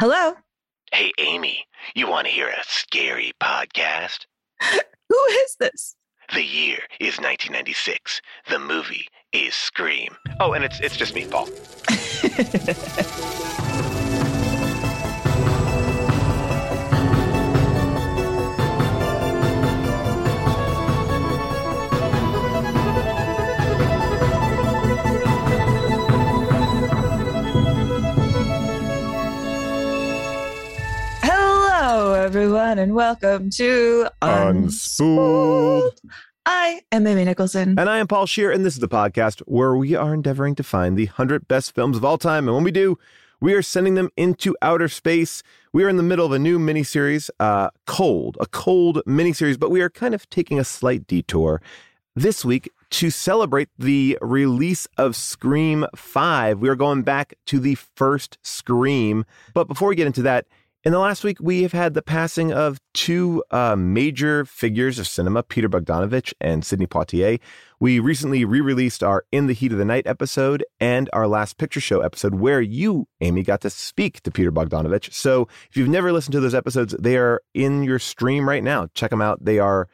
Hello? Hey, Amy, you want to hear a scary podcast? Who is this? The year is 1996. The movie is Scream. Oh, and it's it's just me, Paul. everyone, and welcome to Unspooled. I am Amy Nicholson. And I am Paul Scheer, and this is the podcast where we are endeavoring to find the 100 best films of all time. And when we do, we are sending them into outer space. We are in the middle of a new miniseries, uh, Cold, a cold miniseries, but we are kind of taking a slight detour this week to celebrate the release of Scream 5. We are going back to the first Scream. But before we get into that, in the last week, we have had the passing of two uh, major figures of cinema, Peter Bogdanovich and Sidney Poitier. We recently re released our In the Heat of the Night episode and our Last Picture Show episode, where you, Amy, got to speak to Peter Bogdanovich. So if you've never listened to those episodes, they are in your stream right now. Check them out. They are,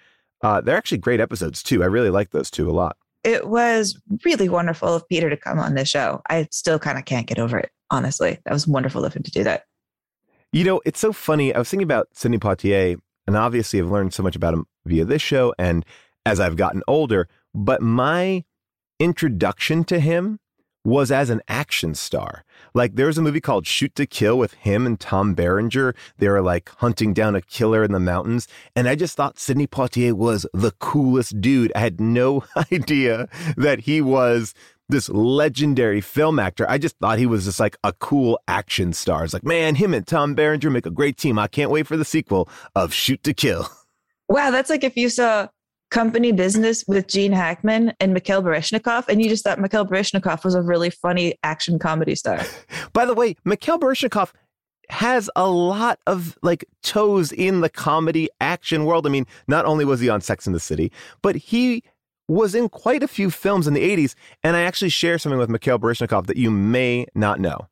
uh, they're actually great episodes, too. I really like those two a lot. It was really wonderful of Peter to come on this show. I still kind of can't get over it, honestly. That was wonderful of him to do that. You know, it's so funny. I was thinking about Sidney Poitier, and obviously I've learned so much about him via this show and as I've gotten older. But my introduction to him was as an action star. Like there's a movie called Shoot to Kill with him and Tom Berenger. They were like hunting down a killer in the mountains. And I just thought Sidney Poitier was the coolest dude. I had no idea that he was this legendary film actor. I just thought he was just like a cool action star. It's like, man, him and Tom Berenger make a great team. I can't wait for the sequel of Shoot to Kill. Wow, that's like if you saw Company Business with Gene Hackman and Mikhail Baryshnikov, and you just thought Mikhail Baryshnikov was a really funny action comedy star. By the way, Mikhail Baryshnikov has a lot of like toes in the comedy action world. I mean, not only was he on Sex in the City, but he was in quite a few films in the 80s. And I actually share something with Mikhail Baryshnikov that you may not know.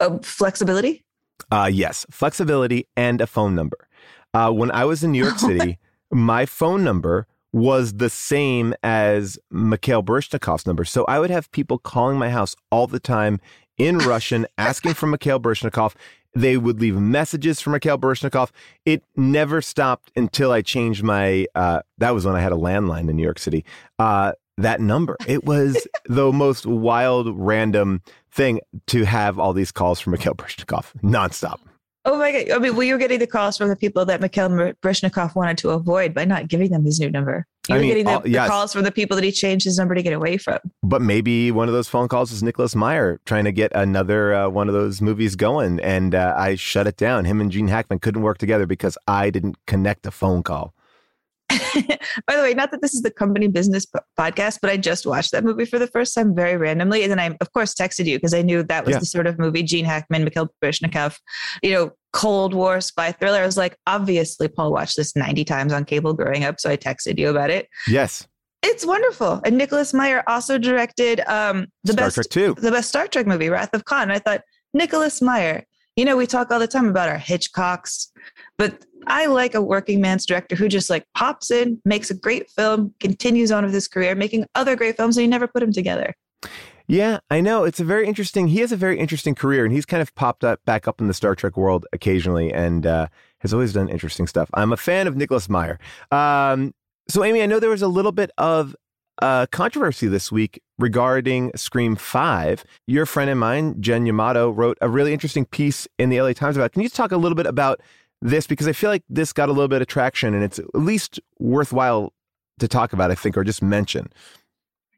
Uh, flexibility? Uh, yes, flexibility and a phone number. Uh, when I was in New York City, my phone number was the same as Mikhail Baryshnikov's number. So I would have people calling my house all the time in Russian asking for Mikhail Baryshnikov. They would leave messages for Mikhail Baryshnikov. It never stopped until I changed my, uh, that was when I had a landline in New York City, uh, that number. It was the most wild, random thing to have all these calls from Mikhail Baryshnikov nonstop. Oh my God. I mean, well, you were getting the calls from the people that Mikhail Baryshnikov wanted to avoid by not giving them his new number. You I were mean, getting the, all- the calls from the people that he changed his number to get away from. But maybe one of those phone calls was Nicholas Meyer trying to get another uh, one of those movies going, and uh, I shut it down. Him and Gene Hackman couldn't work together because I didn't connect a phone call. By the way, not that this is the company business p- podcast, but I just watched that movie for the first time very randomly. And then I, of course, texted you because I knew that was Yeah. the sort of movie Gene Hackman, Mikhail Baryshnikov, you know, Cold War spy thriller. I was like, obviously, Paul watched this 90 times on cable growing up. So I texted you about it. Yes. It's wonderful. And Nicholas Meyer also directed um, the Star best Trek 2. the best Star Trek movie, Wrath of Khan. I thought Nicholas Meyer. You know, we talk all the time about our Hitchcocks, but I like a working man's director who just like pops in, makes a great film, continues on with his career, making other great films, and you never put them together. Yeah, I know. It's a very interesting. He has a very interesting career, and he's kind of popped up back up in the Star Trek world occasionally, and uh, has always done interesting stuff. I'm a fan of Nicholas Meyer. Um, so, Amy, I know there was a little bit of uh, controversy this week regarding Scream Five. Your friend and mine, Jen Yamato, wrote a really interesting piece in the LA Times about. It. Can you talk a little bit about this because I feel like this got a little bit of traction, and it's at least worthwhile to talk about. I think, or just mention.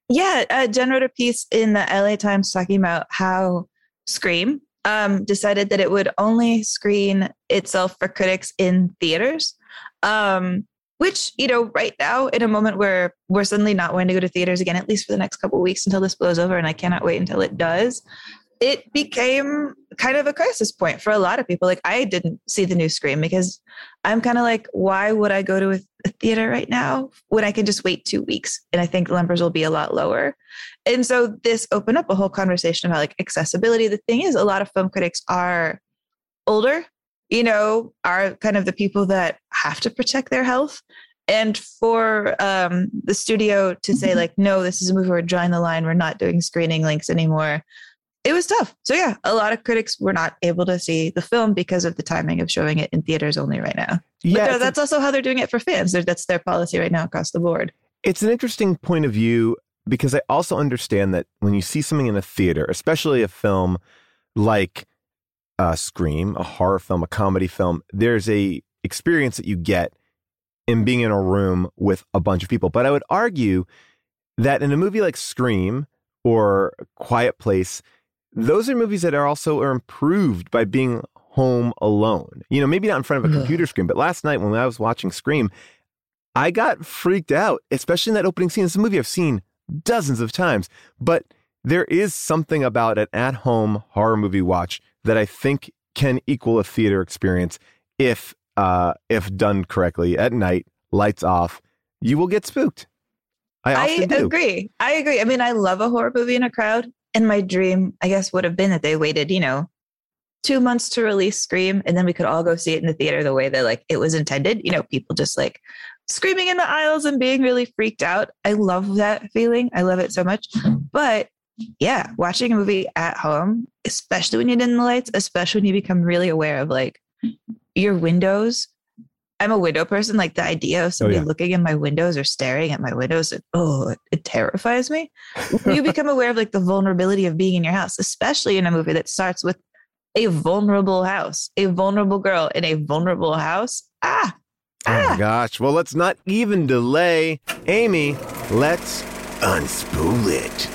Yeah, uh, Jen wrote a piece in the LA Times talking about how Scream um, decided that it would only screen itself for critics in theaters. Um, which, you know, right now, in a moment where we're suddenly not wanting to go to theaters again, at least for the next couple weeks until this blows over, and I cannot wait until it does, it became kind of a crisis point for a lot of people. Like, I didn't see the new Scream because I'm kind of like, why would I go to a, theater right now when I can just wait two weeks? And I think the numbers will be a lot lower. And so this opened up a whole conversation about like accessibility. The thing is, a lot of film critics are older, you know, are kind of the people that have to protect their health. And for um, the studio to say, like, no, this is a movie, we're drawing the line, we're not doing screening links anymore, it was tough. So, yeah, a lot of critics were not able to see the film because of the timing of showing it in theaters only right now. Yeah, but that's also how they're doing it for fans. That's their policy right now across the board. It's an interesting point of view because I also understand that when you see something in a theater, especially a film like uh, Scream, a horror film, a comedy film, there's a experience that you get in being in a room with a bunch of people. But I would argue that in a movie like Scream or Quiet Place, those are movies that are also are improved by being home alone. You know, maybe not in front of a computer screen, but last night when I was watching Scream, I got freaked out, especially in that opening scene. It's a movie I've seen dozens of times, but there is something about an at-home horror movie watch that I think can equal a theater experience if uh, if done correctly at night, lights off. You will get spooked. I, I do. agree. I agree. I mean, I love a horror movie in a crowd. And my dream, I guess, would have been that they waited, you know, two months to release Scream, and then we could all go see it in the theater the way that like it was intended. You know, people just like screaming in the aisles and being really freaked out. I love that feeling. I love it so much. Mm-hmm. But yeah, watching a movie at home, especially when you dim the lights, especially when you become really aware of like your windows. I'm a window person. Like the idea of somebody yeah. looking in my windows or staring at my windows, it, oh, it, it terrifies me. you become aware of like the vulnerability of being in your house, especially in a movie that starts with a vulnerable house, a vulnerable girl in a vulnerable house. Ah, Oh ah. my gosh. Well, let's not even delay. Amy, let's unspool it.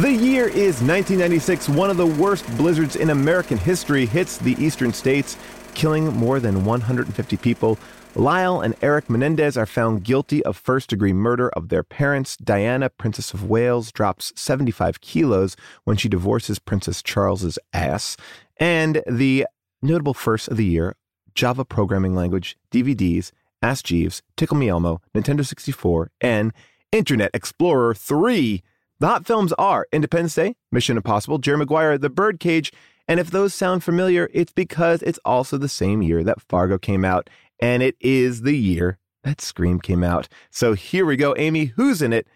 The year is 1996. One of the worst blizzards in American history hits the eastern states, killing more than 150 people. Lyle and Eric Menendez are found guilty of first degree murder of their parents. Diana, Princess of Wales, drops 75 kilos when she divorces Princess Charles's ass. And the notable first of the year Java programming language, DVDs, Ask Jeeves, Tickle Me Elmo, Nintendo 64, and Internet Explorer 3. The hot films are Independence Day, Mission Impossible, Jerry Maguire, The Birdcage, and if those sound familiar, it's because it's also the same year that Fargo came out, and it is the year that Scream came out. So here we go. Amy, who's in it?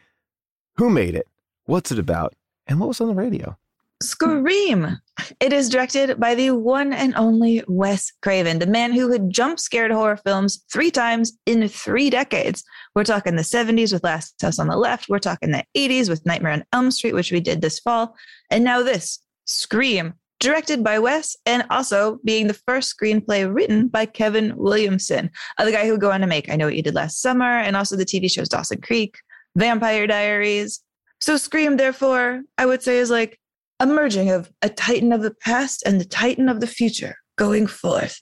Who made it? What's it about? And what was on the radio? Scream. It is directed by the one and only Wes Craven, the man who had jump scared horror films three times in three decades. We're talking the 70s with Last House on the Left. We're talking the 80s with Nightmare on Elm Street, which we did this fall. And now this Scream, directed by Wes and also being the first screenplay written by Kevin Williamson, uh, the guy who would go on to make I Know What You Did Last Summer and also the TV shows Dawson Creek, Vampire Diaries. So Scream, therefore, I would say is like a merging of a titan of the past and the titan of the future going forth.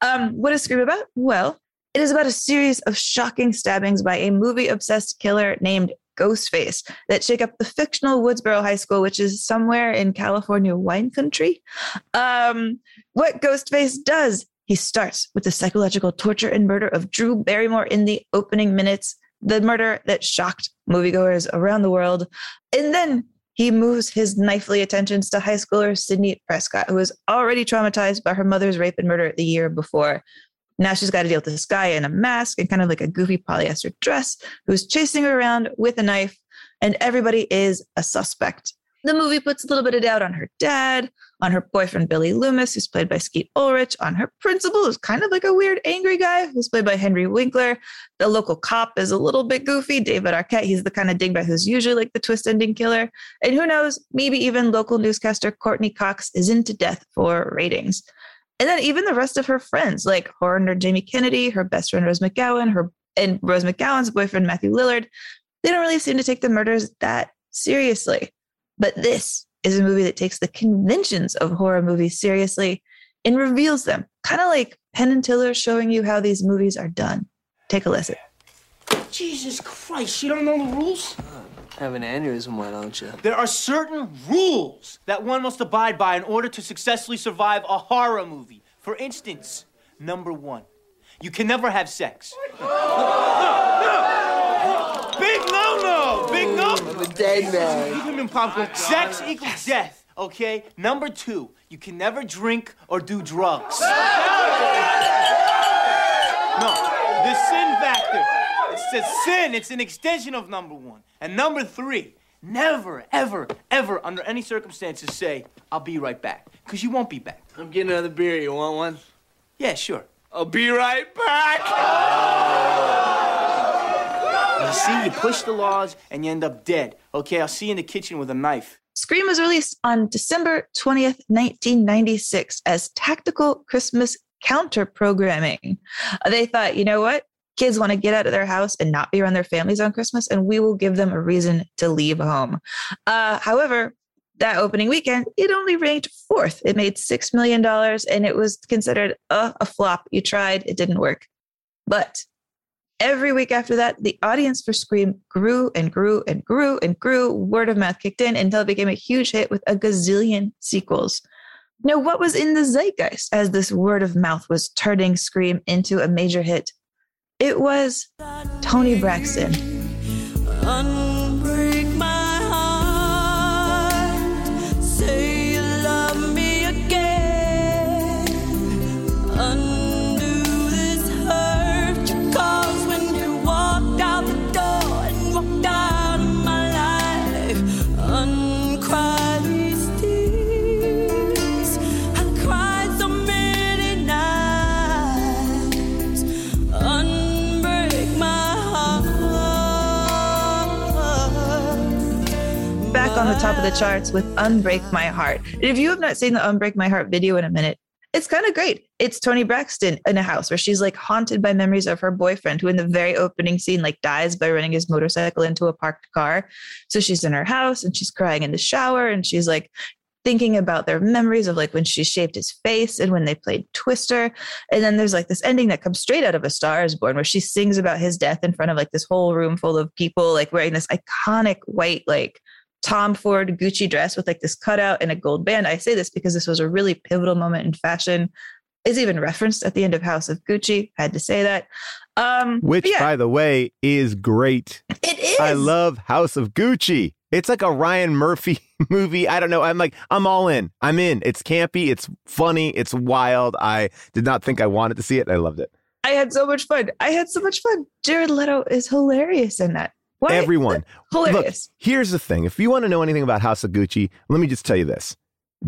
Um, what is Scream about? Well, it is about a series of shocking stabbings by a movie obsessed killer named Ghostface that shake up the fictional Woodsboro High School, which is somewhere in California wine country. Um, what Ghostface does, he starts with the psychological torture and murder of Drew Barrymore in the opening minutes, the murder that shocked moviegoers around the world. And then he moves his knifely attentions to high schooler Sidney Prescott, who was already traumatized by her mother's rape and murder the year before. Now she's got to deal with this guy in a mask and kind of like a goofy polyester dress who's chasing her around with a knife, and everybody is a suspect. The movie puts a little bit of doubt on her dad, on her boyfriend Billy Loomis, who's played by Skeet Ulrich, on her principal, who's kind of like a weird angry guy, who's played by Henry Winkler. The local cop is a little bit goofy, David Arquette. He's the kind of dingbat who's usually like the twist ending killer. And who knows, maybe even local newscaster Courteney Cox is into death for ratings. And then even the rest of her friends, like horror nerd Jamie Kennedy, her best friend Rose McGowan, her and Rose McGowan's boyfriend Matthew Lillard, they don't really seem to take the murders that seriously. But this is a movie that takes the conventions of horror movies seriously and reveals them, kind of like Penn and Teller showing you how these movies are done. Take a listen. Jesus Christ, you don't know the rules? Uh, Have an aneurysm, why don't you? There are certain rules that one must abide by in order to successfully survive a horror movie. For instance, number one, you can never have sex. Big no no! Big no! I'm a dead man. Even in popcorn, sex equals death, okay? Number two, you can never drink or do drugs. No, the sin factor. It's a sin, it's an extension of number one. And number three, never, ever, ever, under any circumstances, say, I'll be right back. Because you won't be back. I'm getting another beer. You want one? Yeah, sure. I'll be right back. You see, you push the laws and you end up dead. Okay, I'll see you in the kitchen with a knife. Scream was released on December 20th, 1996, as tactical Christmas counter programming. They thought, you know what? Kids want to get out of their house and not be around their families on Christmas, and we will give them a reason to leave home. Uh, however, that opening weekend, it only ranked fourth. It made $6 million and it was considered a, a flop. You tried, it didn't work. But every week after that, the audience for Scream grew and grew and grew and grew. Word of mouth kicked in until it became a huge hit with a gazillion sequels. Now, what was in the zeitgeist as this word of mouth was turning Scream into a major hit? It was Toni Braxton. On the top of the charts with Unbreak My Heart. If you have not seen the Unbreak My Heart video in a minute, it's kind of great. It's Toni Braxton in a house where she's like haunted by memories of her boyfriend, who in the very opening scene like dies by running his motorcycle into a parked car. So she's in her house and she's crying in the shower and she's like thinking about their memories of like when she shaved his face and when they played Twister. And then there's like this ending that comes straight out of A Star is Born, where she sings about his death in front of like this whole room full of people, like wearing this iconic white, like Tom Ford Gucci dress with like this cutout and a gold band. I say this because this was a really pivotal moment in fashion. Is even referenced at the end of House of Gucci. Had to say that. Um, Which, yeah, by the way, is great. it is. I love House of Gucci. It's like a Ryan Murphy movie. I don't know. I'm like, I'm all in. I'm in. It's campy. It's funny. It's wild. I did not think I wanted to see it. I loved it. I had so much fun. I had so much fun. Jared Leto is hilarious in that. Why? Everyone. hilarious. Look, here's the thing. If you want to know anything about House of Gucci, let me just tell you this.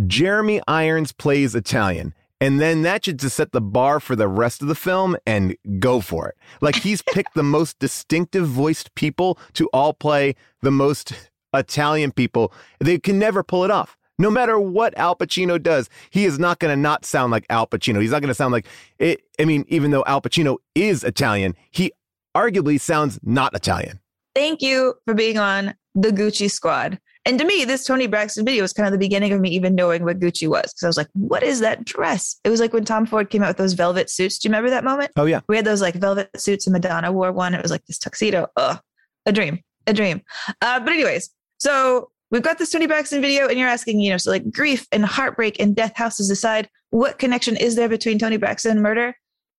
Jeremy Irons plays Italian. And then that should just set the bar for the rest of the film and go for it. Like he's picked the most distinctive voiced people to all play the most Italian people. They can never pull it off. No matter what Al Pacino does, he is not going to not sound like Al Pacino. He's not going to sound like it. I mean, even though Al Pacino is Italian, he arguably sounds not Italian. Thank you for being on the Gucci squad. And to me, this Toni Braxton video was kind of the beginning of me even knowing what Gucci was. Because I was like, what is that dress? It was like when Tom Ford came out with those velvet suits. Do you remember that moment? Oh, yeah. We had those like velvet suits and Madonna wore one. It was like this tuxedo. Ugh, a dream. a dream. Uh, but anyways, so we've got this Toni Braxton video, and you're asking, you know, so like grief and heartbreak and death houses aside, what connection is there between Toni Braxton and murder?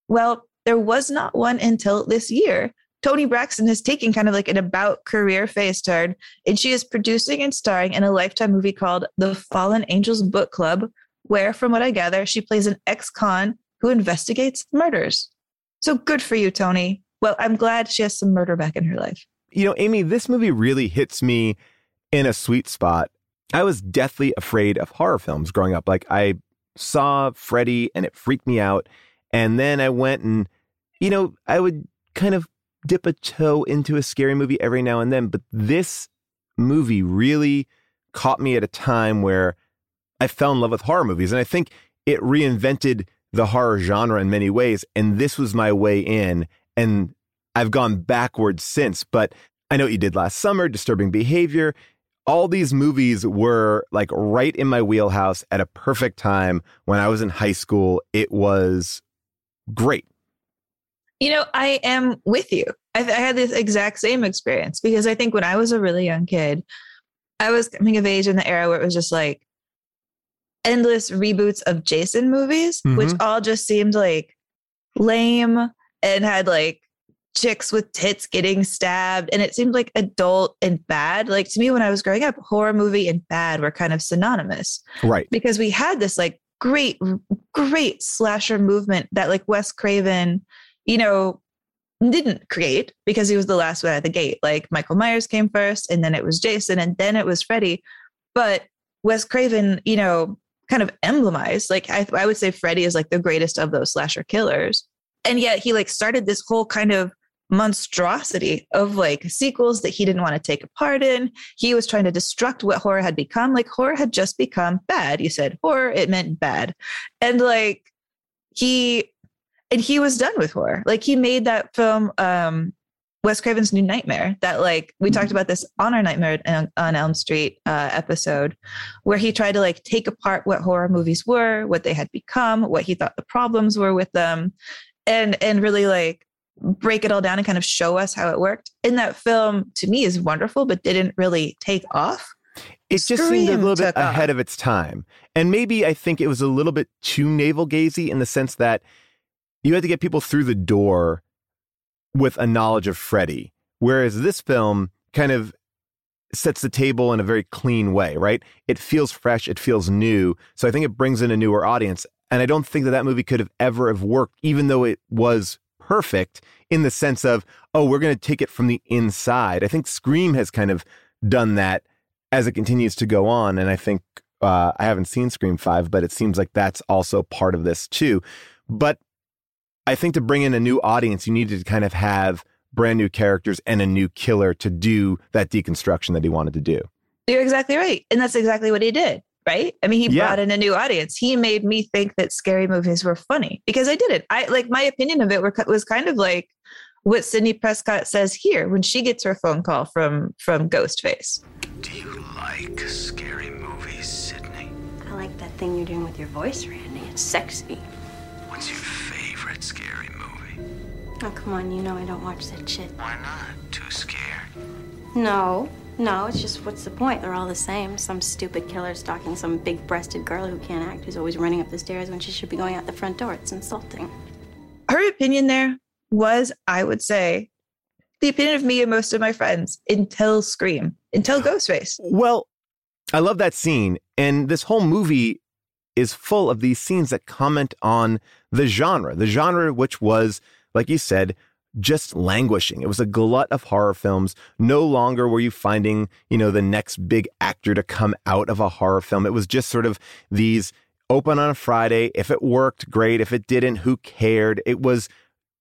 Well, there was not one until this year. Toni Braxton has taken kind of like an about career phase turn, and she is producing and starring in a lifetime movie called The Fallen Angels Book Club, where, from what I gather, she plays an ex con who investigates murders. So good for you, Toni. Well, I'm glad she has some murder back in her life. You know, Amy, this movie really hits me in a sweet spot. I was deathly afraid of horror films growing up. Like, I saw Freddy and it freaked me out. And then I went and, you know, I would kind of dip a toe into a scary movie every now and then. But this movie really caught me at a time where I fell in love with horror movies. And I think it reinvented the horror genre in many ways. And this was my way in. And I've gone backwards since. But I know what you did last summer, Disturbing Behavior. All these movies were like right in my wheelhouse at a perfect time when I was in high school. It was great. You know, I am with you. I, I had this exact same experience because I think when I was a really young kid, I was coming of age in the era where it was just like endless reboots of Jason movies, which Mhm. all just seemed like lame and had like chicks with tits getting stabbed. And it seemed like adult and bad. Like to me, when I was growing up, horror movie and bad were kind of synonymous Right. because we had this like great, great slasher movement that like Wes Craven, you know, didn't create because he was the last one at the gate. Like Michael Myers came first, and then it was Jason, and then it was Freddy. But Wes Craven, you know, kind of emblemized. Like I, I would say Freddy is like the greatest of those slasher killers. And yet he like started this whole kind of monstrosity of like sequels that he didn't want to take a part in. He was trying to destruct what horror had become. Like horror had just become bad. You said horror, it meant bad. And like he and he was done with horror. Like he made that film um Wes Craven's New Nightmare that like we talked about this on our Nightmare on, Elm Street uh, episode where he tried to like take apart what horror movies were, what they had become, what he thought the problems were with them and and really like break it all down and kind of show us how it worked. In that film to me is wonderful but didn't really take off. It just seemed a little bit took off. ahead of its time. And maybe I think it was a little bit too navel gazy in the sense that you had to get people through the door with a knowledge of Freddy. Whereas this film kind of sets the table in a very clean way, right? It feels fresh, it feels new. So I think it brings in a newer audience. And I don't think that that movie could have ever have worked, even though it was perfect in the sense of, oh, we're going to take it from the inside. I think Scream has kind of done that as it continues to go on. And I think uh, I haven't seen Scream 5, but it seems like that's also part of this too. But I think to bring in a new audience, you needed to kind of have brand new characters and a new killer to do that deconstruction that he wanted to do. You're exactly right. And that's exactly what he did, right? I mean, he Yeah. brought in a new audience. He made me think that scary movies were funny because I didn't. I like my opinion of it were, was kind of like what Sidney Prescott says here when she gets her phone call from from Ghostface. Do you like scary movies, Sidney? I like that thing you're doing with your voice, Randy. It's sexy. What's your favorite scary movie? Oh, come on, you know I don't watch that shit. Why not? Too scared? No, no, it's just what's the point? They're all the same. Some stupid killer stalking some big breasted girl who can't act, who's always running up the stairs when she should be going out the front door. It's insulting. Her opinion there was, I would say, the opinion of me and most of my friends until Scream, until Ghostface. Well, I love that scene. And this whole movie is full of these scenes that comment on the genre, the genre which was, like you said, just languishing. It was a glut of horror films. No longer were you finding, you know, the next big actor to come out of a horror film. It was just sort of these open on a Friday. If it worked, great. If it didn't, who cared? It was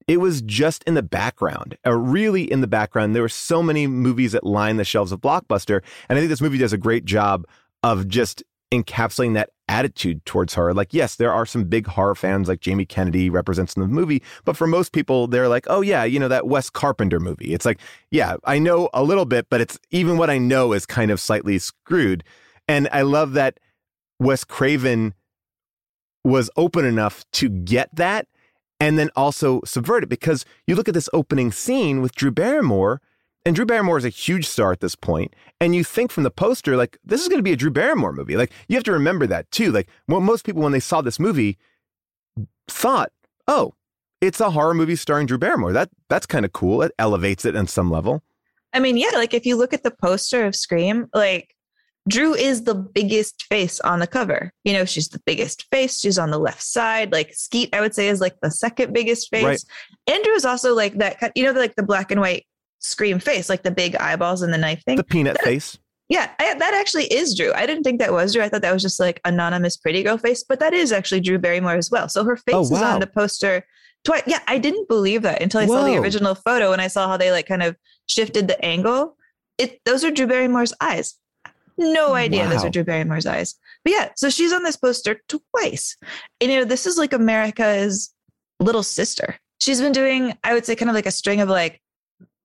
it was just in the background, uh, really in the background. There were so many movies that lined the shelves of Blockbuster. And I think this movie does a great job of just encapsulating that attitude towards horror. Like, yes, there are some big horror fans like Jamie Kennedy represents in the movie, but for most people, they're like, oh, yeah, you know, that Wes Carpenter movie. It's like, yeah, I know a little bit, but it's even what I know is kind of slightly screwed. And I love that Wes Craven was open enough to get that and then also subvert it because you look at this opening scene with Drew Barrymore and Drew Barrymore is a huge star at this point, and you think from the poster like this is going to be a Drew Barrymore movie. Like you have to remember that too. Like what most people when they saw this movie thought, oh, it's a horror movie starring Drew Barrymore. That that's kind of cool. It elevates it on some level. I mean, yeah, like if you look at the poster of Scream, like Drew is the biggest face on the cover. You know, she's the biggest face. She's on the left side. Like Skeet, I would say, is like the second biggest face. Right. Andrew is also like that, you know, like the black and white Scream face, like the big eyeballs and the knife thing. The peanut That- face. Yeah, I, that actually is Drew. I didn't think that was Drew. I thought that was just like anonymous pretty girl face, but that is actually Drew Barrymore as well. So her face Oh, is on the poster twice. Yeah, I didn't believe that until I saw the original photo and I saw how they like kind of shifted the angle. It those are Drew Barrymore's eyes. No idea those are Drew Barrymore's eyes. But yeah, so she's on this poster twice. And you know, this is like America's little sister. She's been doing, I would say, kind of like a string of like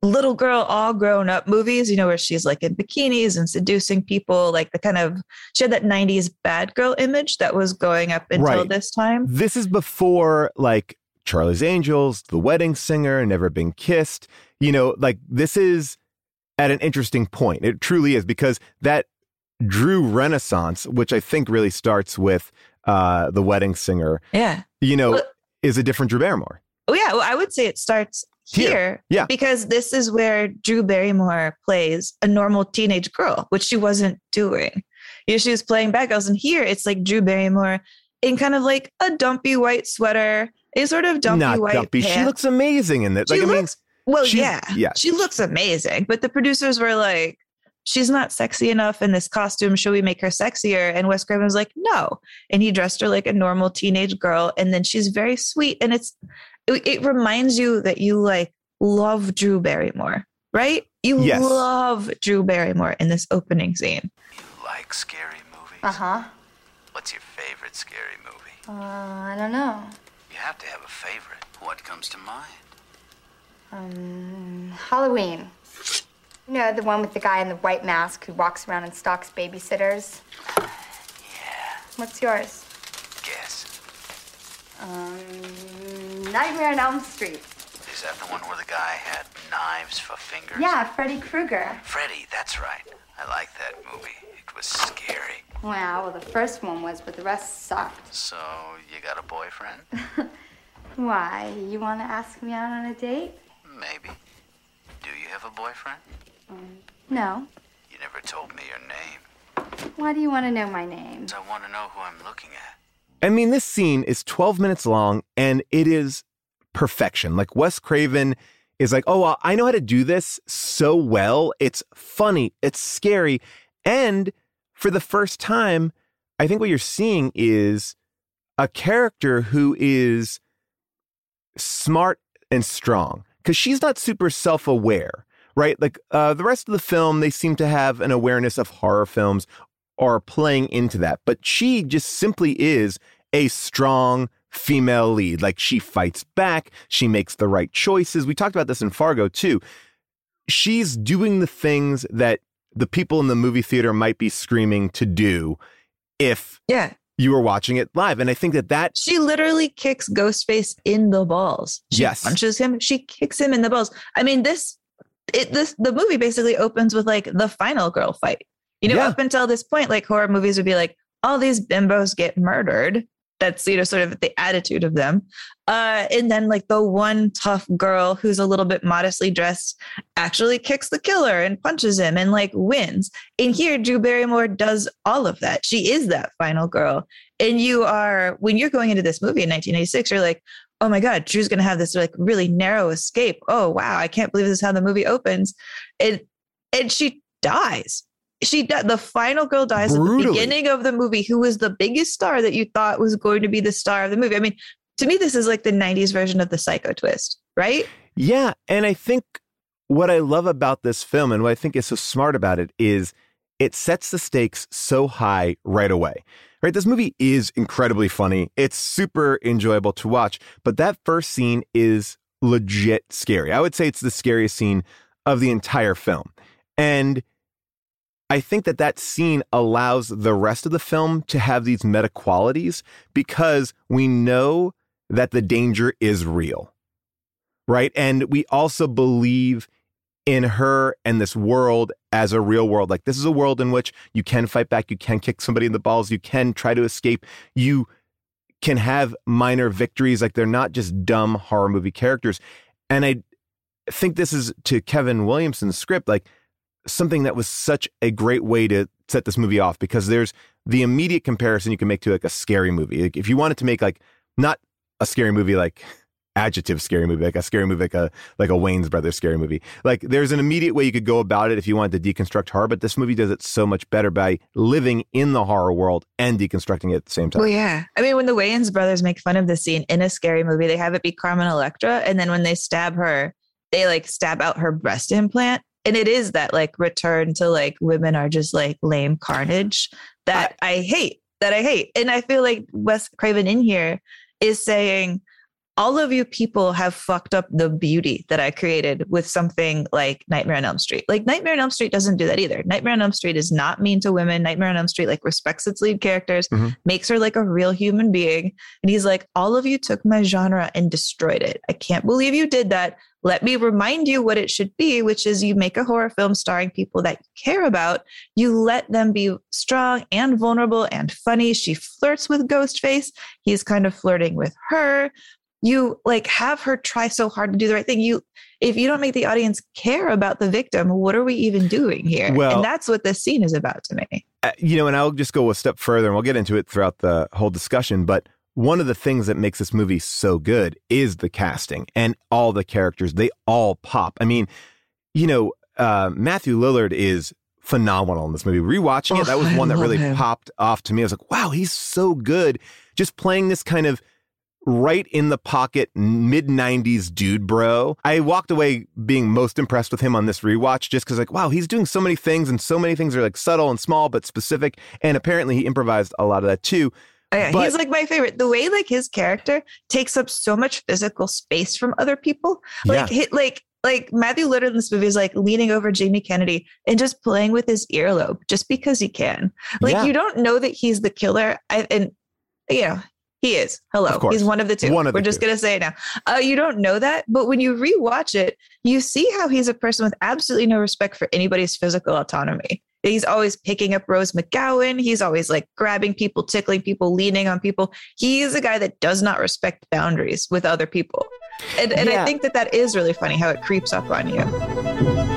little girl all grown up movies, you know, where she's like in bikinis and seducing people, like the kind of she had that 90s bad girl image that was going up until Right. this time. This is before like Charlie's Angels, The Wedding Singer, Never Been Kissed. You know, like this is at an interesting point. It truly is because that Drew Renaissance, which I think really starts with uh, The Wedding Singer, Yeah. you know, Well- is a different Drew Barrymore. Oh yeah, well, I would say it starts Here. here, Yeah. because this is where Drew Barrymore plays a normal teenage girl, which she wasn't doing. You know, she was playing bad girls, and here it's like Drew Barrymore in kind of like a dumpy white sweater, a sort of dumpy Not white dumpy. She looks amazing in that. She Like, I mean, looks well, she's- yeah, yeah. She looks amazing, but the producers were like, "She's not sexy enough in this costume. Should we make her sexier?" And Wes Craven was like, "No," and he dressed her like a normal teenage girl, and then she's very sweet, and it's it, it reminds you that you like love Drew Barrymore, right? You Yes. love Drew Barrymore in this opening scene. You like scary movies? Uh huh. What's your favorite scary movie? Uh, I don't know. You have to have a favorite. What comes to mind? Um, Halloween. You know, the one with the guy in the white mask who walks around and stalks babysitters? Yeah, What's yours? guess. Um, Nightmare on Elm Street. Is that the one where the guy had knives for fingers? Yeah, Freddy Krueger. Freddy, that's right. I like that movie. It was scary. Wow, well, the first one was, but the rest sucked. So, you got a boyfriend? Why? You want to ask me out on a date? Maybe. Do you have a boyfriend? No. You never told me your name. Why do you want to know my name? I want to know who I'm looking at. I mean, this scene is 12 minutes long and it is perfection. Like Wes Craven is like, oh, I know how to do this so well. It's funny, it's scary. And for the first time, I think what you're seeing is a character who is smart and strong because she's not super self aware, right? Like uh, the rest of the film, they seem to have an awareness of horror films or playing into that. But she just simply is a strong female lead. Like she fights back, she makes the right choices. We talked about this in Fargo too. She's doing the things that the people in the movie theater might be screaming to do if Yeah, you were watching it live. And I think that that she literally kicks Ghostface in the balls. She Yes. punches him. She kicks him in the balls. I mean, this it this the movie basically opens with like the final girl fight. You know, Yeah. up until this point, like horror movies would be like, all these bimbos get murdered. That's you know sort of the attitude of them. Uh, and then like the one tough girl who's a little bit modestly dressed actually kicks the killer and punches him and like wins. And here, Drew Barrymore does all of that. She is that final girl. And you are when you're going into this movie in 1986, you're like, oh my god, Drew's gonna have this like really narrow escape. Oh wow, I can't believe this is how the movie opens. And and she dies. She the final girl dies at the beginning of the movie. Who was the biggest star that you thought was going to be the star of the movie? I mean, to me, this is like the 90s version of the psycho twist, right? Yeah. And I think what I love about this film and what I think is so smart about it is it sets the stakes so high right away. Right? This movie is incredibly funny. It's super enjoyable to watch, but that first scene is legit scary. I would say it's the scariest scene of the entire film. And I think that that scene allows the rest of the film to have these meta qualities because we know that the danger is real right? And we also believe in her and this world as a real world. Like this is a world in which you can fight back, you can kick somebody in the balls, you can try to escape, you can have minor victories. Like they're not just dumb horror movie characters. And I think this is to Kevin Williamson's script, like something that was such a great way to set this movie off because there's the immediate comparison you can make to like a scary movie. Like if you wanted to make like not a scary movie like adjective scary movie, like a scary movie, like a like a Wayans Brothers scary movie. Like there's an immediate way you could go about it if you wanted to deconstruct horror, but this movie does it so much better by living in the horror world and deconstructing it at the same time. Well, yeah. I mean, when the Wayans brothers make fun of the scene in a scary movie, they have it be Carmen Electra, and then when they stab her, they like stab out her breast implant. And it is that like return to like women are just like lame carnage that I, I hate, that I hate. And I feel like Wes Craven in here is saying, all of you people have fucked up the beauty that I created with something like Nightmare on Elm Street. Like Nightmare on Elm Street doesn't do that either. Nightmare on Elm Street is not mean to women. Nightmare on Elm Street like respects its lead characters, Mhm. makes her like a real human being. And he's like, all of you took my genre and destroyed it. I can't believe you did that. Let me remind you what it should be, which is you make a horror film starring people that you care about. You let them be strong and vulnerable and funny. She flirts with Ghostface. He's kind of flirting with her you like have her try so hard to do the right thing you if you don't make the audience care about the victim what are we even doing here Well- and that's what this scene is about to me Uh, you know, and I'll just go a step further and we'll get into it throughout the whole discussion. But one of the things that makes this movie so good is the casting and all the characters. They all pop. I mean, you know, uh, Matthew Lillard is phenomenal in this movie. Rewatching Oh, it, that was I one that really him. popped off to me. I was like, wow, he's so good. Just playing this kind of right in the pocket mid 90s dude bro i walked away being most impressed with him on this rewatch just because like wow he's doing so many things and so many things are like subtle and small but specific and apparently he improvised a lot of that too Oh, yeah, But- he's like my favorite the way like his character takes up so much physical space from other people like Yeah. hit like like Matthew Lillard in this movie is like leaning over Jamie Kennedy and just playing with his earlobe just because he can. Like Yeah. you don't know that he's the killer. I, and you know, he is. Hello. Of course. He's one of the two. One of the We're just going to say it now. Uh, you don't know that. But when you rewatch it, you see how he's a person with absolutely no respect for anybody's physical autonomy. He's always picking up Rose McGowan. He's always like grabbing people, tickling people, leaning on people. He is a guy that does not respect boundaries with other people. And, and Yeah. I think that that is really funny how it creeps up on you.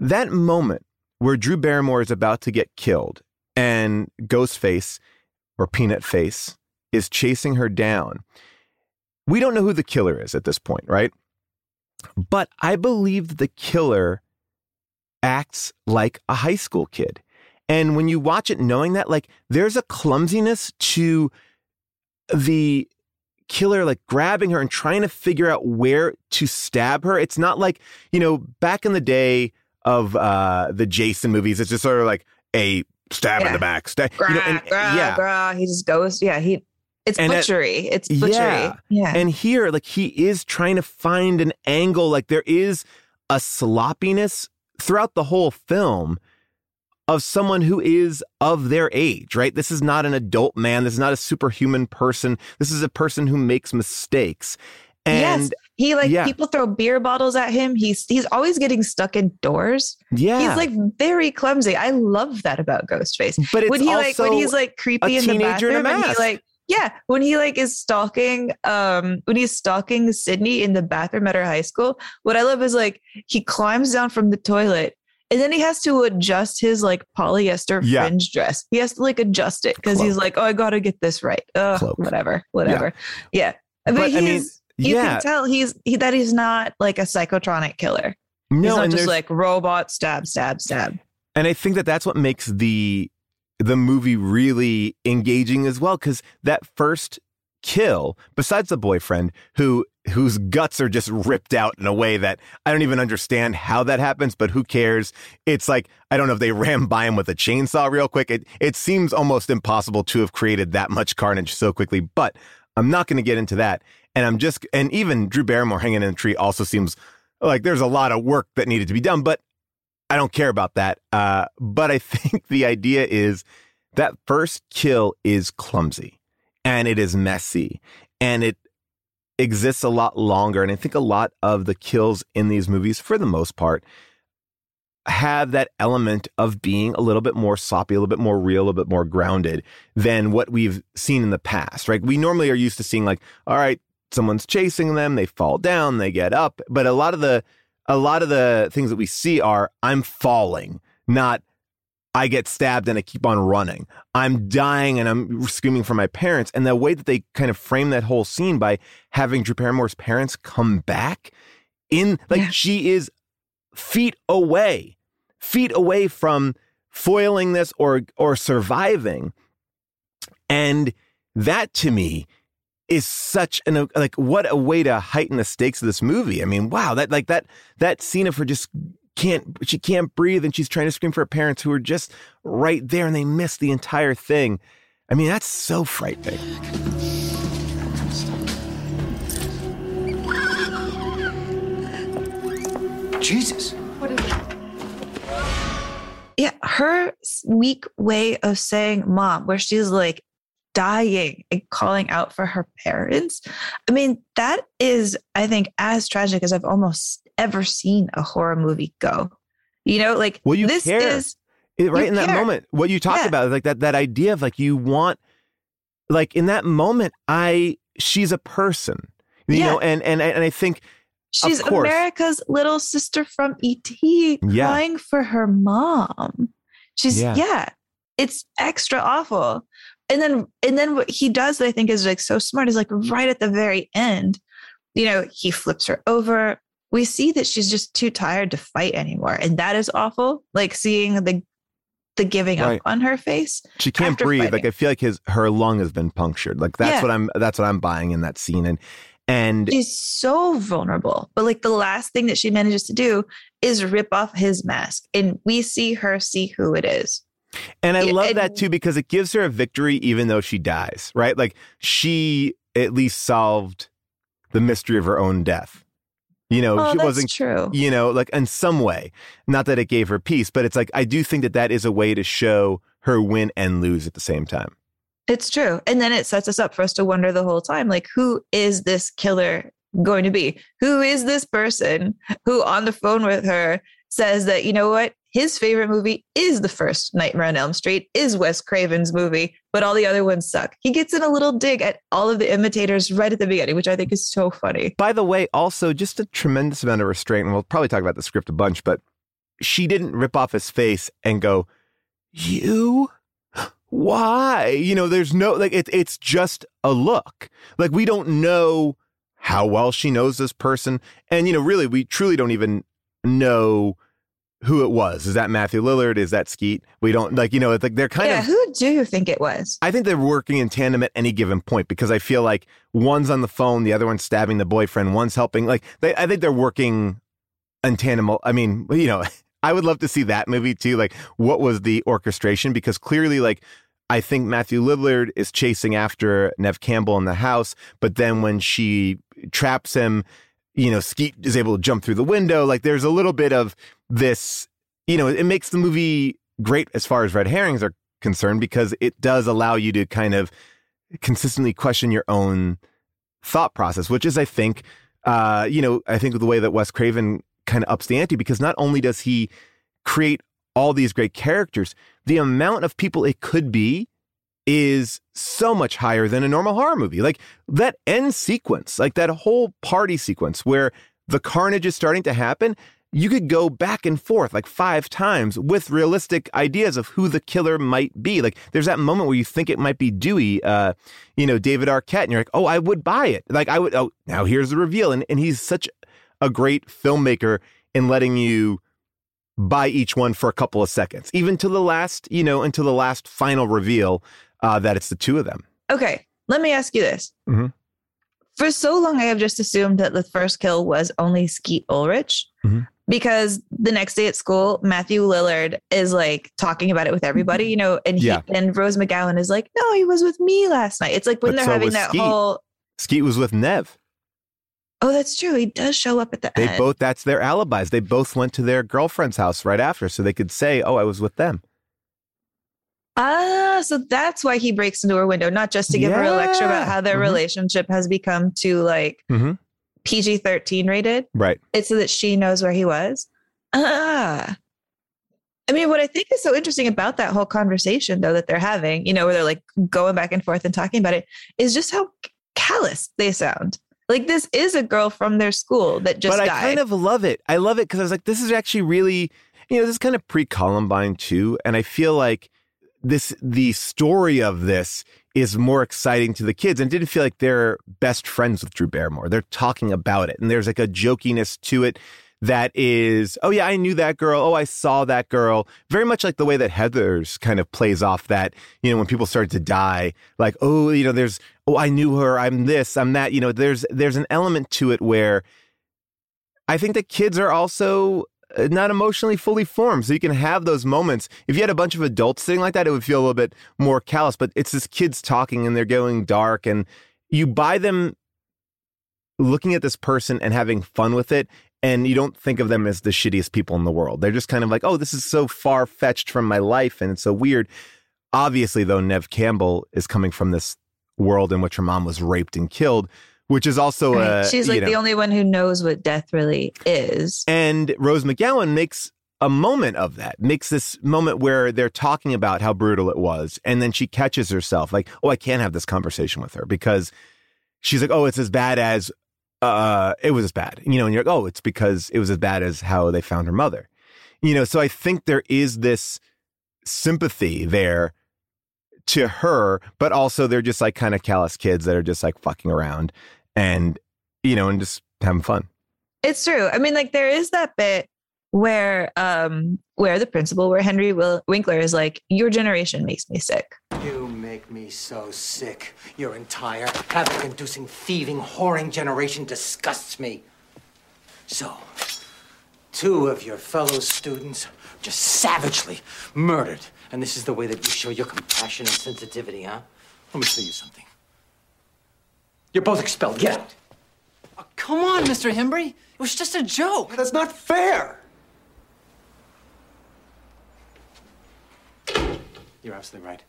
That moment where Drew Barrymore is about to get killed and Ghostface or Peanut Face is chasing her down. We don't know who the killer is at this point, right? But I believe the killer acts like a high school kid. And when you watch it knowing that, like, there's a clumsiness to the killer, like grabbing her and trying to figure out where to stab her. It's not like, you know, back in the day of uh, the Jason movies, it's just sort of like a stab in the back. Stab, Grah, you know, and, grah, yeah. grah. He just goes. Yeah, he. It's And butchery. it's butchery. Yeah. Yeah. And here, like he is trying to find an angle. Like there is a sloppiness throughout the whole film of someone who is of their age, right? This is not an adult man. This is not a superhuman person. This is a person who makes mistakes. And yes, he like yeah. people throw beer bottles at him. He's he's always getting stuck indoors. yeah, He's like very clumsy. I love that about Ghostface. but it's when he also like when he's like creepy in the teenager in bathroom and he like Yeah, when he like is stalking, um, when he's stalking Sidney in the bathroom at her high school, what I love is like he climbs down from the toilet and then he has to adjust his like polyester Yeah. fringe dress. He has to like adjust it because he's like, oh, I got to get this right. Ugh, whatever, whatever. Yeah, but, But, he's. I mean, you yeah. can tell he's he, that he's not like a psychotronic killer. he's No, not just like robot stab, stab, stab. And I think that that's what makes the the movie really engaging as well cuz that first kill besides the boyfriend who whose guts are just ripped out in a way that I don't even understand how that happens but who cares it's like I don't know if they ran by him with a chainsaw real quick it it seems almost impossible to have created that much carnage so quickly but I'm not going to get into that and I'm just and even Drew Barrymore hanging in a tree also seems like there's a lot of work that needed to be done but I don't care about that. Uh, but I think the idea is that first kill is clumsy and it is messy and it exists a lot longer. And I think a lot of the kills in these movies, for the most part, have that element of being a little bit more sloppy, a little bit more real, a little bit more grounded than what we've seen in the past, right? We normally are used to seeing like, all right, someone's chasing them, they fall down, they get up. But a lot of the a lot of the things that we see are I'm falling, not I get stabbed and I keep on running. I'm dying and I'm screaming for my parents. And the way that they kind of frame that whole scene by having Drew Barrymore's parents come back in, like she is feet away, feet away from foiling this or or surviving. And that to me is such an like what a way to heighten the stakes of this movie. I mean, wow, that like that that scene of her just can't she can't breathe and she's trying to scream for her parents who are just right there and they miss the entire thing. I mean, that's so frightening. Jesus. What is it? Yeah, her weak way of saying mom, where she's like dying and calling out for her parents. I mean, that is, I think, as tragic as I've almost ever seen a horror movie go. You know, like Well, you this care. is It- right in that moment what you talked Yeah. about like that that idea of like you want like in that moment i she's a person you Yeah. know and and and i think she's America's little sister from ET Yeah. crying for her mom. She's Yeah. yeah. it's extra awful. And then and then what he does that I think is like so smart is like right at the very end, you know, he flips her over. We see that she's just too tired to fight anymore. And that is awful. Like seeing the the giving Right. up on her face. she can't breathe fighting. like i feel like his her lung has been punctured like that's Yeah. what i'm that's what i'm buying in that scene and and She's so vulnerable. But like the last thing that she manages to do is rip off his mask. And we see her see who it is. And I love and- that too because it gives her a victory even though she dies, right? Like she at least solved the mystery of her own death. You know, Oh, she wasn't true. You know, like in some way. Not that it gave her peace, but it's like I do think that that is a way to show her win and lose at the same time. It's true. And then it sets us up for us to wonder the whole time like, who is this killer going to be? Who is this person who on the phone with her says that, you know what? His favorite movie is the first Nightmare on Elm Street, is Wes Craven's movie, but all the other ones suck. He gets in a little dig at all of the imitators right at the beginning, which I think is so funny. By the way, also just a tremendous amount of restraint, and we'll probably talk about the script a bunch, but she didn't rip off his face and go, You? Why? You know, there's no like it, it's just a look. Like we don't know how well she knows this person. And you know, really, we truly don't even know who it was. Is that Matthew Lillard? Is that Skeet? We don't like, you know, it's like they're kind yeah, of who do you think it was? I think they're working in tandem at any given point because I feel like one's on the phone, the other one's stabbing the boyfriend, one's helping. Like they, I think they're working in tandem. I mean, you know, I would love to see that movie too. Like, what was the orchestration? Because clearly, like, I think Matthew Lillard is chasing after Nev Campbell in the house, but then when she traps him, you know, Skeet is able to jump through the window. Like, there's a little bit of this. You know, it makes the movie great as far as red herrings are concerned because it does allow you to kind of consistently question your own thought process, which is, I think, uh, you know, I think the way that Wes Craven kind of ups the ante because not only does he create all these great characters, the amount of people it could be is so much higher than a normal horror movie. Like that end sequence, like that whole party sequence where the carnage is starting to happen, you could go back and forth like five times with realistic ideas of who the killer might be. Like there's that moment where you think it might be Dewey, uh, you know, David Arquette, and you're like, oh, I would buy it. Like I would, oh, now here's the reveal. And, and he's such a great filmmaker in letting you buy each one for a couple of seconds, even to the last, you know, until the last final reveal uh, that it's the two of them. Okay, let me ask you this. Mhm. For so long, I have just assumed that the first kill was only Skeet Ulrich Mhm. Because the next day at school, Matthew Lillard is like talking about it with everybody, you know, and he Yeah. and Rose McGowan is like, "No, he was with me last night." It's like when But they're so having that Skeet. whole. Skeet was with Nev. Oh, that's true. He does show up at the They end. both, that's their alibis. They both went to their girlfriend's house right after so they could say, oh, I was with them. Ah, so that's why he breaks into her window, not just to give her a lecture about how their Mhm. relationship has become too like Mm-hmm. PG 13 rated. Right. It's so that she knows where he was. Ah. I mean, what I think is so interesting about that whole conversation, though, that they're having, you know, where they're like going back and forth and talking about it, is just how callous they sound. Like this is a girl from their school that just but died. I kind of love it. I love it because I was like, this is actually really, you know, this is kind of pre Columbine too. And I feel like this, the story of this is more exciting to the kids and didn't feel like they're best friends with Drew Barrymore. They're talking about it and there's like a jokiness to it that is, oh yeah, I knew that girl. Oh, I saw that girl. Very much like the way that Heathers kind of plays off that, you know, when people start to die, like, oh, you know, there's, oh, I knew her. I'm this, I'm that. You know, there's, there's an element to it where I think that kids are also Uh, not emotionally fully formed. So you can have those moments. If you had a bunch of adults sitting like that, it would feel a little bit more callous, but it's this kids talking and they're going dark and you buy them looking at this person and having fun with it. And you don't think of them as the shittiest people in the world. They're just kind of like, oh, this is so far fetched from my life and it's so weird. Obviously, though, Nev Campbell is coming from this world in which her mom was raped and killed, which is also Right. uh, She's like the only one who knows what death really is. and Rose McGowan makes a moment of that, makes this moment where they're talking about how brutal it was. And then she catches herself like, oh, I can't have this conversation with her because she's like, oh, it's as bad as, uh, it was as bad. You know, and you're like, oh, it's because it was as bad as how they found her mother. You know, so I think there is this sympathy there to her, but also they're just like kind of callous kids that are just like fucking around and, you know, and just having fun. It's true. I mean, like there is that bit where um where the principal, where Henry Will- Winkler is like, "Your generation makes me sick." You make me so sick. Your entire havoc-inducing, thieving, whoring generation disgusts me. So, two of your fellow students just savagely murdered. And this is the way that you show your compassion and sensitivity, huh? Let me tell you something. You're both expelled. Get out. Oh, come on, Mr. Himbry. It was just a joke. That's not fair. You're absolutely right.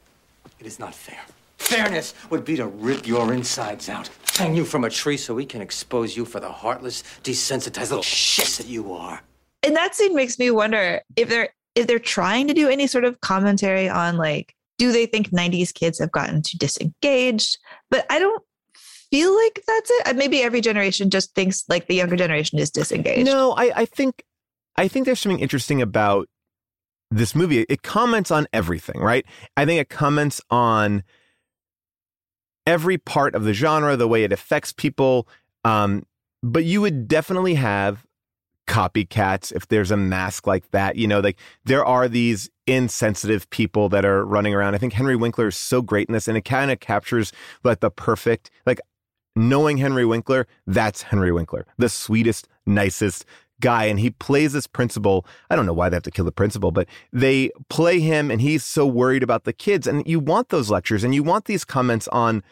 It is not fair. Fairness would be to rip your insides out, hang you from a tree so we can expose you for the heartless, desensitized little shits that you are. And that scene makes me wonder if they're if they're trying to do any sort of commentary on like, do they think '90s kids have gotten too disengaged? But I don't feel like that's it. Uh, Maybe every generation just thinks like the younger generation is disengaged. No, I, I think I think there's something interesting about this movie. It comments on everything, right? I think it comments on every part of the genre, the way it affects people. Um, but you would definitely have copycats if there's a mask like that. You know, like there are these insensitive people that are running around. I think Henry Winkler is so great in this, and it kind of captures like the perfect, like knowing Henry Winkler, that's Henry Winkler, the sweetest, nicest guy. And he plays this principal. I don't know why they have to kill the principal, but they play him and he's so worried about the kids. And you want those lectures and you want these comments on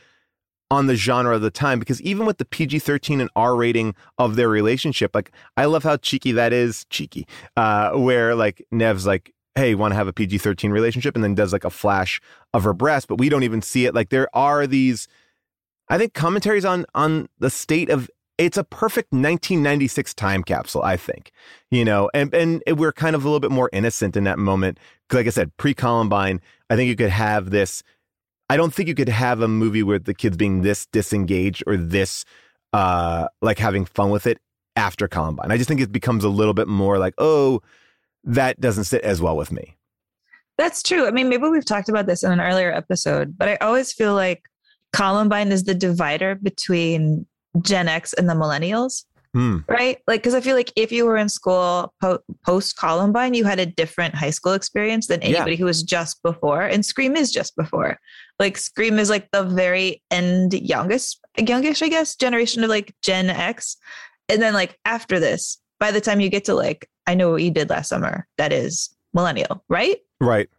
on the genre of the time because even with the PG-13 and R rating of their relationship, like I love how cheeky that is, cheeky, uh, where like Nev's like, hey, want to have a PG-13 relationship? And then does like a flash of her breast, but we don't even see it. Like there are these I think commentaries on on the state of it's a perfect 1996 time capsule. I think, you know, and and we're kind of a little bit more innocent in that moment. Like I said, pre Columbine, I think you could have this I don't think you could have a movie where the kids being this disengaged or this uh like having fun with it after Columbine. I just think it becomes a little bit more like, oh, that doesn't sit as well with me. That's true. I mean, maybe we've talked about this in an earlier episode, but I always feel like Columbine is the divider between Gen X and the millennials. Hmm. Right? Like, because I feel like if you were in school po- post Columbine, you had a different high school experience than Yeah. anybody who was just before. And Scream is just before. Like, Scream is like the very end youngest, youngest, I guess, generation of like Gen X. And then, like, after this, by the time you get to like, I know what you did last summer, that is millennial, right? Right.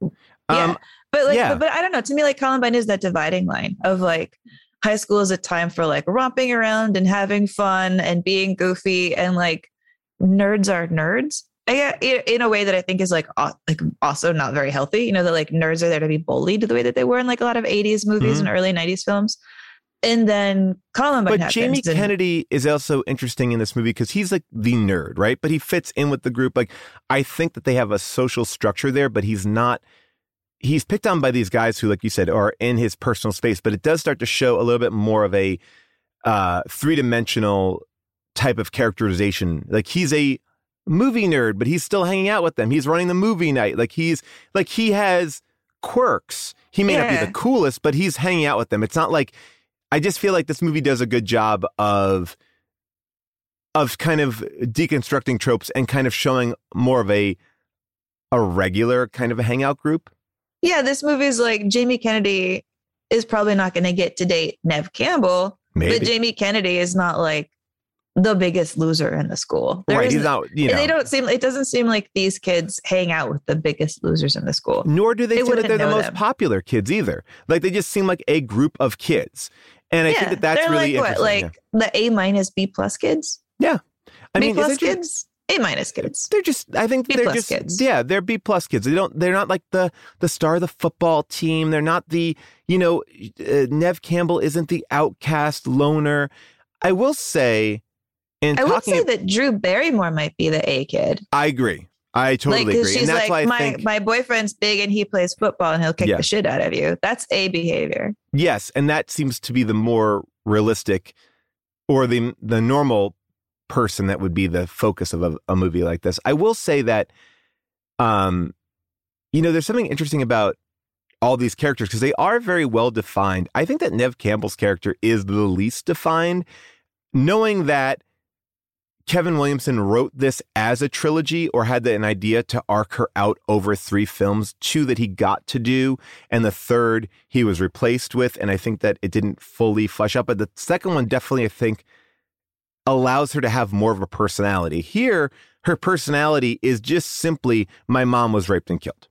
Yeah. Um, but like, yeah. but, but I don't know. To me, like Columbine is that dividing line of like high school is a time for like romping around and having fun and being goofy and like nerds are nerds. I in- a way that I think is like like also not very healthy. You know that like nerds are there to be bullied the way that they were in like a lot of '80s movies Mhm. and early '90s films. And then Columbine But. Jamie and- Kennedy is also interesting in this movie because he's like the nerd, right? But he fits in with the group. Like, I think that they have a social structure there, but he's not. He's picked on by these guys who, like you said, are in his personal space. But it does start to show a little bit more of a uh, three dimensional type of characterization. Like he's a movie nerd, but he's still hanging out with them. He's running the movie night. Like he's like he has quirks. He may not be the coolest, but he's hanging out with them. It's not like I just feel like this movie does a good job of of kind of deconstructing tropes and kind of showing more of a a regular kind of a hangout group. Yeah, this movie is like Jamie Kennedy is probably not going to get to date Nev Campbell, Maybe. but Jamie Kennedy is not like the biggest loser in the school. There right, he's isn't- you know. they don't seem. It doesn't seem like these kids hang out with the biggest losers in the school. Nor do they, They seem like wouldn't they're the most them. popular kids either. Like they just seem like a group of kids. And I think that that's they're really like what, like the A minus B plus kids. yeah. I B mean, plus kids, A minus kids. They're just. I think B they're plus just. kids. Yeah, they're B plus kids. They don't. They're not like the the star of the football team. They're not the. You know, uh, Nev Campbell isn't the outcast loner. I will say, in I would say that Drew Barrymore might be the A kid. I agree. I totally like, agree, she's and that's like why I my think my boyfriend's big and he plays football and he'll kick Yeah. the shit out of you. That's A behavior. yes, and that seems to be the more realistic, or the the normal person that would be the focus of a, a movie like this. I will say that, um, you know, there's something interesting about all these characters because they are very well defined. I think that Nev Campbell's character is the least defined, knowing that Kevin Williamson wrote this as a trilogy or had an idea to arc her out over three films, two that he got to do, and the third he was replaced with. And I think that it didn't fully flesh out. But the second one definitely, I think, allows her to have more of a personality. Here, her personality is just simply my mom was raped and killed.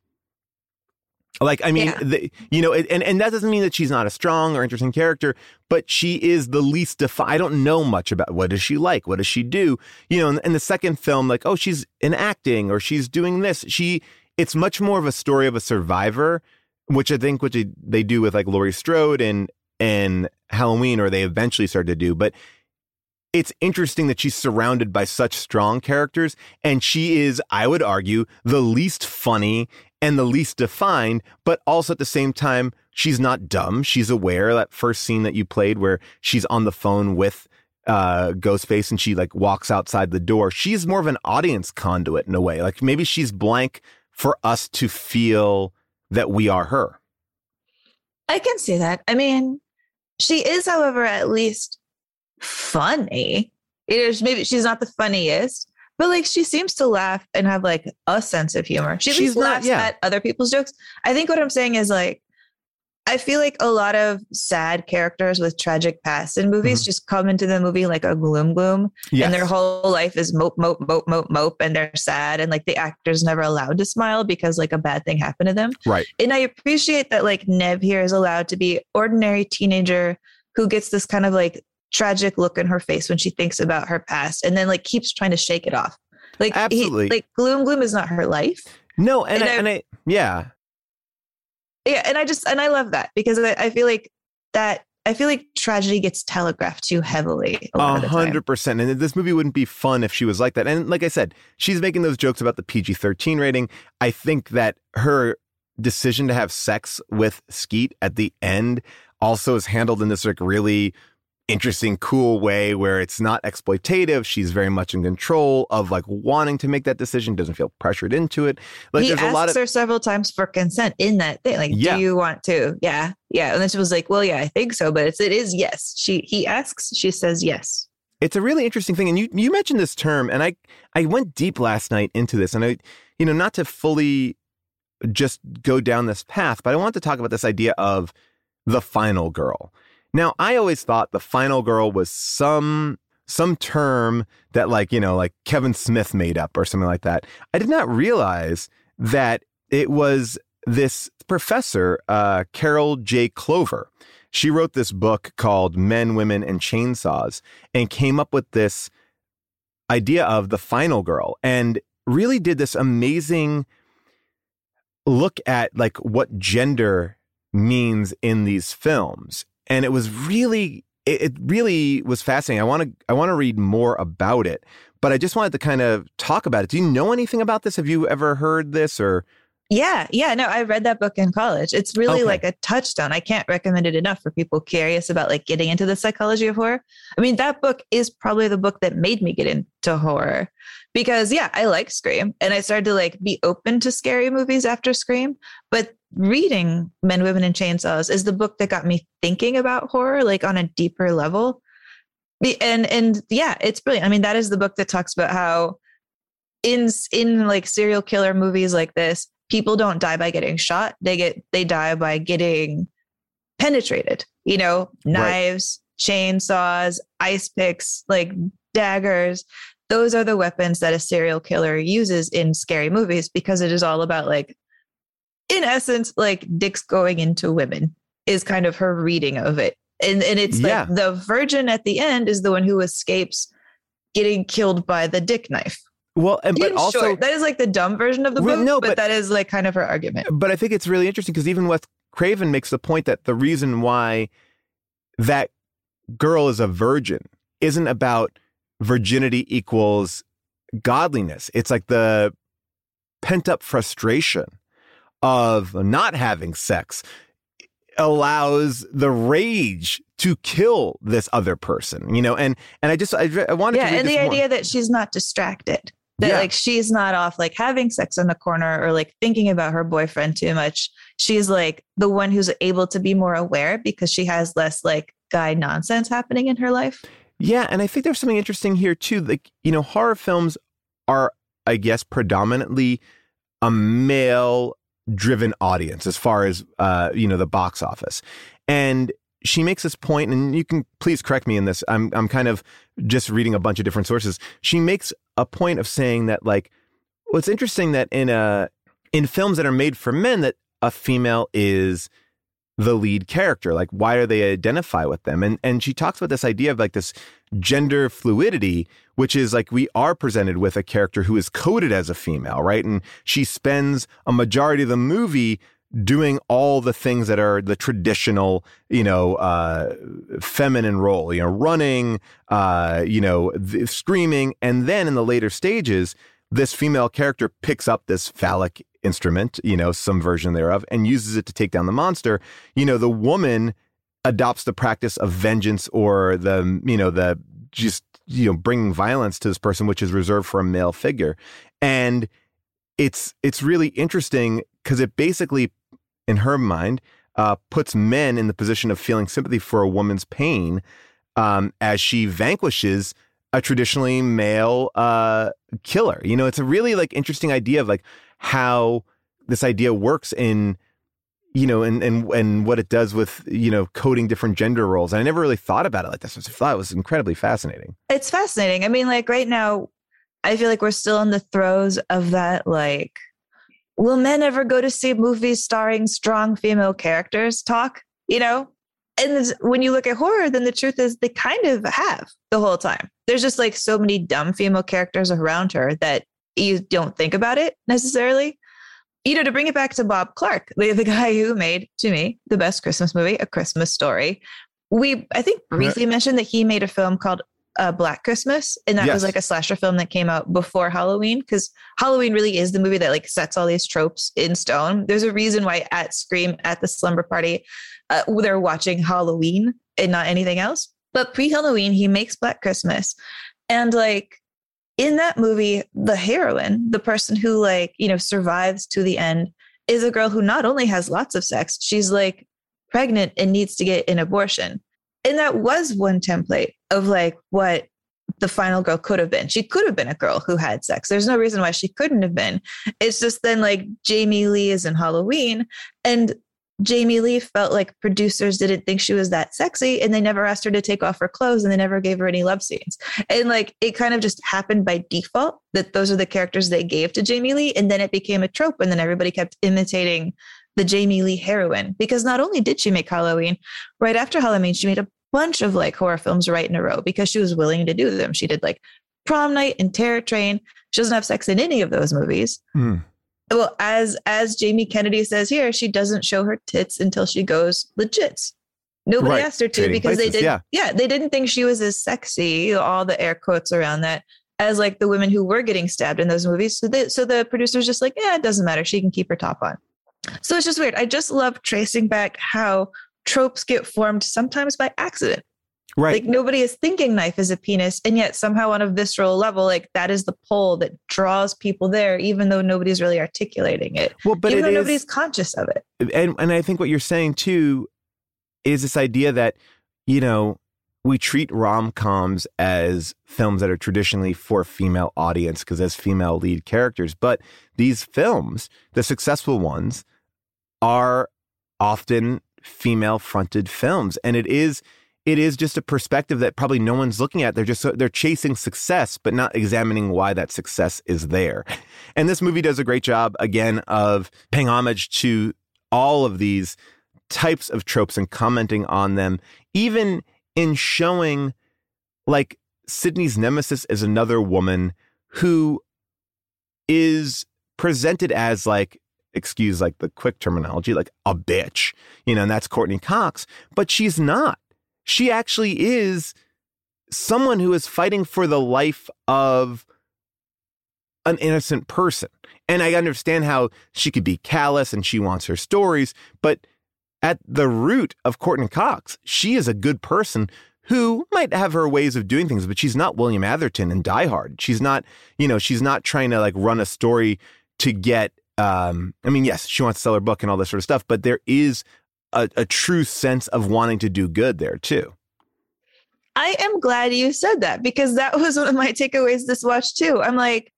Like, I mean, Yeah. the, you know, and, and that doesn't mean that she's not a strong or interesting character, but she is the least defined. I don't know much about what does she like? What does she do? You know, in, in the second film, like, oh, she's in acting or she's doing this. She, it's much more of a story of a survivor, which I think what they, they do with like Laurie Strode and, and Halloween, or they eventually started to do. But it's interesting that she's surrounded by such strong characters and she is i would argue the least funny and the least defined but also at the same time she's not dumb. She's aware that first scene that you played where she's on the phone with uh ghostface and she like walks outside the door. She's more of an audience conduit in a way. Like maybe she's blank for us to feel that we are her. I can see that. I mean, she is, however, at least funny. It is maybe she's not the funniest, but like she seems to laugh and have like a sense of humor. She She's not- laughs yeah. at other people's jokes. I think what I'm saying is like I feel like a lot of sad characters with tragic pasts in movies mm-hmm. just come into the movie like a gloom gloom and their whole life is mope, mope, mope, mope, mope, and they're sad. And like the actor's never allowed to smile because like a bad thing happened to them. right And I appreciate that like Nev here is allowed to be ordinary teenager who gets this kind of like tragic look in her face when she thinks about her past and then like keeps trying to shake it off. Like he- Absolutely. like gloom gloom is not her life. no and, And I, I- and I yeah Yeah, and I just and I love that because I, I feel like that I feel like tragedy gets telegraphed too heavily. A lot A of the time. hundred percent. And this movie wouldn't be fun if she was like that. And like I said, she's making those jokes about the PG thirteen rating. I think that her decision to have sex with Skeet at the end also is handled in this like really interesting, cool way where it's not exploitative. She's very much in control of like wanting to make that decision, doesn't feel pressured into it. Like he there's asks a lot of her several times for consent in that thing. Like, Yeah. do you want to? Yeah, yeah. And then she was like, "Well, yeah, I think so, but it's it is yes." She he asks, she says yes. it's a really interesting thing and you you mentioned this term and i i went deep last night into this and i you know not to fully just go down this path but i want to talk about this idea of the final girl now i always thought the final girl was some some term that like you know like kevin smith made up or something like that. I did not realize that it was this professor uh, carol j. Clover. She wrote this book called Men, Women, and Chainsaws and came up with this idea of the final girl and really did this amazing look at like what gender means in these films. And it was really it, it really was fascinating. I want to I want to read more about it, but I just wanted to kind of talk about it. Do you know anything about this? Have you ever heard this or Yeah, yeah. No, I read that book in college. It's really Okay. like a touchstone. I can't recommend it enough for people curious about like getting into the psychology of horror. I mean, that book is probably the book that made me get into horror because yeah, I like Scream and I started to like be open to scary movies after Scream. But reading Men, Women, and Chainsaws is the book that got me thinking about horror like on a deeper level. And and yeah, it's brilliant. I mean, that is the book that talks about how in in like serial killer movies like this people don't die by getting shot they get they die by getting penetrated you know Right. knives chainsaws ice picks like daggers those are the weapons that a serial killer uses in scary movies because it is all about like in essence like dicks going into women is kind of her reading of it and and it's Yeah. like the virgin at the end is the one who escapes getting killed by the dick knife well and but in also short, that is like the dumb version of the Well, book, no, but, but- that is like kind of her argument. But I think it's really interesting because even Wes Craven makes the point that the reason why that girl is a virgin isn't about virginity equals godliness. It's like the pent up frustration of not having sex allows the rage to kill this other person, you know, and and I just I, I wanted Yeah, to and the more. idea that she's not distracted, that Yeah. like she's not off like having sex in the corner or like thinking about her boyfriend too much. She's like the one who's able to be more aware because she has less like guy nonsense happening in her life. Yeah, and I think there's something interesting here too. Like, you know, horror films are, I guess, predominantly a male driven audience as far as uh, you know, the box office. And she makes this point, and you can please correct me in this. I'm I'm kind of just reading a bunch of different sources. She makes a point of saying that like well, interesting that in a in films that are made for men that a female is the lead character like why do they identify with them and and she talks about this idea of like this gender fluidity which is like we are presented with a character who is coded as a female right and she spends a majority of the movie doing all the things that are the traditional you know uh feminine role you know running uh you know th- screaming and then in the later stages this female character picks up this phallic instrument, you know, some version thereof, and uses it to take down the monster. You know, the woman adopts the practice of vengeance or the, you know, the just, you know, bringing violence to this person, which is reserved for a male figure. And it's, it's really interesting because it basically, in her mind, uh, puts men in the position of feeling sympathy for a woman's pain um, as she vanquishes a traditionally male uh, killer. You know, it's a really like interesting idea of like how this idea works in you know and and and what it does with you know coding different gender roles. And I never really thought about it like this. I thought it was incredibly fascinating. It's fascinating. I mean, like right now, I feel like we're still in the throes of that. Like, will men ever go to see movies starring strong female characters talk? You know? And when you look at horror, then the truth is they kind of have the whole time. There's just like so many dumb female characters around her that you don't think about it necessarily. You know, to bring it back to Bob Clark, the, the guy who made, to me, the best Christmas movie, A Christmas Story. We, I think, briefly mentioned that he made a film called uh, Black Christmas, and that Yes. was like a slasher film that came out before Halloween because Halloween really is the movie that like sets all these tropes in stone. There's a reason why at Scream at the slumber party, uh, they're watching Halloween and not anything else. But pre Halloween, he makes Black Christmas, and like in that movie, the heroine, the person who like you know survives to the end, is a girl who not only has lots of sex, she's like pregnant and needs to get an abortion. And that was one template of like what the final girl could have been. She could have been a girl who had sex. There's no reason why she couldn't have been. It's just then like Jamie Lee is in Halloween and Jamie Lee felt like producers didn't think she was that sexy and they never asked her to take off her clothes and they never gave her any love scenes. And like it kind of just happened by default that those are the characters they gave to Jamie Lee. And then it became a trope. And then everybody kept imitating the Jamie Lee heroine because not only did she make Halloween, right after Halloween, she made a bunch of like horror films right in a row because she was willing to do them. She did like Prom Night and Terror Train. She doesn't have sex in any of those movies. Hmm. Well, as as Jamie Kennedy says here, she doesn't show her tits until she goes legit Nobody Right. asked her to Trading because they didn't. yeah. yeah, they didn't think she was as sexy. All the air quotes around that as like the women who were getting stabbed in those movies. So the so the producer's just like, yeah, it doesn't matter. She can keep her top on. So it's just weird. I just love tracing back how tropes get formed sometimes by accident. Right. Like nobody is thinking knife is a penis, and yet somehow on a visceral level, like that is the pull that draws people there, even though nobody's really articulating it. Well, but even though is- nobody's conscious of it. and and I think what you're saying too is this idea that you know we treat rom-coms as films that are traditionally for female audience because as female lead characters but these films the successful ones are often female fronted films and it is it is just a perspective that probably no one's looking at they're just they're chasing success but not examining why that success is there and this movie does a great job again of paying homage to all of these types of tropes and commenting on them, even in showing like Sidney's nemesis is another woman who is presented as like, excuse like the quick terminology, like a bitch, you know, and that's Courteney Cox, but she's not. She actually is someone who is fighting for the life of an innocent person. And I understand how she could be callous and she wants her stories, but at the root of Courteney Cox, she is a good person who might have her ways of doing things, but she's not William Atherton in Die Hard. She's not, you know, she's not trying to like run a story to get um I mean, yes, she wants to sell her book and all this sort of stuff, but there is a, a true sense of wanting to do good there too. I am glad you said that because that was one of my takeaways this watch too. I'm like,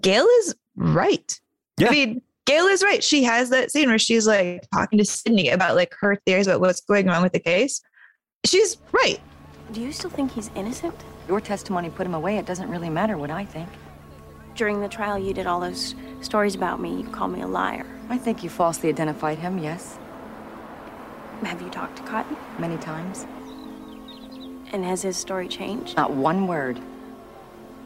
Gail is right. Yeah. I mean, Gail is right. She has that scene where she's like talking to Sidney about like her theories about what's going wrong with the case. She's right. Do you still think he's innocent? Your testimony put him away. It doesn't really matter what I think. During the trial, you did all those stories about me. You called me a liar. I think you falsely identified him, yes. Have you talked to Cotton? Many times. And has his story changed? Not one word.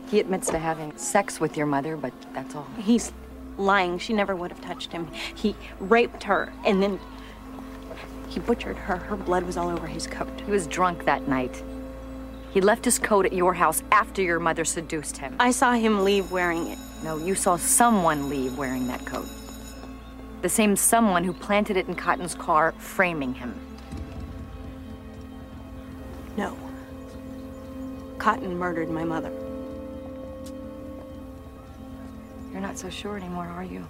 He admits to having sex with your mother, but that's all. He's lying. She never would have touched him. He raped her and then he butchered her. Her blood was all over his coat. He was drunk that night. He left his coat at your house after your mother seduced him. I saw him leave wearing it. No, you saw someone leave wearing that coat. The same someone who planted it in Cotton's car, framing him. No. Cotton murdered my mother. You're not so sure anymore, are you?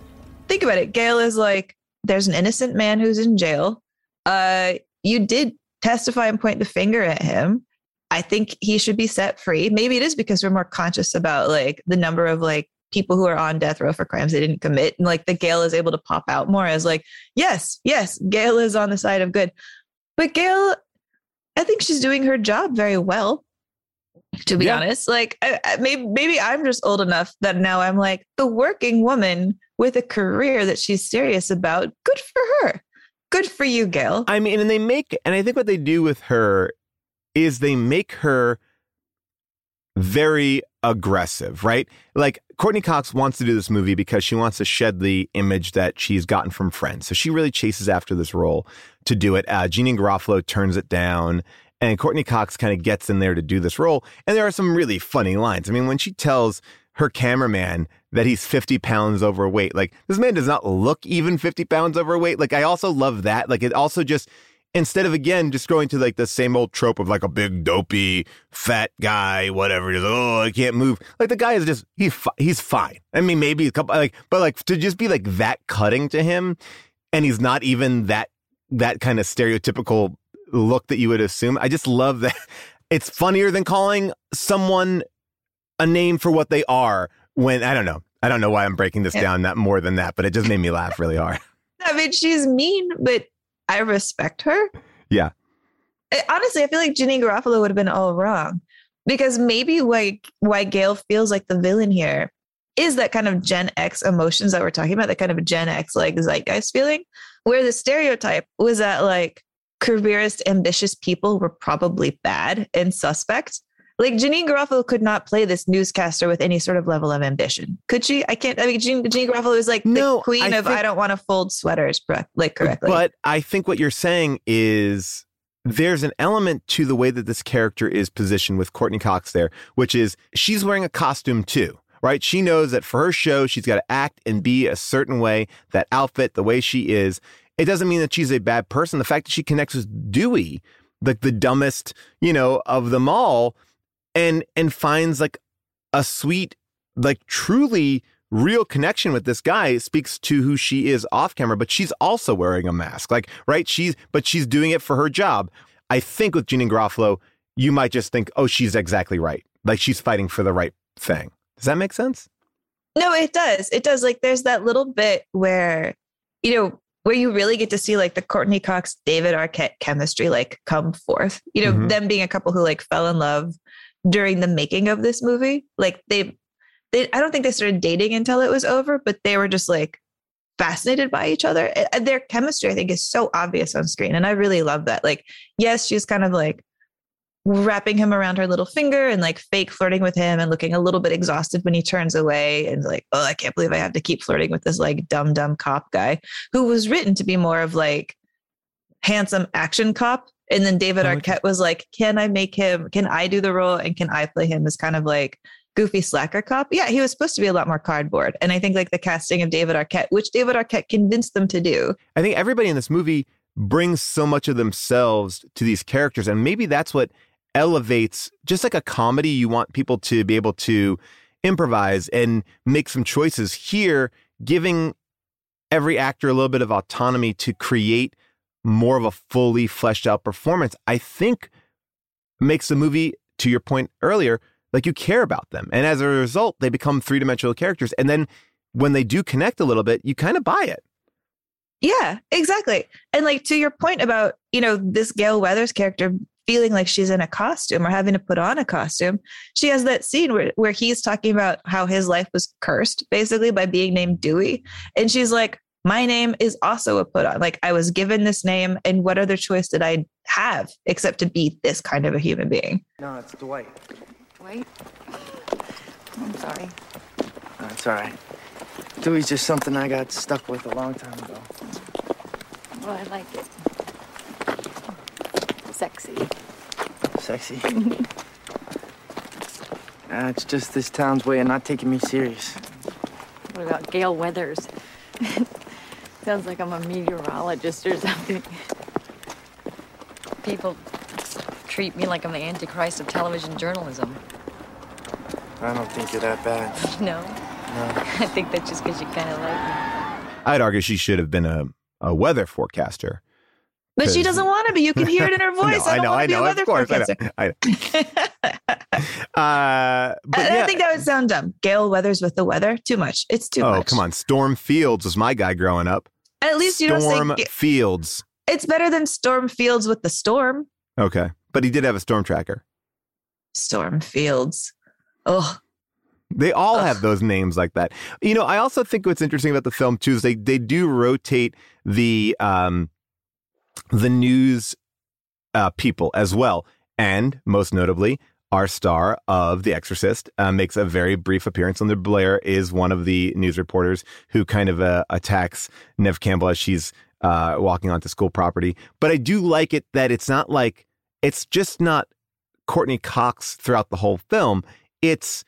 Think about it. Gail is like, there's an innocent man who's in jail. Uh, you did testify and point the finger at him. I think he should be set free. Maybe it is because we're more conscious about like the number of like people who are on death row for crimes they didn't commit. And like the Gail is able to pop out more as like, yes, yes, Gail is on the side of good. But Gail, I think she's doing her job very well. To be Yeah. honest, like I, I- maybe maybe I'm just old enough that now I'm like the working woman with a career that she's serious about. Good for her. Good for you, Gail. I mean, and they make, and I think what they do with her is they make her very aggressive, right? Like Courteney Cox wants to do this movie because she wants to shed the image that she's gotten from Friends. So she really chases after this role to do it. Uh, Janeane Garofalo turns it down. And Courteney Cox kind of gets in there to do this role. And there are some really funny lines. I mean, when she tells her cameraman that he's 50 pounds overweight, like this man does not look even 50 pounds overweight. Like, I also love that. Like, it also just, instead of again just going to like the same old trope of like a big dopey fat guy whatever just oh i can't move. Like the guy is just he's fi- he's fine. I mean maybe a couple like but like to just be like that cutting to him and he's not even that that kind of stereotypical look that you would assume i just love that it's funnier than calling someone a name for what they are when i don't know. I don't know why i'm breaking this Yeah. down that more than that but it just made me laugh really hard. I mean, she's mean, but I respect her. yeah I- honestly, I feel like Janeane Garofalo would have been all wrong because maybe why why Gail feels like the villain here is that kind of Gen X emotions that we're talking about, that kind of Gen X like zeitgeist feeling, where the stereotype was that like careerist, ambitious people were probably bad and suspect. Like Janeane Garofalo could not play this newscaster with any sort of level of ambition, could she? I can't. I mean, Janeane, Janeane Garofalo is like No, the queen I of think- I don't want to fold sweaters, correct? Like correctly. But I think what you're saying is there's an element to the way that this character is positioned with Courteney Cox there, which is she's wearing a costume too, right? She knows that for her show, she's got to act and be a certain way, that outfit, the way she is. It doesn't mean that she's a bad person. The fact that she connects with Dewey, like the dumbest, you know, of them all, and and finds like a sweet, like truly real connection with this guy speaks to who she is off camera, but she's also wearing a mask. Like, right? She's but she's doing it for her job. I think with Janeane Garofalo, you might just think, oh, she's exactly right. Like she's fighting for the right thing. Does that make sense? No, it does. It does. Like there's that little bit where, you know, where you really get to see like the Courteney Cox, David Arquette chemistry like come forth. You know, Mhm. them being a couple who like fell in love during the making of this movie. Like they they I don't think they started dating until it was over, but they were just like fascinated by each other. Their chemistry, I think, is so obvious on screen. And I really love that. Like, yes, she's kind of like wrapping him around her little finger and like fake flirting with him and looking a little bit exhausted when he turns away and like, oh, I can't believe I have to keep flirting with this like dumb, dumb cop guy who was written to be more of like handsome action cop. And then David Arquette was like, can I make him, can I do the role and can I play him as kind of like goofy slacker cop? Yeah, he was supposed to be a lot more cardboard. And I think like the casting of David Arquette, which David Arquette convinced them to do, I think everybody in this movie brings so much of themselves to these characters. And maybe that's what elevates just like a comedy. You want people to be able to improvise and make some choices here, giving every actor a little bit of autonomy to create more of a fully fleshed out performance, I think makes the movie, to your point earlier, like you care about them. And as a result, they become three dimensional characters. And then when they do connect a little bit, you kind of buy it. Yeah, exactly. And like to your point about, you know, this Gail Weathers character feeling like she's in a costume or having to put on a costume. She has that scene where, where he's talking about how his life was cursed basically by being named Dewey. And she's like, my name is also a put on. Like I was given this name, and what other choice did I have except to be this kind of a human being? No, it's Dwight. Wait. I'm sorry. No, it's all right. Dewey's just something I got stuck with a long time ago. Well, I like it. Sexy. Sexy. Uh, it's just this town's way of not taking me serious. What about Gail Weathers? Sounds like I'm a meteorologist or something. People treat me like I'm the Antichrist of television journalism. I don't think you're that bad. No, No. I think that's just because you kind of like me. I'd argue she should have been a, a weather forecaster. But she doesn't want to be. You can hear it in her voice. No, I, don't know, want I to be know, a weather of course. I know. I know. uh, but yeah. I think that would sound dumb. Gail Weathers with the weather, too much. It's too oh, much. Oh, come on. Storm Fields was my guy growing up. At least you don't say. Ga- Fields. It's better than Storm Fields with the storm. Okay. But he did have a storm tracker. Storm Fields. Oh, They all have those names like that. You know, I also think what's interesting about the film too is they they do rotate the um the news uh, people as well, and most notably, our star of The Exorcist uh, makes a very brief appearance. Linda Blair is one of the news reporters who kind of uh, attacks Nev Campbell as she's uh, walking onto school property. But I do like it that it's not like it's just not Courteney Cox throughout the whole film. It's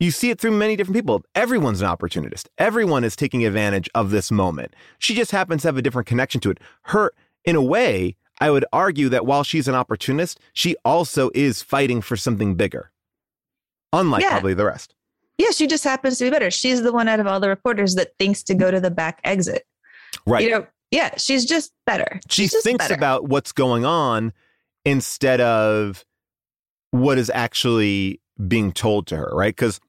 you see it through many different people. Everyone's an opportunist. Everyone is taking advantage of this moment. She just happens to have a different connection to it. Her, in a way, I would argue that while she's an opportunist, she also is fighting for something bigger. Unlike Yeah. probably the rest. Yeah, she just happens to be better. She's the one out of all the reporters that thinks to go to the back exit. Right. You know, yeah, she's just better. she She's thinks better. about what's going on instead of what is actually being told to her, right? Because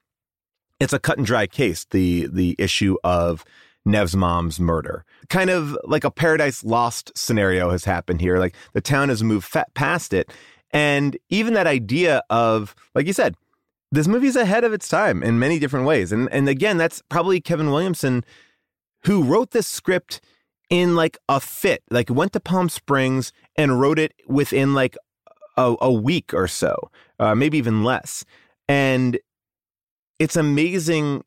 it's a cut and dry case, the the issue of Neve's mom's murder. Kind of like a paradise lost scenario has happened here. Like the town has moved past it. And even that idea of, like you said, this movie's ahead of its time in many different ways. And and again, that's probably Kevin Williamson who wrote this script in like a fit, like went to Palm Springs and wrote it within like a, a week or so, uh, maybe even less. And it's amazing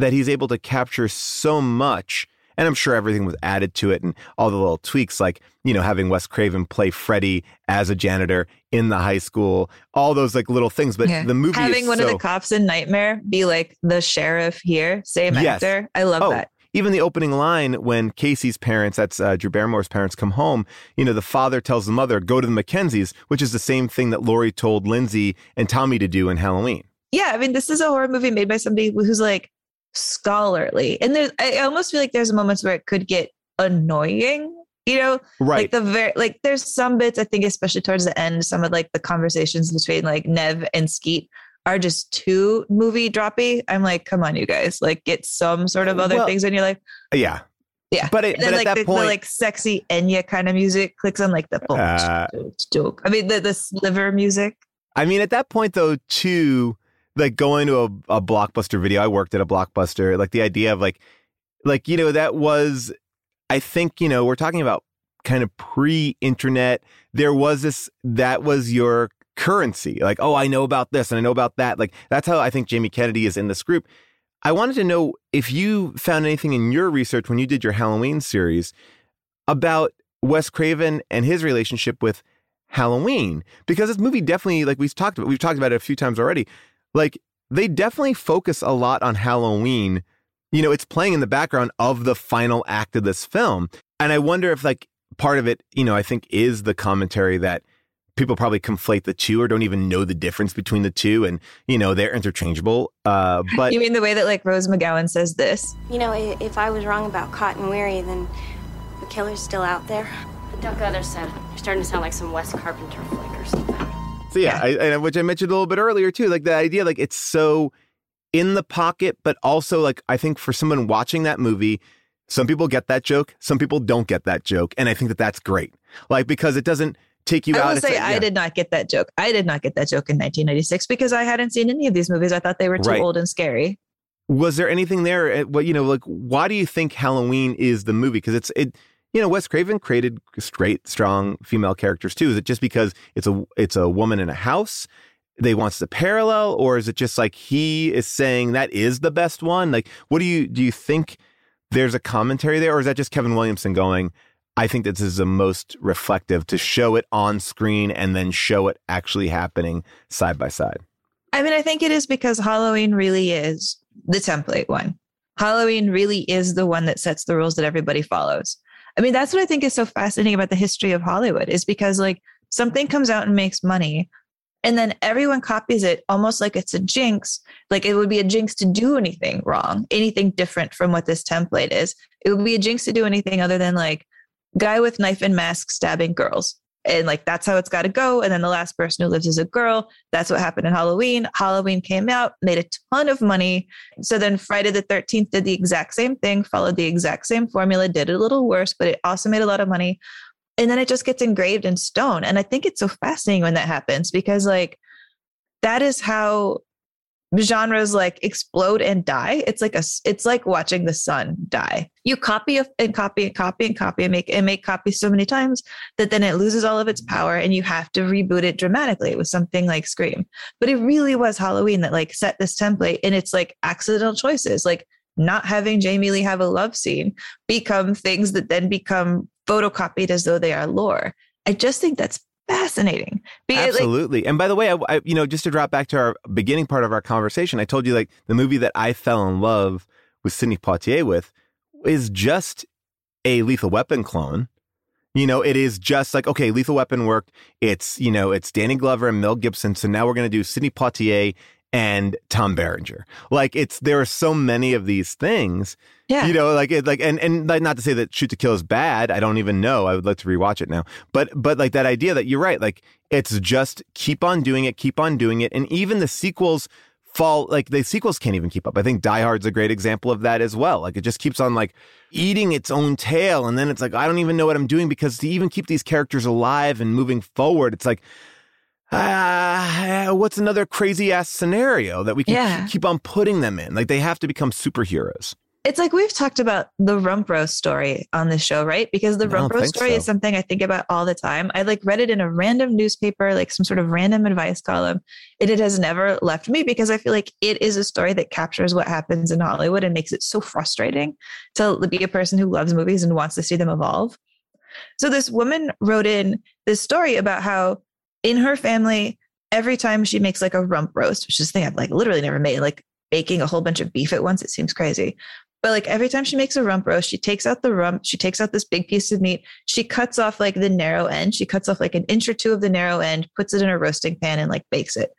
that he's able to capture so much. And I'm sure everything was added to it and all the little tweaks, like, you know, having Wes Craven play Freddy as a janitor in the high school, all those like little things. But Yeah. the movie having one of the cops in Nightmare be like the sheriff here, same Yes. actor. I love Oh, that. Even the opening line when Casey's parents, that's uh, Drew Barrymore's parents, come home, you know, the father tells the mother, go to the Mackenzies, which is the same thing that Laurie told Lindsey and Tommy to do in Halloween. Yeah, I mean, this is a horror movie made by somebody who's like scholarly, and there's I almost feel like there's moments where it could get annoying. You know, Right. Like the very like there's some bits I think, especially towards the end, some of like the conversations between like Neve and Skeet are just too movie droppy. I'm like, come on, you guys, like get some sort of other Well, things in your life. Yeah. Yeah, But it- And then, but at like that the, the, point- like sexy Enya kind of music clicks on like the Uh, joke. I mean, the the sliver music. I mean, at that point, though, too, like going to a, a blockbuster video, I worked at a blockbuster, like the idea of like, like, you know, that was, I think, you know, we're talking about kind of pre internet. There was this, that was your currency. Like, oh, I know about this and I know about that. Like, that's how I think Jamie Kennedy is in this group. I wanted to know if you found anything in your research when you did your Halloween series about Wes Craven and his relationship with Halloween because this movie definitely like we've talked about we've talked about it a few times already like they definitely focus a lot on Halloween you know it's playing in the background of the final act of this film and I wonder if like part of it you know I think is the commentary that people probably conflate the two or don't even know the difference between the two and you know they're interchangeable uh but you mean the way that like Rose McGowan says this? You know, if I was wrong about Cotton Weary, then the killer's still out there. Duck other said, you're starting to sound like some Wes Carpenter flick or something. So yeah, I, and which I mentioned a little bit earlier too, like the idea, like it's so in the pocket, but also like I think for someone watching that movie, some people get that joke, some people don't get that joke, and I think that that's great, like because it doesn't take you I out. will It's say like- I did not get that joke. I did not get that joke in 1996 because I hadn't seen any of these movies. I thought they were too Right. old and scary. Was there anything there? uh, What you know, like why do you think Halloween is the movie? Because it's it. You know, Wes Craven created straight, strong female characters too. Is it just because it's a it's a woman in a house? They wants to parallel, or is it just like he is saying that is the best one? Like, what do you do? You think there's a commentary there, or is that just Kevin Williamson going? I think this is the most reflective to show it on screen and then show it actually happening side by side. I mean, I think it is because Halloween really is the template one. Halloween really is the one that sets the rules that everybody follows. I mean, that's what I think is so fascinating about the history of Hollywood is because like something comes out and makes money and then everyone copies it almost like it's a jinx. Like it would be a jinx to do anything wrong, anything different from what this template is. It would be a jinx to do anything other than like guy with knife and mask stabbing girls. And like that's how it's got to go. And then the last person who lives is a girl. That's what happened in Halloween. Halloween came out, made a ton of money. So then Friday the 13th did the exact same thing, followed the exact same formula, did a little worse, but it also made a lot of money. And then it just gets engraved in stone. And I think it's so fascinating when that happens because like that is how genres like explode and die. It's like a it's like watching the sun die. You copy and copy and copy and copy and make and make copies so many times that then it loses all of its mm. power and you have to reboot it dramatically with something like Scream. But it really was Halloween that like set this template and it's like accidental choices like not having Jamie Lee have a love scene become things that then become photocopied as though they are lore. I just think that's fascinating. It, like, Absolutely. and by the way, I, I, you know, just to drop back to our beginning part of our conversation, I told you like the movie that I fell in love with Sidney Poitier with is just a Lethal Weapon clone. You know, it is just like okay, Lethal Weapon worked. It's you know, it's Danny Glover and Mel Gibson. So now we're going to do Sidney Poitier and Tom Berenger. Like it's there are so many of these things. Yeah. You know, like it like and and like, not to say that Shoot to Kill is bad. I don't even know. I would like to rewatch it now. But but like that idea that you're right. Like it's just keep on doing it, keep on doing it, and even the sequels fall like the sequels can't even keep up. I think Die Hard's a great example of that as well. Like it just keeps on like eating its own tail, and then it's like I don't even know what I'm doing because to even keep these characters alive and moving forward, it's like. Ah, what's another crazy ass scenario that we can Yeah. keep on putting them in? Like they have to become superheroes. It's like we've talked about the rump roast story on this show, right? Because the I don't rump roast story so. is something I think about all the time. I like read it in a random newspaper, like some sort of random advice column, and it has never left me because I feel like it is a story that captures what happens in Hollywood and makes it so frustrating to be a person who loves movies and wants to see them evolve. So this woman wrote in this story about how in her family, every time she makes like a rump roast, which is a thing I've like literally never made, like baking a whole bunch of beef at once, it seems crazy. But like every time she makes a rump roast, she takes out the rump, she takes out this big piece of meat, she cuts off like the narrow end, she cuts off like an inch or two of the narrow end, puts it in a roasting pan and like bakes it.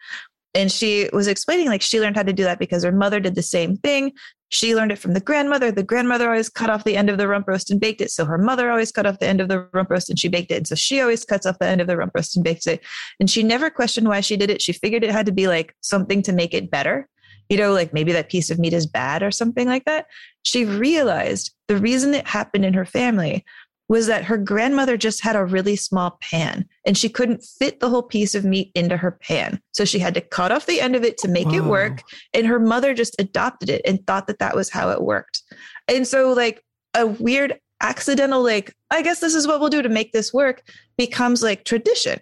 And she was explaining like she learned how to do that because her mother did the same thing. She learned it from the grandmother. The grandmother always cut off the end of the rump roast and baked it. So her mother always cut off the end of the rump roast and she baked it. And so she always cuts off the end of the rump roast and bakes it. And she never questioned why she did it. She figured it had to be like something to make it better. You know, like maybe that piece of meat is bad or something like that. She realized the reason it happened in her family was that her grandmother just had a really small pan and she couldn't fit the whole piece of meat into her pan. So she had to cut off the end of it to make it work. And her mother just adopted it and thought that that was how it worked. And so, like, a weird accidental, like, I guess this is what we'll do to make this work becomes like tradition.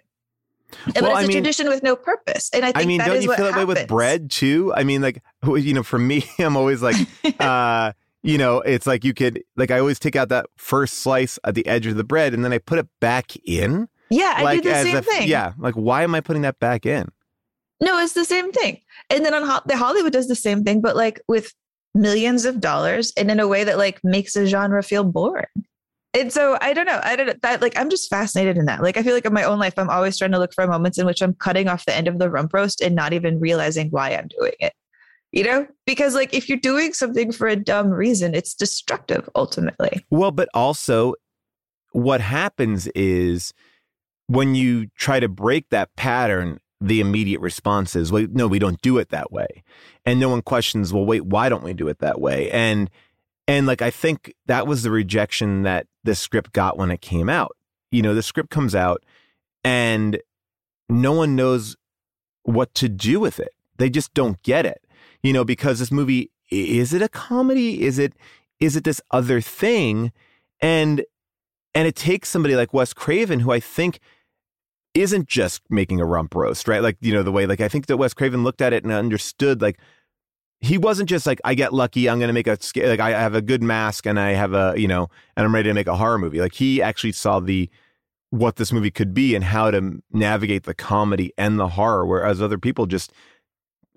but Well, it's I a mean- tradition with no purpose. And I think I mean, that don't is you what feel that way with bread too? I mean, like you know, for me, I'm always like, uh, you know, it's like you could like I always take out that first slice at the edge of the bread and then I put it back in. Yeah, I like do the same if- thing. Yeah, like why am I putting that back in? No, it's the same thing. And then on Ho- the Hollywood does the same thing, but like with millions of dollars and in a way that like makes a genre feel boring. And so I don't know. I don't know that like I'm just fascinated in that. Like I feel like in my own life, I'm always trying to look for moments in which I'm cutting off the end of the rump roast and not even realizing why I'm doing it. You know? Because like if you're doing something for a dumb reason, it's destructive ultimately. Well, but also what happens is when you try to break that pattern, the immediate response is, wait, no, we don't do it that way. And no one questions, well, wait, why don't we do it that way? And and like I think that was the rejection that the script got when it came out. You know, the script comes out and no one knows what to do with it. They just don't get it. You know, because this movie is it a comedy? Is it is it this other thing? And and it takes somebody like Wes Craven who I think isn't just making a rump roast, right? Like, you know, the way like I think that Wes Craven looked at it and understood like he wasn't just like I get lucky, I'm going to make a like I have a good mask and I have a, you know, and I'm ready to make a horror movie. Like he actually saw the what this movie could be and how to navigate the comedy and the horror whereas other people just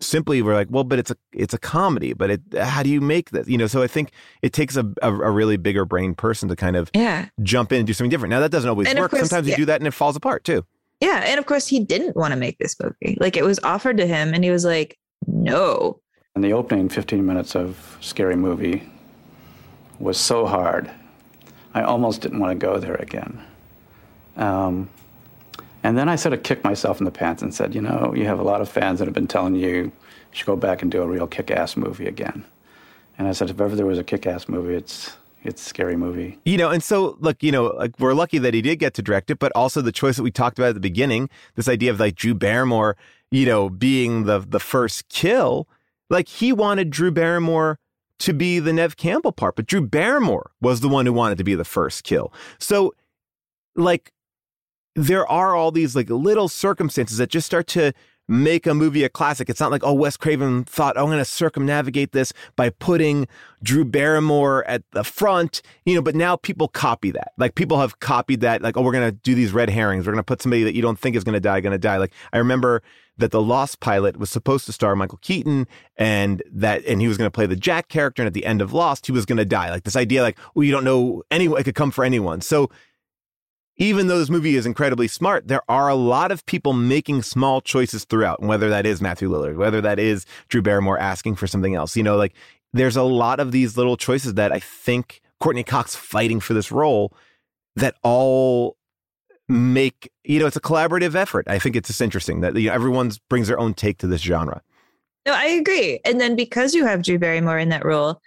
simply were like, well, but it's a it's a comedy, but it how do you make this? You know, so I think it takes a a, a really bigger brain person to kind of Yeah. jump in and do something different. Now that doesn't always And work. course, Sometimes you yeah. do that and it falls apart too. Yeah. And of course he didn't want to make this movie. Like it was offered to him and he was like, no. And the opening 15 minutes of Scary Movie was so hard, I almost didn't want to go there again. Um, and then I sort of kicked myself in the pants and said, you know, you have a lot of fans that have been telling you you should go back and do a real kick ass movie again. And I said, if ever there was a kick ass movie, it's, it's Scary Movie. You know, and so look, you know, like we're lucky that he did get to direct it, but also the choice that we talked about at the beginning, this idea of like Drew Barrymore, you know, being the the first kill, like he wanted Drew Barrymore to be the Neve Campbell part, but Drew Barrymore was the one who wanted to be the first kill. So like there are all these like little circumstances that just start to make a movie a classic. It's not like, oh, Wes Craven thought, oh, I'm going to circumnavigate this by putting Drew Barrymore at the front, you know, but now people copy that. Like people have copied that, like, oh, we're going to do these red herrings. We're going to put somebody that you don't think is going to die, going to die. Like I remember that the Lost pilot was supposed to star Michael Keaton and that, and he was going to play the Jack character. And at the end of Lost, he was going to die. Like this idea, like, well, you don't know anyone, it could come for anyone. So even though this movie is incredibly smart, there are a lot of people making small choices throughout, whether that is Matthew Lillard, whether that is Drew Barrymore asking for something else. You know, like there's a lot of these little choices that I think Courteney Cox fighting for this role that all make, you know, it's a collaborative effort. I think it's just interesting that you know, everyone brings their own take to this genre. No, I agree. And then because you have Drew Barrymore in that role,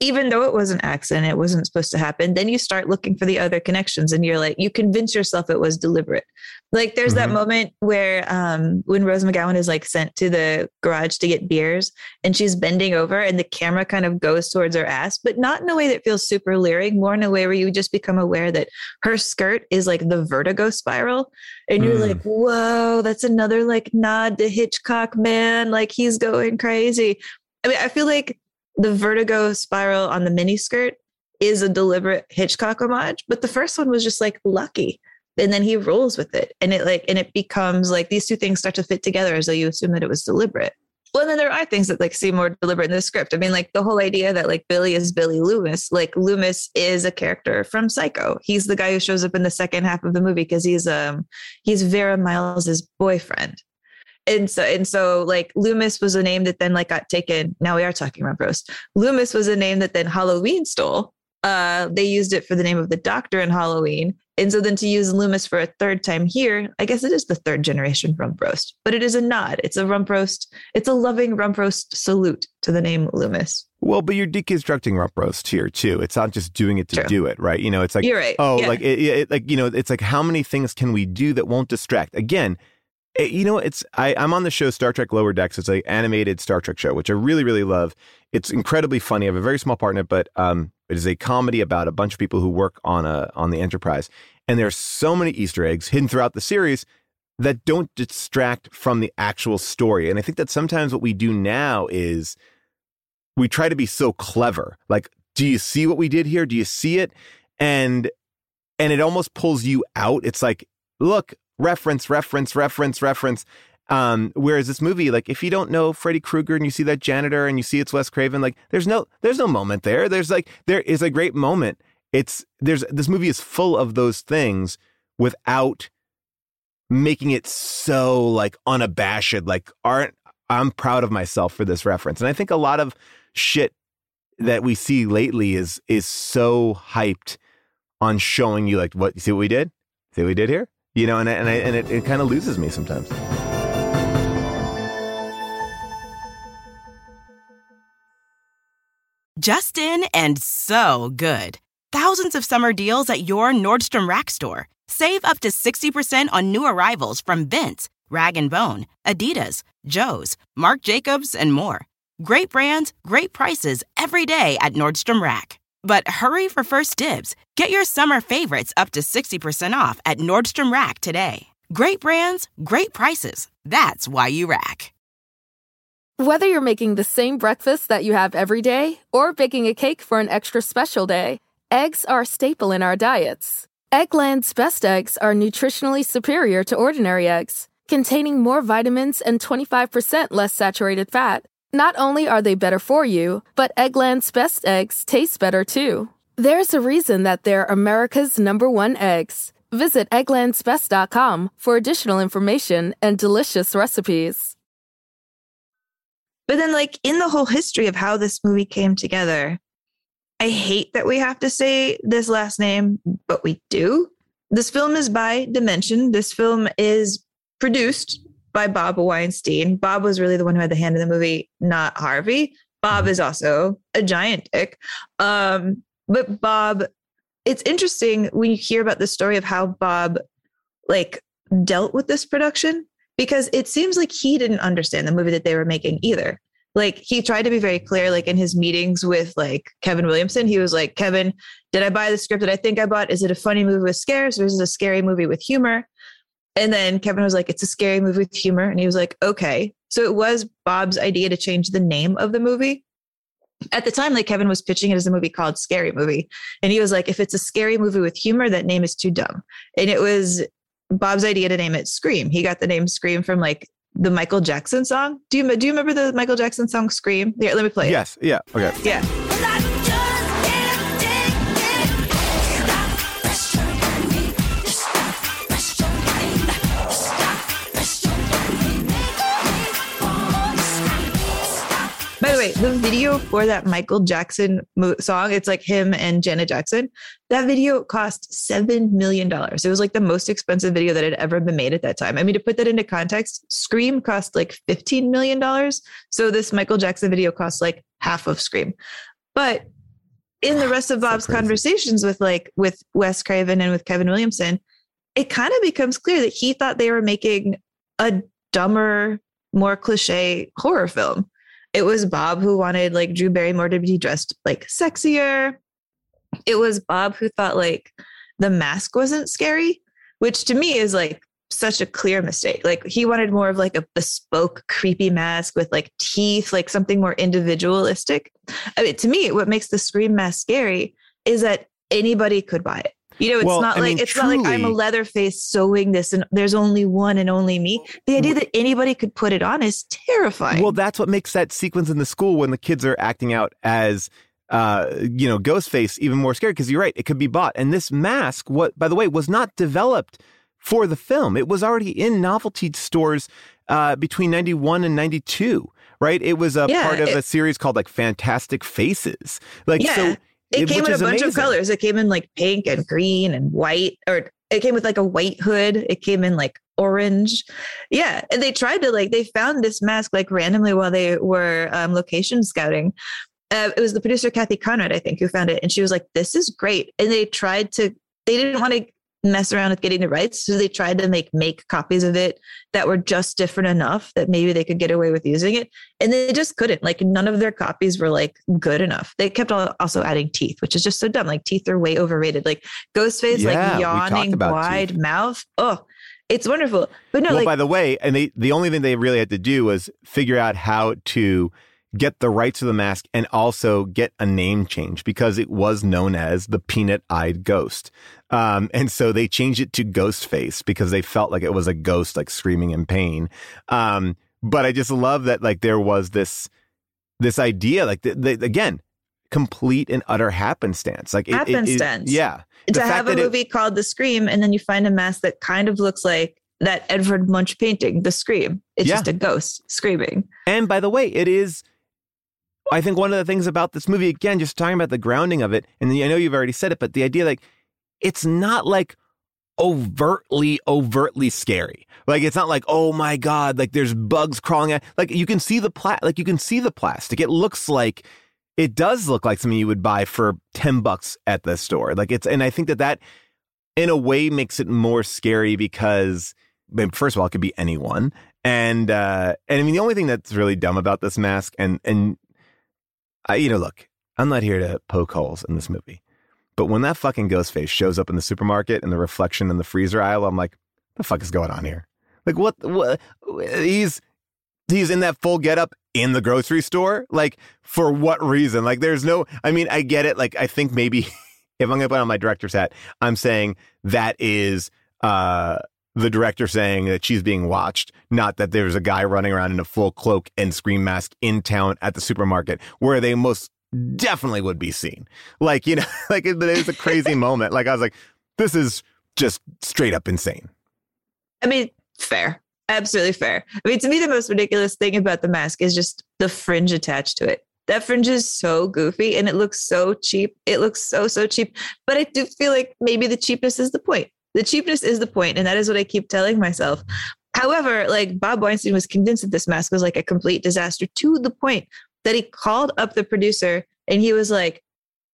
even though it was an accident, it wasn't supposed to happen, then you start looking for the other connections and you're like, you convince yourself it was deliberate. Like there's mm-hmm. that moment where um, when Rose McGowan is like sent to the garage to get beers and she's bending over and the camera kind of goes towards her ass, but not in a way that feels super leering, more in a way where you just become aware that her skirt is like the vertigo spiral. And you're mm. like, whoa, that's another like nod to Hitchcock, man. Like he's going crazy. I mean, I feel like the vertigo spiral on the mini skirt is a deliberate Hitchcock homage, but the first one was just like lucky. And then he rolls with it. And it like and it becomes like these two things start to fit together as though you assume that it was deliberate. Well, and then there are things that like seem more deliberate in the script. I mean, like the whole idea that like Billy is Billy Loomis, like Loomis is a character from Psycho. He's the guy who shows up in the second half of the movie because he's um he's Vera Miles's boyfriend and so and so like Loomis was a name that then like got taken. Now we are talking about roast. Loomis was a name that then Halloween stole. Uh, they used it for the name of the doctor in Halloween. And so then to use Loomis for a third time here, I guess it is the third generation rump roast, but it is a nod. It's a rump roast. It's a loving rump roast salute to the name Loomis. Well, but you're deconstructing rump roast here too. It's not just doing it to True. do it, right? You know, it's like, You're right. oh, Yeah. like, it, it, like, you know, it's like, how many things can we do that won't distract? Again, you know, it's I, I'm on the show Star Trek Lower Decks. It's an animated Star Trek show, which I really, really love. It's incredibly funny. I have a very small part in it, but um, it is a comedy about a bunch of people who work on a on the Enterprise, and there's so many Easter eggs hidden throughout the series that don't distract from the actual story. And I think that sometimes what we do now is we try to be so clever. Like, do you see what we did here? Do you see it? And and it almost pulls you out. It's like, look, reference, reference, reference, reference. Um, whereas this movie, like, if you don't know Freddy Krueger and you see that janitor and you see it's Wes Craven, like, there's no, there's no moment there. There's like, there is a great moment. It's there's this movie is full of those things without making it so like unabashed. Like, aren't I'm proud of myself for this reference. And I think a lot of shit that we see lately is is so hyped on showing you like what you see what we did, see what we did here, you know, and and I, and it, it kind of loses me sometimes. Justin and so good. Thousands of summer deals at your Nordstrom Rack store. Save up to 60% on new arrivals from Vince, Rag & Bone, Adidas, Joe's, Marc Jacobs, and more. Great brands, great prices every day at Nordstrom Rack. But hurry for first dibs. Get your summer favorites up to 60% off at Nordstrom Rack today. Great brands, great prices. That's why you rack. Whether you're making the same breakfast that you have every day or baking a cake for an extra special day, eggs are a staple in our diets. Eggland's best eggs are nutritionally superior to ordinary eggs, containing more vitamins and 25% less saturated fat. Not only are they better for you, but Eggland's best eggs taste better too. There's a reason that they're America's number one eggs. Visit egglandsbest.com for additional information and delicious recipes. But then, like, in the whole history of how this movie came together, I hate that we have to say this last name, but we do. This film is by Dimension. This film is produced by Bob Weinstein. Bob was really the one who had the hand in the movie, not Harvey. Bob is also a giant dick. Um, but Bob, it's interesting when you hear about the story of how Bob like dealt with this production because it seems like he didn't understand the movie that they were making either. Like he tried to be very clear, like in his meetings with like Kevin Williamson, he was like, Kevin, did I buy the script that I think I bought? Is it a funny movie with scares or is it a scary movie with humor? And then Kevin was like, it's a scary movie with humor. And he was like, okay. So it was Bob's idea to change the name of the movie. At the time, like Kevin was pitching it as a movie called Scary Movie. And he was like, if it's a scary movie with humor, that name is too dumb. And it was Bob's idea to name it Scream. He got the name Scream from like the Michael Jackson song. Do you do you remember the Michael Jackson song Scream? Here, let me play it. Yes. Yeah. Okay. Yeah. The way, the video for that Michael Jackson mo- song, it's like him and Janet Jackson. That video cost $7 million. It was like the most expensive video that had ever been made at that time. I mean, to put that into context, Scream cost like $15 million. So this Michael Jackson video cost like half of Scream. But in the rest of Bob's conversations with like with Wes Craven and with Kevin Williamson, it kind of becomes clear that he thought they were making a dumber, more cliche horror film. It was Bob who wanted like Drew Barrymore to be dressed like sexier. It was Bob who thought like the mask wasn't scary, which to me is like such a clear mistake. Like he wanted more of like a bespoke, creepy mask with like teeth, like something more individualistic. I mean, to me, what makes the scream mask scary is that anybody could buy it. You know, it's Well, not I like mean, it's not like I'm a truly- Leatherface sewing this and there's only one and only me. The idea that anybody could put it on is terrifying. Well, that's what makes that sequence in the school when the kids are acting out as uh you know Ghostface even more scary because you're right it could be bought and this mask what by the way was not developed for the film it was already in novelty stores uh between 91 and 92 right it was a Yeah, part of it- a series called like Fantastic Faces like yeah. so it came in a bunch of colors. It came in like pink and green and white, or it came with like a white hood. It came in like orange. Yeah. And they tried to like, they found this mask like randomly while they were um, location scouting. Uh, it was the producer, Cathy Konrad, I think, who found it. And she was like, this is great. And they tried to, they didn't want to mess around with getting the rights. So they tried to make make copies of it that were just different enough that maybe they could get away with using it. And they just couldn't. Like none of their copies were like good enough. They kept also adding teeth, which is just so dumb. Like teeth are way overrated. Like Ghostface, Yeah, like yawning wide mouth. Oh, it's wonderful. But no, well, like by the way, and they the only thing they really had to do was figure out how to get the rights to the mask and also get a name change because it was known as the peanut eyed ghost. Um, and so they changed it to Ghostface because they felt like it was a ghost like screaming in pain. Um, but I just love that like there was this this idea like th- th- again complete and utter happenstance like it- it- it- Happenstance. yeah to have a it- movie called The Scream and then you find a mask that kind of looks like that Edvard Munch painting, The Scream. It's Yeah. just a ghost screaming. And by the way, it is. I think one of the things about this movie, again, just talking about the grounding of it, and I know you've already said it, but the idea like it's not like overtly, overtly scary. Like it's not like, oh my god, like there's bugs crawling at. Like you can see the pla- like you can see the plastic. It looks like it does look like something you would buy for ten bucks at the store. Like it's, and I think that that in a way makes it more scary because I mean, first of all, it could be anyone. And uh and I mean the only thing that's really dumb about this mask and and I you know, look, I'm not here to poke holes in this movie. But when that fucking ghost face shows up in the supermarket and the reflection in the freezer aisle, I'm like, what the fuck is going on here? Like what what he's he's in that full getup in the grocery store? Like for what reason? Like there's no I mean, I get it. Like I think maybe if I'm gonna put on my director's hat, I'm saying that is uh the director saying that she's being watched, not that there's a guy running around in a full cloak and scream mask in town at the supermarket where they most definitely would be seen. Like, you know, like it, it was a crazy moment. Like I was like, this is just straight up insane. I mean, fair. Absolutely fair. I mean, to me, the most ridiculous thing about the mask is just the fringe attached to it. That fringe is so goofy and it looks so cheap. It looks so, so cheap. But I do feel like maybe the cheapness is the point. The cheapness is the point, And that is what I keep telling myself. However, like Bob Weinstein was convinced that this mask was like a complete disaster to the point that he called up the producer and he was like,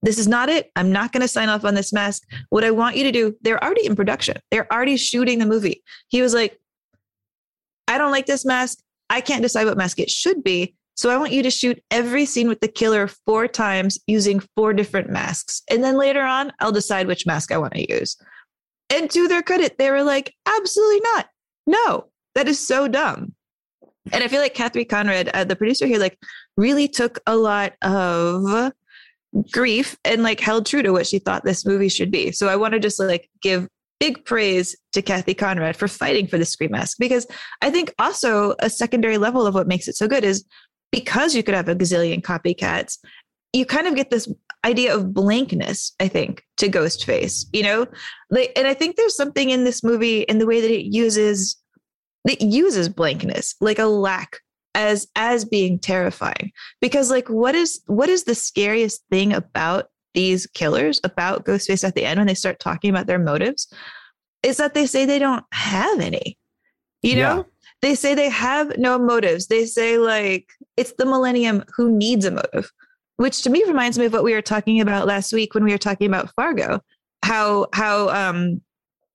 this is not it. I'm not going to sign off on this mask. What I want you to do, they're already in production. They're already shooting the movie. He was like, I don't like this mask. I can't decide what mask it should be. So I want you to shoot every scene with the killer four times using four different masks. And then later on, I'll decide which mask I want to use. And to their credit, they were like, absolutely not. No, that is so dumb. And I feel like Catherine Konrad, uh, the producer here, like really took a lot of grief and like held true to what she thought this movie should be. So I want to just like give big praise to Cathy Konrad for fighting for the Scream mask because I think also a secondary level of what makes it so good is because you could have a gazillion copycats, you kind of get this idea of blankness, I think, to Ghostface, you know? Like, and I think there's something in this movie in the way that it uses it uses blankness, like a lack as as being terrifying. Because like what is what is the scariest thing about these killers, about Ghostface at the end when they start talking about their motives? Is that they say they don't have any. You know? Yeah. They say they have no motives. They say like it's the millennium who needs a motive which to me reminds me of what we were talking about last week when we were talking about Fargo. How how um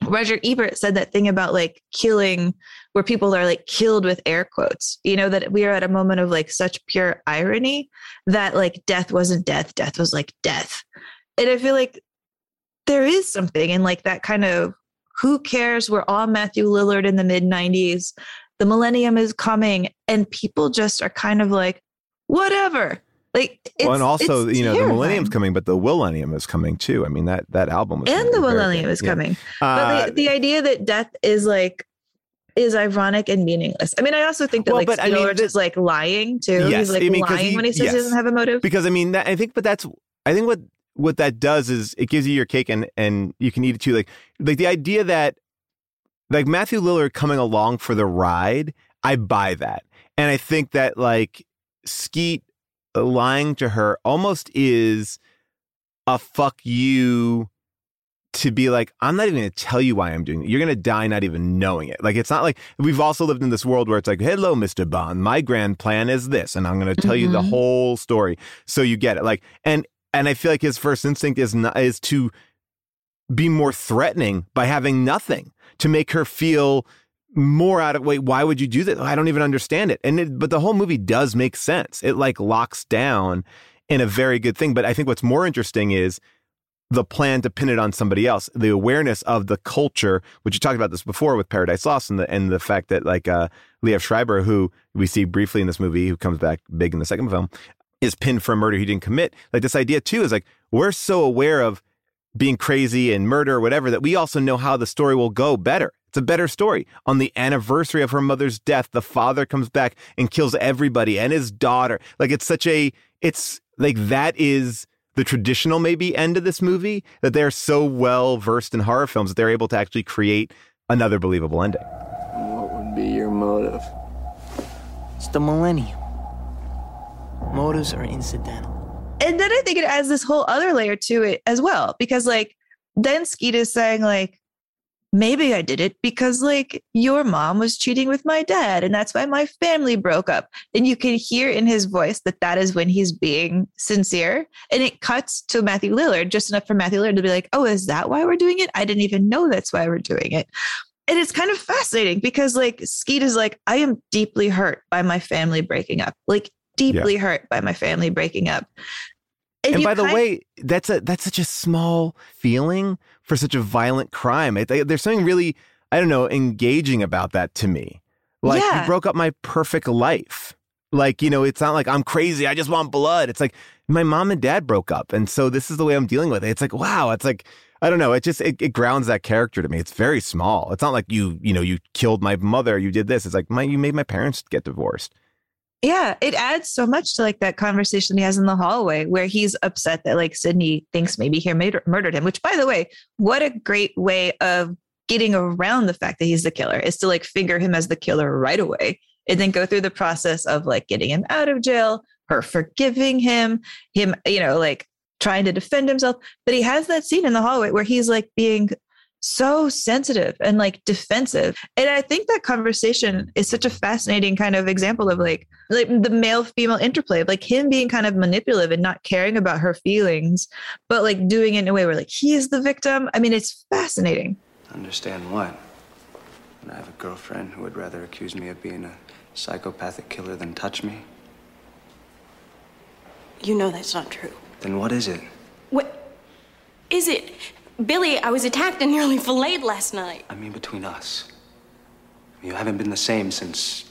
Roger Ebert said that thing about like killing where people are like killed with air quotes. You know that we are at a moment of like such pure irony that like death wasn't death, death was like death. And I feel like there is something in like that kind of who cares? We're all Matthew Lillard in the mid 90s. The millennium is coming and people just are kind of like whatever like, well, and also, you know, terrifying. the millennium's coming, but the millennium is coming too. I mean, that that album was and the millennium is Yeah. coming. Uh, but the, the idea that death is like is ironic and meaningless. I mean, I also think that Well, like but I mean, is like lying too. Yes, He's like I mean, lying he- when he says yes. he doesn't have a motive. because I mean, that, I think, but that's I think what what that does is it gives you your cake and and you can eat it too. Like like the idea that like Matthew Lillard coming along for the ride, I buy that, and I think that like Skeet lying to her almost is a fuck you to be like, I'm not even going to tell you why I'm doing it. You're going to die not even knowing it. Like, it's not like we've also lived in this world where it's like, hello, Mr. Bond, my grand plan is this, and I'm going to tell you the Mhm. whole story so you get it. Like, and and I feel like his first instinct is not, is to be more threatening by having nothing to make her feel more out of wait why would you do that i don't even understand it. And it, but the whole movie does make sense. It like locks down in a very good thing. But i think what's more interesting is the plan to pin it on somebody else. The awareness of the culture which you talked about this before with paradise lost and the and the fact that like uh Liev Schreiber who we see briefly in this movie who comes back big in the second film is pinned for a murder he didn't commit. Like this idea too is like we're so aware of being crazy and murder or whatever that we also know how the story will go better. It's a better story. On the anniversary of her mother's death, the father comes back and kills everybody and his daughter. Like it's such a it's like that is the traditional maybe end of this movie that they're so well versed in horror films that they're able to actually create another believable ending. What would be your motive? It's the millennium. Motives are incidental. and then I think it adds this whole other layer to it as well, because like then Skeet is saying like, maybe I did it because like your mom was cheating with my dad, and that's why my family broke up. And you can hear in his voice that that is when he's being sincere, and it cuts to Matthew Lillard just enough for Matthew Lillard to be like, oh, is that why we're doing it? I didn't even know that's why we're doing it. And it's kind of fascinating because like Skeet is like, I am deeply hurt by my family breaking up. Like deeply hurt by my family breaking up. And, you by the way, that's a that's such a small feeling for such a violent crime. It, there's something really I don't know engaging about that to me. Like Yeah. you broke up my perfect life. Like you know, it's not like I'm crazy. I just want blood. It's like my mom and dad broke up, and so this is the way I'm dealing with it. It's like wow. It's like I don't know. It just it, it grounds that character to me. It's very small. It's not like you you know you killed my mother. You did this. It's like my you made my parents get divorced. Yeah, it adds so much to like that conversation he has in the hallway where he's upset that like Sidney thinks maybe he murder- murdered him, which by the way, what a great way of getting around the fact that he's the killer is to like figure him as the killer right away and then go through the process of like getting him out of jail, her forgiving him, him, you know, like trying to defend himself. But he has that scene in the hallway where he's like being so sensitive and like defensive. And I think that conversation is such a fascinating kind of example of like like the male female interplay of like him being kind of manipulative and not caring about her feelings, but like doing it in a way where like he is the victim. I mean, it's fascinating. Understand what? When I have a girlfriend who would rather accuse me of being a psychopathic killer than touch me? You know that's not true. Then what is it? What is it? Billy, I was attacked and nearly filleted last night. I mean, between us. You haven't been the same since.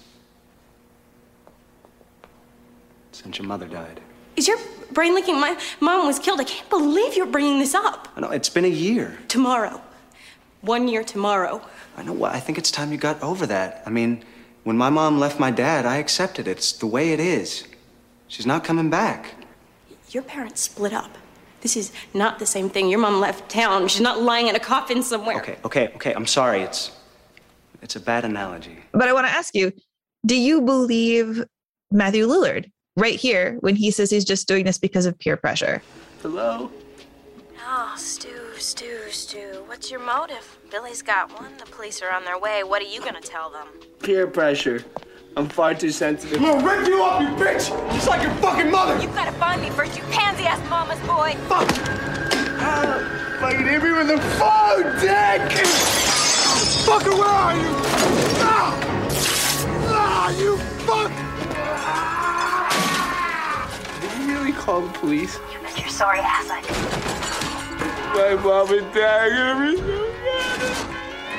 since your mother died. Is your brain leaking? My mom was killed. I can't believe you're bringing this up. I know, it's been a year. Tomorrow. One year tomorrow. I know what, I think it's time you got over that. I mean, when my mom left my dad, I accepted it. It's the way it is. She's not coming back. Your parents split up. This is not the same thing. Your mom left town. She's not lying in a coffin somewhere. Okay, okay, okay. I'm sorry. It's. It's a bad analogy. But I want to ask you, do you believe Matthew Lillard right here when he says he's just doing this because of peer pressure? Hello? Oh, Stu, Stu, Stu. What's your motive? Billy's got one. The police are on their way. What are you gonna tell them? Peer pressure. I'm far too sensitive. I'm gonna rip you up, you bitch! Just like your fucking mother! You gotta find me first, you pansy-ass mama's boy. Fuck! Ah, fucking hit me with the phone, dick! Fucker, where are you? Ah! Ah, you fuck! Did you really call the police? You bet your sorry ass I did. My mom and dad are gonna be so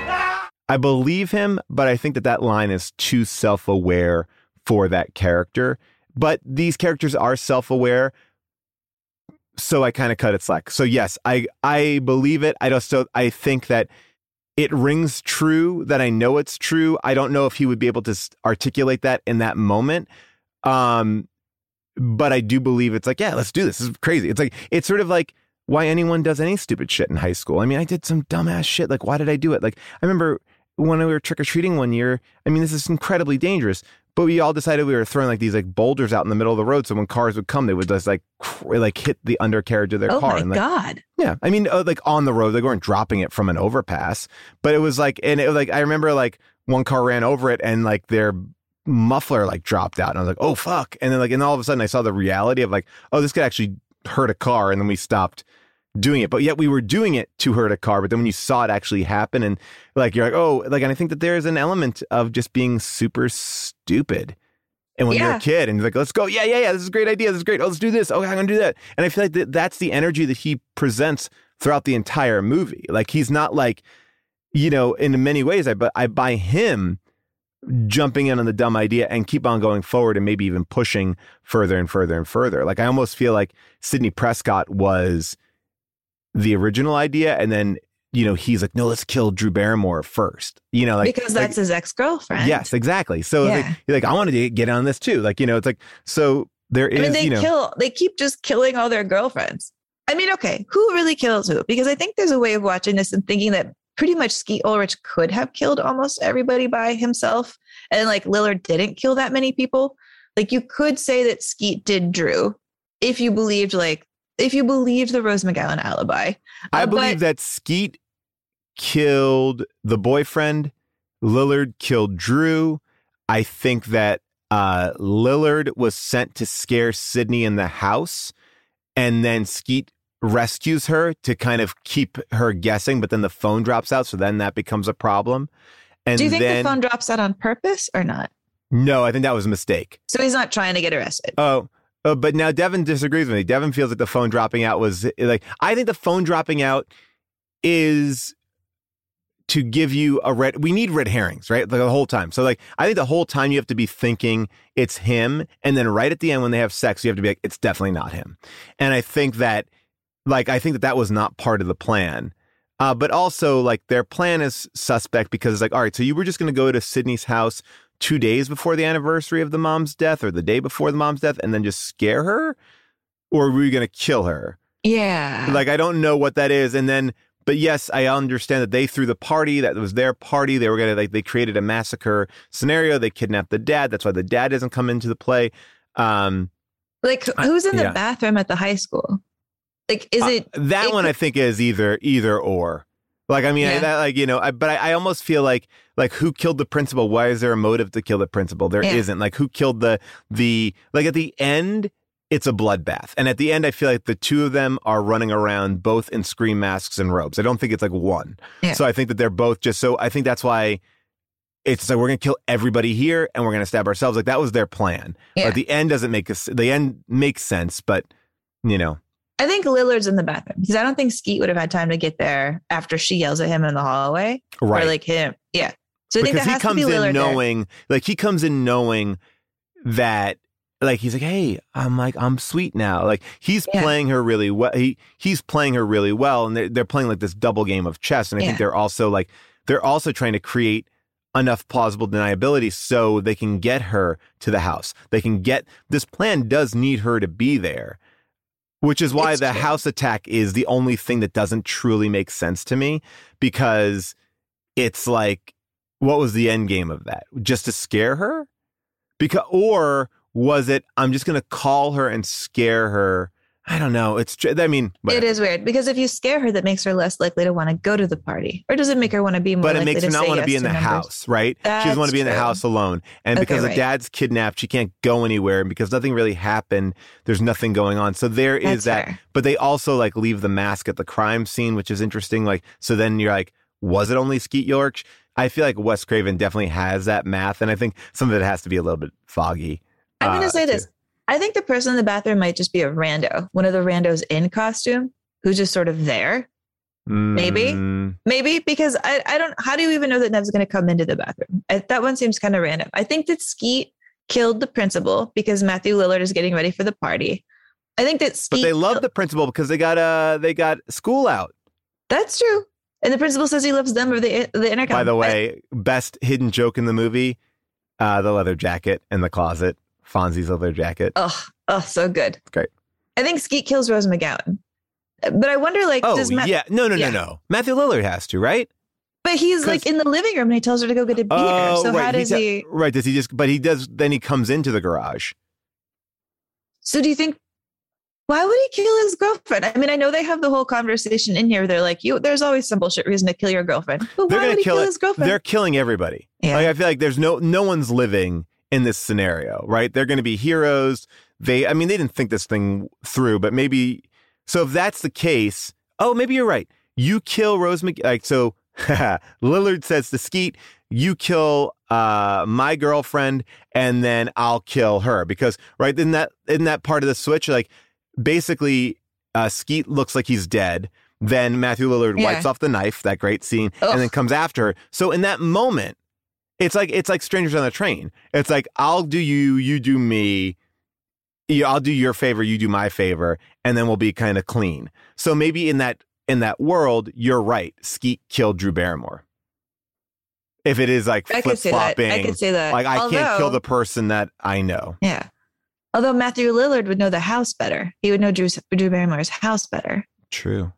mad. I believe him, but I think that that line is too self aware for that character. But these characters are self aware. So I kind of cut it slack. So yes, I I believe it. I just still I think that it rings true that I know it's true. I don't know if he would be able to articulate that in that moment. Um, but I do believe it's like, yeah, let's do this. This is crazy. It's like it's sort of like why anyone does any stupid shit in high school. I mean, I did some dumbass shit. Like, why did I do it? Like, I remember when we were trick or treating one year. I mean, this is incredibly dangerous. But we all decided we were throwing like these like boulders out in the middle of the road. So when cars would come, they would just like cr- like hit the undercarriage of their oh car. my and, like, God. yeah, I mean, uh, like on the road, they weren't dropping it from an overpass, but it was like, and it was like I remember like one car ran over it, and like their muffler like dropped out, and I was like, oh fuck, and then like, and all of a sudden I saw the reality of like, oh, this could actually hurt a car, and then we stopped doing it, but yet we were doing it to hurt a car. But then when you saw it actually happen, and like you're like, oh, like, and I think that there is an element of just being super stupid. And when you're a kid and you're like, let's go, yeah, yeah, yeah, this is a great idea. This is great. Oh, let's do this. Okay, I'm gonna do that. And I feel like that that's the energy that he presents throughout the entire movie. Like he's not like, you know, in many ways, I but I buy him jumping in on the dumb idea and keep on going forward and maybe even pushing further and further and further. Like I almost feel like Sidney Prescott was the original idea, and then you know he's like, no, let's kill Drew Barrymore first. You know, like because like- that's his ex girlfriend. Yes, exactly. So Yeah. like, you're like, I want to get on this too. Like, you know, it's like, so there is, I mean, they you know, kill. They keep just killing all their girlfriends. I mean, okay, who really kills who? Because I think there's a way of watching this and thinking that pretty much Skeet Ulrich could have killed almost everybody by himself, and like Lillard didn't kill that many people. Like you could say that Skeet did Drew, if you believed like if you believed the Rose McGowan alibi. I Uh, believe but- that Skeet killed the boyfriend. Lillard killed Drew. I think that uh, Lillard was sent to scare Sidney in the house, and then Skeet rescues her to kind of keep her guessing. But then the phone drops out, so then that becomes a problem. And Do you think then the phone drops out on purpose or not? no, I think that was a mistake. So he's not trying to get arrested. Oh, uh, but now Devin disagrees with me. Devin feels like the phone dropping out was like I think the phone dropping out is to give you a red. We need red herrings, right? Like the whole time. So like I think the whole time you have to be thinking it's him, and then right at the end when they have sex, you have to be like it's definitely not him. And I think that like I think that that was not part of the plan. Uh, but also like their plan is suspect because it's like all right, so you were just going to go to Sidney's house two days before the anniversary of the mom's death or the day before the mom's death and then just scare her? Or were you going to kill her? Yeah. Like, I don't know what that is. And then, but yes, I understand that they threw the party. That was their party. They were going to, like, they created a massacre scenario. They kidnapped the dad. That's why the dad doesn't come into the play. Um, Like who's in the yeah. bathroom at the high school? Like is uh, it that it one? I think is either, either or. Like, I mean, I, that, like, you know, I, but I, I almost feel like, like who killed the principal? Why is there a motive to kill the principal? There Yeah. not Like, who killed the, the, like at the end, it's a bloodbath. And at the end, I feel like the two of them are running around both in scream masks and robes. I don't think it's like one. Yeah. So I think that they're both just so, I think that's why it's like we're going to kill everybody here and we're going to stab ourselves. Like that was their plan. Yeah. But the end doesn't make us, the end makes sense, but you know, I think Lillard's in the bathroom because I don't think Skeet would have had time to get there after she yells at him in the hallway. Right. Or like him. Yeah. So I think because that he has to comes be in Lillard there. knowing, like he comes in knowing that, like he's like, hey, I'm like I'm sweet now. Like he's Yeah. playing her really well. He he's playing her really well, and they're they're playing like this double game of chess. And I think they're also like they're also trying to create enough plausible deniability so they can get her to the house. They can get this plan does need her to be there. Which is why It's the true. house attack is the only thing that doesn't truly make sense to me because it's like what was the end game of that? Just to scare her? Because or was it I'm just going to call her and scare her? I don't know. It's I mean, It is weird because if you scare her, that makes her less likely to want to go to the party, or does it make her want to be more? but it makes her not want to be in the numbers? house, right? she doesn't want to That's be in the house alone. And Okay, because the right. dad's kidnapped, she can't go anywhere. And because nothing really happened, there's nothing going on. So there is That's that. fair. But they also like leave the mask at the crime scene, which is interesting. Like, so then you're like, was it only Skeet York? I feel like Wes Craven definitely has that math. And I think some of it has to be a little bit foggy. I'm going uh, to say too. I think the person in the bathroom might just be a rando, one of the randos in costume who's just sort of there. Maybe. Mm, Maybe because I, I don't, how do you even know that Neve's going to come into the bathroom? I, that one seems kind of random. I think that Skeet killed the principal because Matthew Lillard is getting ready for the party. I think that Skeet. But they love the principal because they got uh they got school out. That's true. And the principal says he loves them or the, the intercom. By the I- way, best hidden joke in the movie, uh, the leather jacket in the closet, Fonzie's leather jacket. Oh, oh, so good. Great. I think Skeet kills Rose McGowan. But I wonder, like, Oh does Matt, yeah, no, no, Yeah. no, no. Matthew Lillard has to, right? But he's like in the living room and he tells her to go get a beer. Oh, so right. how does te- he? Right? Does he just? But he does. Then he comes into the garage. So do you think? Why would he kill his girlfriend? I mean, I know they have the whole conversation in here. They're like, "You, there's always some bullshit reason to kill your girlfriend." But They're why would he kill, kill his girlfriend? They're killing everybody. Yeah. Like, I feel like there's no no one's living in this scenario, right? They're going to be heroes. They, I mean, they didn't think this thing through, but maybe. So if that's the case, oh, maybe you're right. You kill Rose Mc, like so. Lillard says to Skeet, "You kill uh, my girlfriend, and then I'll kill her." Because right in that in that part of the switch, like basically, uh, Skeet looks like he's dead. Then Matthew Lillard Yeah. wipes off the knife, that great scene, Ugh. and then comes after her. So in that moment, it's like it's like strangers on the train. It's like I'll do you, you do me. I'll do your favor, you do my favor, and then we'll be kind of clean. So maybe in that in that world, you're right. Skeet killed Drew Barrymore. If it is like I flip could say that. flopping, I could say that. Like I can't kill the person that I know. Yeah. Although Matthew Lillard would know the house better. He would know Drew's, Drew Barrymore's house better. True.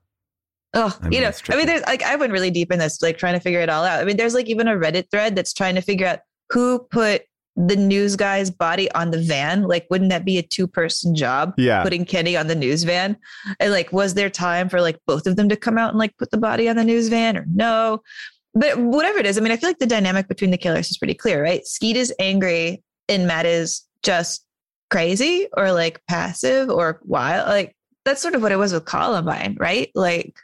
Oh, I mean, you know, I mean, there's like I went really deep in this, like trying to figure it all out. I mean, there's like even a Reddit thread that's trying to figure out who put the news guy's body on the van. Like, wouldn't that be a two person job? Yeah. Putting Kenny on the news van. And like, was there time for like both of them to come out and like put the body on the news van or no? But whatever it is, I mean, I feel like the dynamic between the killers is pretty clear, right? Skeet is angry and Matt is just crazy or like passive or wild. Like, that's sort of what it was with Columbine, right? Like,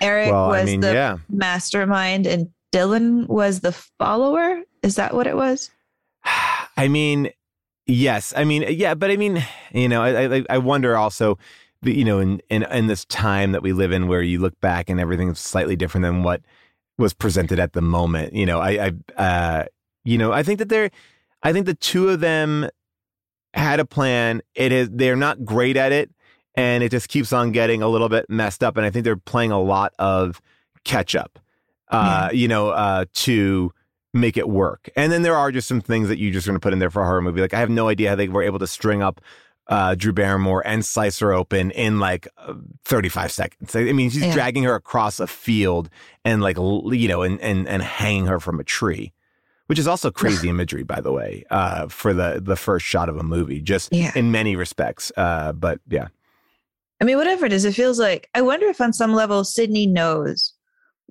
Eric Well, I was mean, the yeah. mastermind and Dylan was the follower. Is that what it was? I mean, yes. I mean, yeah, but I mean, you know, I I, I wonder also, you know, in, in in this time that we live in, where you look back and everything's slightly different than what was presented at the moment. You know, I, I, uh, you know, I think that they're, I think the two of them had a plan. It is they're not great at it, and it just keeps on getting a little bit messed up. And I think they're playing a lot of catch up. Uh, you know, uh, to make it work. And then there are just some things that you just going to put in there for a horror movie. Like I have no idea how they were able to string up uh, Drew Barrymore and slice her open in like uh, 35 seconds. I mean, she's Yeah. dragging her across a field and like you know, and and and hanging her from a tree, which is also crazy imagery, by the way, uh, for the the first shot of a movie, just Yeah. in many respects. Uh, but yeah, I mean, whatever it is, it feels like I wonder if on some level Sidney knows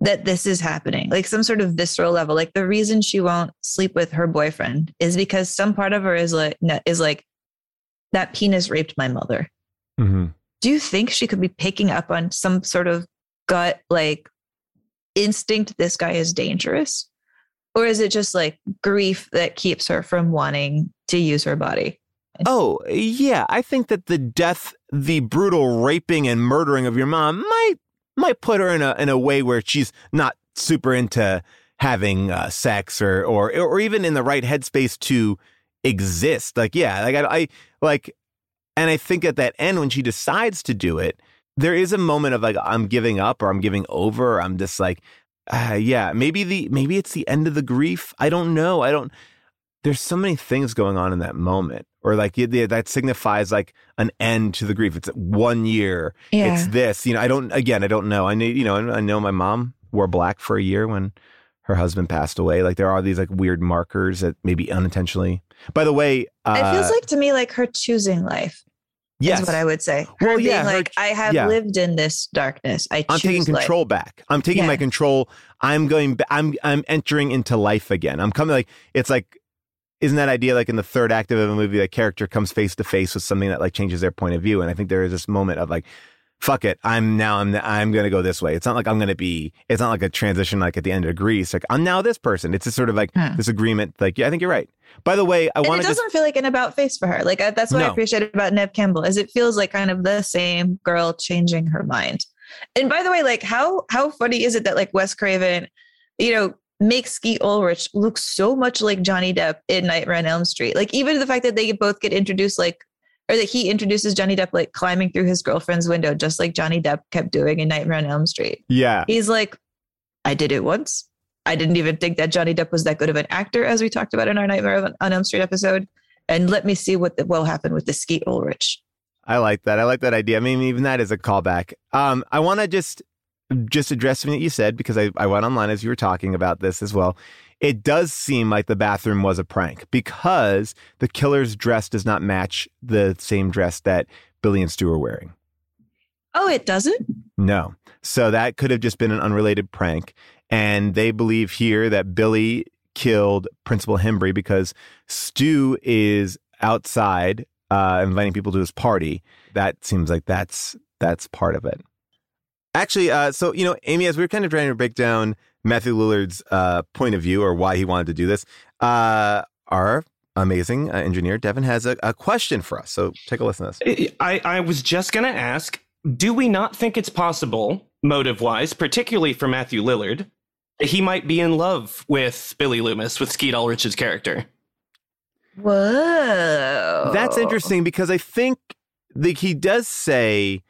that this is happening, like some sort of visceral level. Like the reason she won't sleep with her boyfriend is because some part of her is like is like that penis raped my mother. mm-hmm. Do you think she could be picking up on some sort of gut like instinct? This guy is dangerous, or is it just like grief that keeps her from wanting to use her body? Oh, yeah. I think that the death, the brutal raping and murdering of your mom might might put her in a in a way where she's not super into having uh, sex or or or even in the right headspace to exist. Like yeah, like I, I like, and I think at that end when she decides to do it, there is a moment of like I'm giving up or I'm giving over. Or I'm just like, uh, yeah, maybe the maybe it's the end of the grief. I don't know. I don't. There's so many things going on in that moment, or like yeah, that signifies like an end to the grief. It's one year. Yeah. It's this. You know, I don't. Again, I don't know. I need. You know, I know my mom wore black for a year when her husband passed away. Like there are these like weird markers that maybe unintentionally. By the way, uh, it feels like to me like her choosing life. Yes. is what I would say. Her Well, being yeah, her like ch- I have yeah. lived in this darkness. I I'm taking choose life." control back. I'm taking my control. I'm going. I'm I'm entering into life again. I'm coming like it's like. Isn't that idea like in the third act of a movie, a character comes face to face with something that like changes their point of view, and I think there is this moment of like, fuck it, I'm now I'm I'm gonna go this way. It's not like I'm gonna be. It's not like a transition like at the end of Grease. Like I'm now this person. It's just sort of like hmm. this agreement. Like yeah, I think you're right. By the way, I want it to doesn't just feel like an about face for her. Like I, that's what I appreciate about Neve Campbell is it feels like kind of the same girl changing her mind. And by the way, like how how funny is it that like Wes Craven, you know, makes Skeet Ulrich look so much like Johnny Depp in Nightmare on Elm Street. Like even the fact that they both get introduced like or that he introduces Johnny Depp like climbing through his girlfriend's window, just like Johnny Depp kept doing in Nightmare on Elm Street. yeah. He's like, I did it once. I didn't even think that Johnny Depp was that good of an actor, as we talked about in our Nightmare on Elm Street episode. And let me see what the, will happen with the Skeet Ulrich. I like that. I like that idea. I mean, even that is a callback. Um, I want to just just addressing that you said because I, I went online as you were talking about this as well. It does seem like the bathroom was a prank because the killer's dress does not match the same dress that Billy and Stu are wearing. Oh, it doesn't? No. So that could have just been an unrelated prank. And they believe here that Billy killed Principal Himbry because Stu is outside uh, inviting people to his party. That seems like that's that's part of it. Actually, uh, so you know, Amy, as we were kind of trying to break down Matthew Lillard's uh, point of view or why he wanted to do this, uh, our amazing uh, engineer Devin has a, a question for us. So take a listen to this. I, I was just going to ask do we not think it's possible, motive wise, particularly for Matthew Lillard, that he might be in love with Billy Loomis, with Skeet Ulrich's character? Whoa. That's interesting because I think like he does say,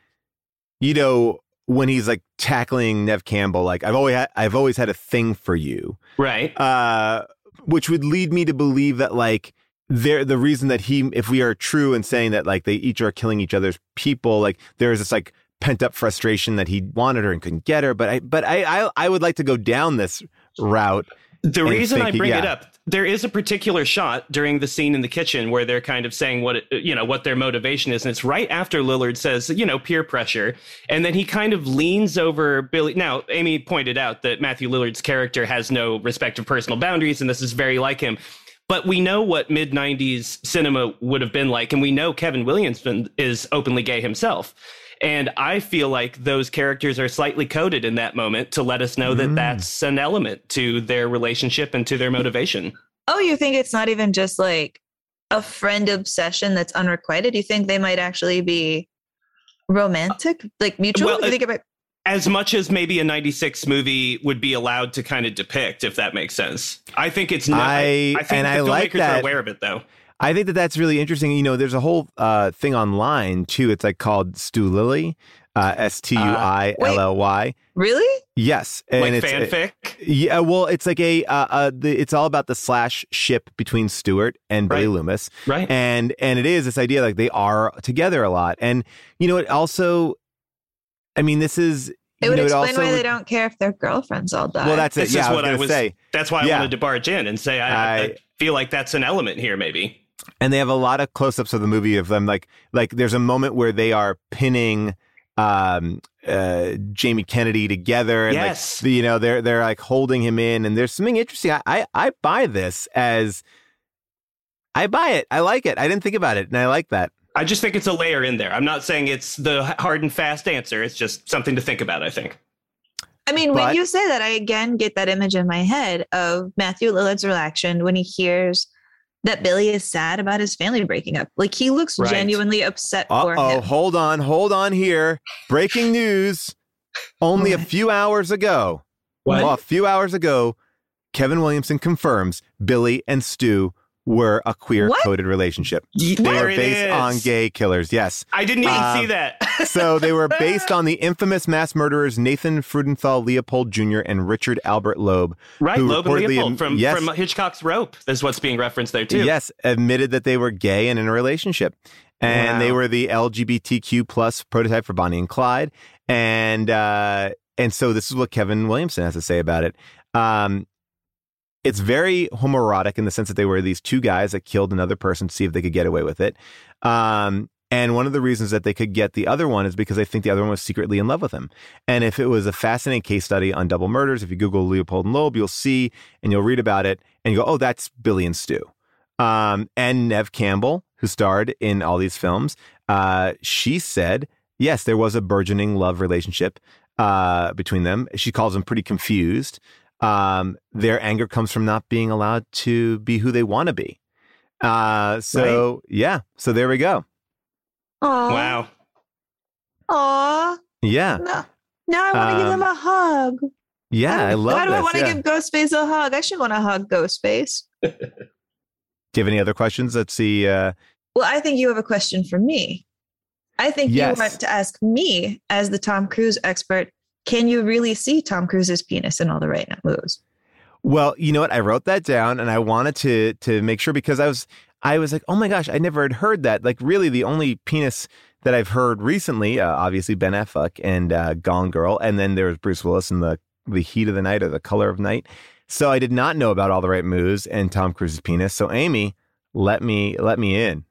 you know, when he's like tackling Neve Campbell, like I've always had, I've always had a thing for you, right? Uh, which would lead me to believe that like there the reason that he, if we are true in saying that like they each are killing each other's people, like there is this like pent up frustration that he wanted her and couldn't get her. But I, but I, I, I would like to go down this route. The reason I bring it up, there is a particular shot during the scene in the kitchen where they're kind of saying what it, you know what their motivation is, and it's right after Lillard says, you know, peer pressure, and then he kind of leans over Billy. Now, Amy pointed out that Matthew Lillard's character has no respect of personal boundaries, and this is very like him. But we know what mid '90s cinema would have been like, and we know Kevin Williamson is openly gay himself. And I feel like those characters are slightly coded in that moment to let us know that mm. that's an element to their relationship and to their motivation. Oh, you think it's not even just like a friend obsession that's unrequited? You think they might actually be romantic, like mutual? Well, you think about uh, As much as maybe a 96 movie would be allowed to kind of depict, if that makes sense. I think it's not. I, I- I think and the I filmmakers like are that. aware of it, though. I think that that's really interesting. You know, there's a whole uh, thing online too. It's like called Stu Lily, uh, S T U I L L Y. really? Yes, and Like it's fanfic? yeah, well, it's like a uh, uh, the, it's all about the slash ship between Stewart and Billy Loomis, right? And and it is this idea like they are together a lot, and you know, it also, I mean, this is It you would know, explain also why they don't care if their girlfriends all die. Well, that's it. This Yeah, is I was what I gonna was. say. That's why I Yeah. wanted to barge in and say I, I feel like that's an element here, maybe. And they have a lot of close-ups of the movie of them like like there's a moment where they are pinning um uh Jamie Kennedy together and Yes. like you know they're they're like holding him in and there's something interesting I, I I buy this as I buy it I like it I didn't think about it and I like that I just think it's a layer in there. I'm not saying it's the hard and fast answer. It's just something to think about. I think. I mean, when you say that, I again get that image in my head of Matthew Lillard's reaction when he hears that Billy is sad about his family breaking up. Like he looks Right. genuinely upset for oh him. hold on hold on here breaking news only a few hours ago What? well, a few hours ago Kevin Williamson confirms Billy and Stu were a queer coded relationship. Ye- they there were based is. on gay killers. Yes. I didn't even Um, see that. so they were based on the infamous mass murderers Nathan Freudenthal Leopold Jr. and Richard Albert Loeb. Right, Loeb and Leopold am- from, yes, from Hitchcock's Rope. is what's being referenced there, too. Yes, admitted that they were gay and in a relationship. And Wow. they were the LGBTQ plus prototype for Bonnie and Clyde. And uh, and so this is what Kevin Williamson has to say about it. Um, it's very homoerotic in the sense that they were these two guys that killed another person to see if they could get away with it. Um, and one of the reasons that they could get the other one is because they think the other one was secretly in love with him. And if it was a fascinating case study on double murders, if you Google Leopold and Loeb, you'll see and you'll read about it and you go, oh, that's Billy and Stu. Um, and Neve Campbell, who starred in all these films, uh, she said, yes, there was a burgeoning love relationship uh, between them. She calls them pretty confused. Um, their anger comes from not being allowed to be who they want to be. Uh, so yeah, so there we go. Aw. Wow. Aw. Yeah, No. Now I want to give Um, them a hug. yeah, I love Why do I want to yeah. give Ghostface a hug? I should want to hug Ghostface. Do you have any other questions? Let's see. Uh, Well, I think you have a question for me. I think Yes. you want to ask me, as the Tom Cruise expert, can you really see Tom Cruise's penis in all the right moves? Well, you know what? I wrote that down and I wanted to to make sure because I was I was like, oh my gosh, I never had heard that. Like, really, the only penis that I've heard recently, uh, obviously Ben Affleck and uh, Gone Girl, and then there was Bruce Willis in the the Heat of the Night or the Color of Night. So I did not know about all the right moves and Tom Cruise's penis. So Amy, let me let me in.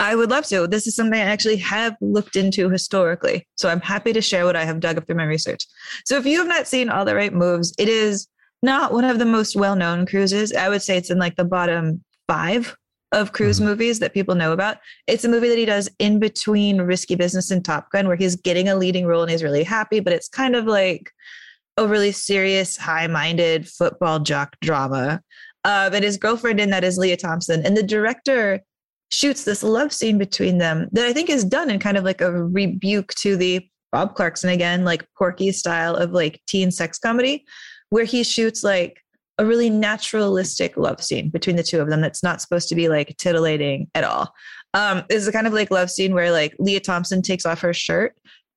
I would love to. This is something I actually have looked into historically. So I'm happy to share what I have dug up through my research. So if you have not seen All the Right Moves, it is not one of the most well known cruises. I would say it's in like the bottom five of cruise movies that people know about. It's a movie that he does in between Risky Business and Top Gun, where he's getting a leading role and he's really happy, but it's kind of like a really serious, high minded football jock drama. Uh, but his girlfriend in that is Lea Thompson. And the director shoots this love scene between them that I think is done in kind of like a rebuke to the Bob Clarkson again, like Porky style of like teen sex comedy, where he shoots like a really naturalistic love scene between the two of them that's not supposed to be like titillating at all. Um, is a kind of like love scene where like Lea Thompson takes off her shirt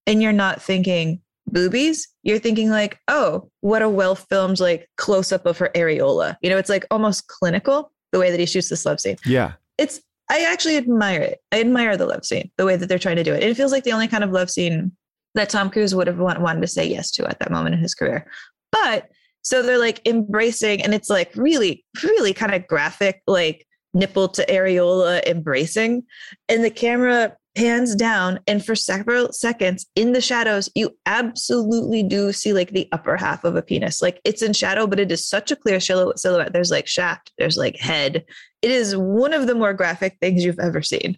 and you're not thinking boobies, you're thinking like, oh, what a well filmed like close up of her areola. You know, it's like almost clinical the way that he shoots this love scene Yeah. it's I actually admire it. I admire the love scene, the way that they're trying to do it. It feels like the only kind of love scene that Tom Cruise would have want, wanted to say yes to at that moment in his career. But so they're like embracing, and it's like really, really kind of graphic, like nipple to areola embracing. And the camera pans down, and for several seconds in the shadows, you absolutely do see like the upper half of a penis. Like it's in shadow, but it is such a clear silhouette. There's like shaft, there's like head. It is one of the more graphic things you've ever seen.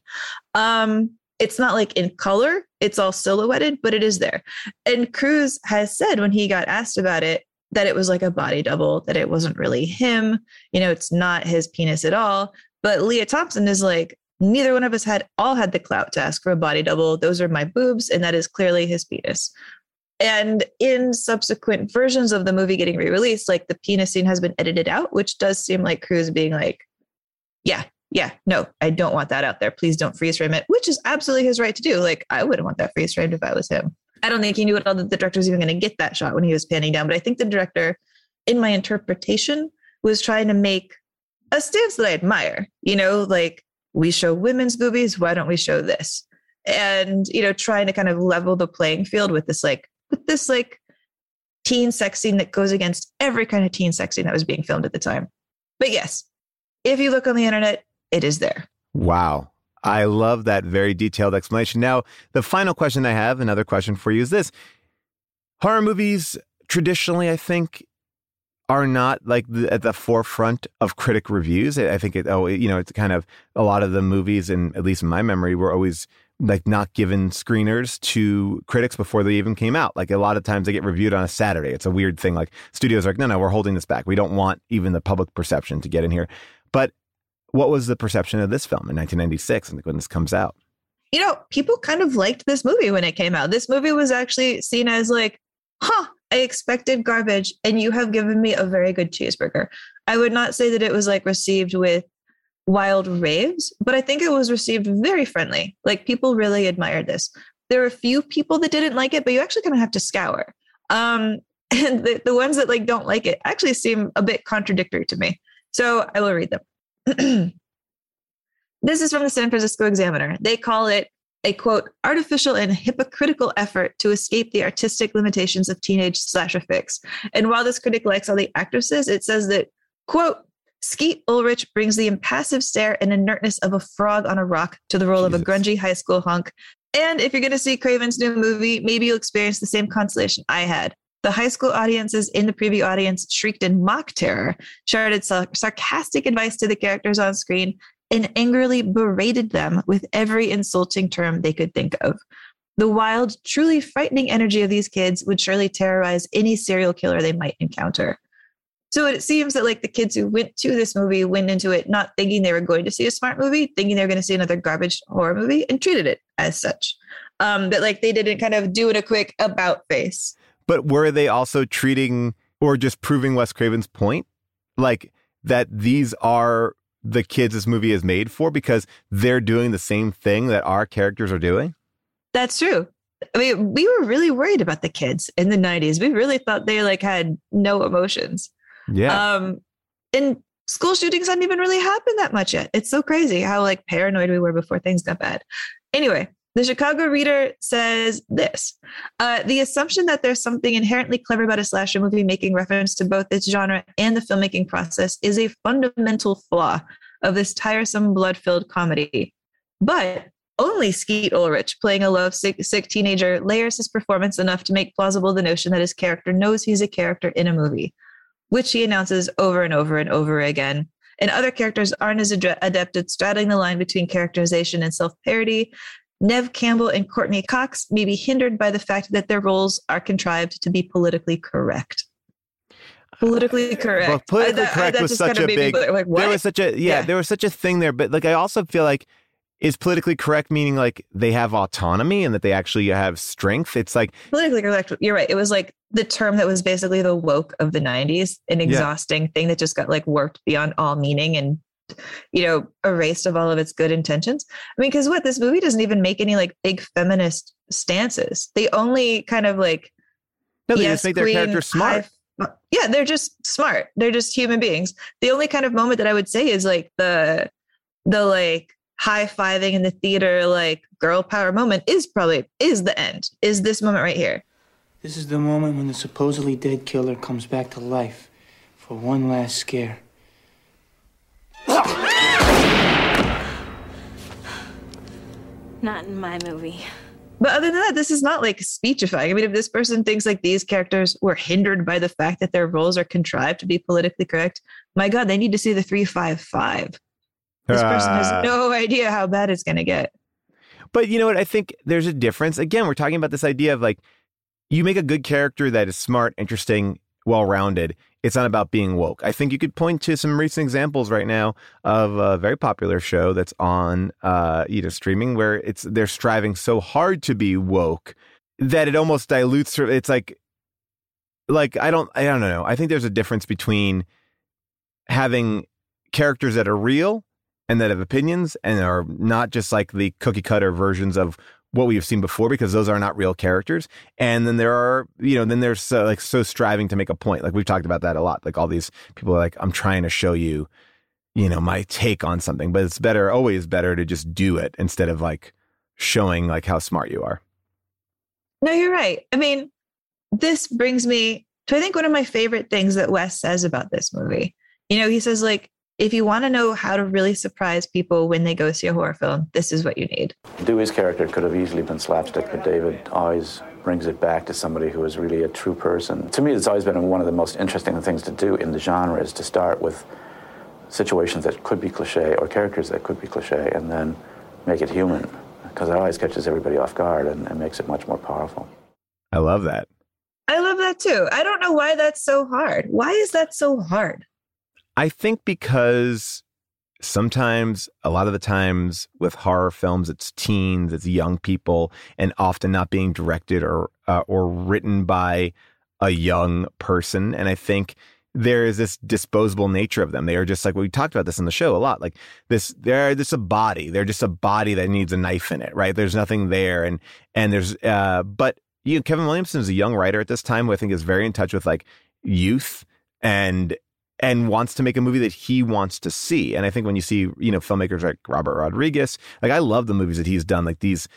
Um, it's not like in color, it's all silhouetted, but it is there. And Cruise has said when he got asked about it that it was like a body double, that it wasn't really him. You know, it's not his penis at all. But Lea Thompson is like, neither one of us had all had the clout to ask for a body double. Those are my boobs, and that is clearly his penis. And in subsequent versions of the movie getting re released, like the penis scene has been edited out, which does seem like Cruise being like, yeah, yeah, no, I don't want that out there. Please don't freeze frame it, which is absolutely his right to do. Like, I wouldn't want that freeze framed if I was him. I don't think he knew at all that the director was even going to get that shot when he was panning down. But I think the director, in my interpretation, was trying to make a stance that I admire. You know, like we show women's boobies, why don't we show this? And, you know, trying to kind of level the playing field with this, like, with this, like, teen sex scene that goes against every kind of teen sex scene that was being filmed at the time. But yes, if you look on the internet, it is there. Wow. I love that very detailed explanation. Now, the final question I have, another question for you is this horror movies traditionally, I think, are not like the, at the forefront of critic reviews. I I think it, oh, you know, it's kind of a lot of the movies, and at least in my memory, were always like not given screeners to critics before they even came out. Like a lot of times they get reviewed on a Saturday. It's a weird thing. Like studios are like, no, no, we're holding this back. We don't want even the public perception to get in here. But what was the perception of this film in 1996 when this comes out? You know, people kind of liked this movie when it came out. This movie was actually seen as like, huh, I expected garbage, and you have given me a very good cheeseburger. I would not say that it was like received with wild raves, but I think it was received very friendly. Like people really admired this. There were a few people that didn't like it, but you actually kind of have to scour. Um, and the, the ones that like don't like it actually seem a bit contradictory to me. So I will read them. this is from the San Francisco Examiner. They call it a quote artificial and hypocritical effort to escape the artistic limitations of teenage slasher fix. And while this critic likes all the actresses, it says that quote Skeet Ulrich brings the impassive stare and inertness of a frog on a rock to the role Jesus. of a grungy high school hunk. And if you're going to see Craven's new movie, maybe you'll experience the same consolation I had. The high school audiences in the preview audience shrieked in mock terror, shouted sarcastic advice to the characters on screen, and angrily berated them with every insulting term they could think of. The wild, truly frightening energy of these kids would surely terrorize any serial killer they might encounter. So it seems that like the kids who went to this movie went into it not thinking they were going to see a smart movie, thinking they were going to see another garbage horror movie, and treated it as such. Um, that like they didn't kind of do it a quick about face. But were they also treating or just proving Wes Craven's point, like that these are the kids this movie is made for because they're doing the same thing that our characters are doing? That's true. I mean, we were really worried about the kids in the 90s. We really thought they like had no emotions. Yeah. Um, and school shootings hadn't even really happened that much yet. It's so crazy how like paranoid we were before things got bad. Anyway, the Chicago Reader says this uh, The assumption that there's something inherently clever about a slasher movie making reference to both its genre and the filmmaking process is a fundamental flaw of this tiresome, blood filled comedy. But only Skeet Ulrich, playing a lovesick sick teenager, layers his performance enough to make plausible the notion that his character knows he's a character in a movie which he announces over and over and over again. And other characters aren't as adept at straddling the line between characterization and self parody. Neve Campbell and Courteney Cox may be hindered by the fact that their roles are contrived to be politically correct. Politically correct. Well, politically correct was such a big. Like, there was such a yeah, yeah, There was such a thing there, but like I also feel like is politically correct meaning like they have autonomy and that they actually have strength it's like politically correct you're right it was like the term that was basically the woke of the 90s an exhausting yeah. thing that just got like worked beyond all meaning and you know erased of all of its good intentions. I mean because what? This movie doesn't even make any like big feminist stances. They only kind of like no they yes, just make their character smart. high, yeah they're just smart. They're just human beings. The only kind of moment that i would say is like the the like high-fiving in the theater like girl power moment is probably is the end is this moment right here. This is the moment when the supposedly dead killer comes back to life for one last scare not in my movie but other than that, this is not like speechifying. I mean, if this person thinks like these characters were hindered by the fact that their roles are contrived to be politically correct, my God, they need to see the 355. This person has uh. no idea how bad it's going to get. But you know what? I think there's a difference. Again, we're talking about this idea of like, you make a good character that is smart, interesting, well rounded. It's not about being woke. I think you could point to some recent examples right now of a very popular show that's on, uh, you know, streaming where it's they're striving so hard to be woke that it almost dilutes. It's like, like I don't, I don't know. I think there's a difference between having characters that are real and that have opinions and are not just like the cookie cutter versions of what we have seen before because those are not real characters. And then there are, you know, then there's so, like so striving to make a point. Like we've talked about that a lot. Like all these people are like, I'm trying to show you, you know, my take on something, but it's better, always better to just do it instead of like showing like how smart you are. No, you're right. I mean, this brings me to I think one of my favorite things that Wes says about this movie. You know, he says like if you want to know how to really surprise people when they go see a horror film, this is what you need. Dewey's character could have easily been slapstick, but David always brings it back to somebody who is really a true person. To me, it's always been one of the most interesting things to do in the genre is to start with situations that could be cliche or characters that could be cliche and then make it human because it always catches everybody off guard and, and makes it much more powerful. I love that. I love that too. I don't know why that's so hard. Why is that so hard? I think because sometimes, a lot of the times with horror films, it's teens, it's young people, and often not being directed or uh, or written by a young person. And I think there is this disposable nature of them. They are just like we talked about this in the show a lot. Like this, they're just a body. They're just a body that needs a knife in it, right? There's nothing there, and and there's uh, but you know, Kevin Williamson is a young writer at this time who I think is very in touch with like youth and and wants to make a movie that he wants to see. And I think when you see, you know, filmmakers like Robert Rodriguez, like I love the movies that he's done, like these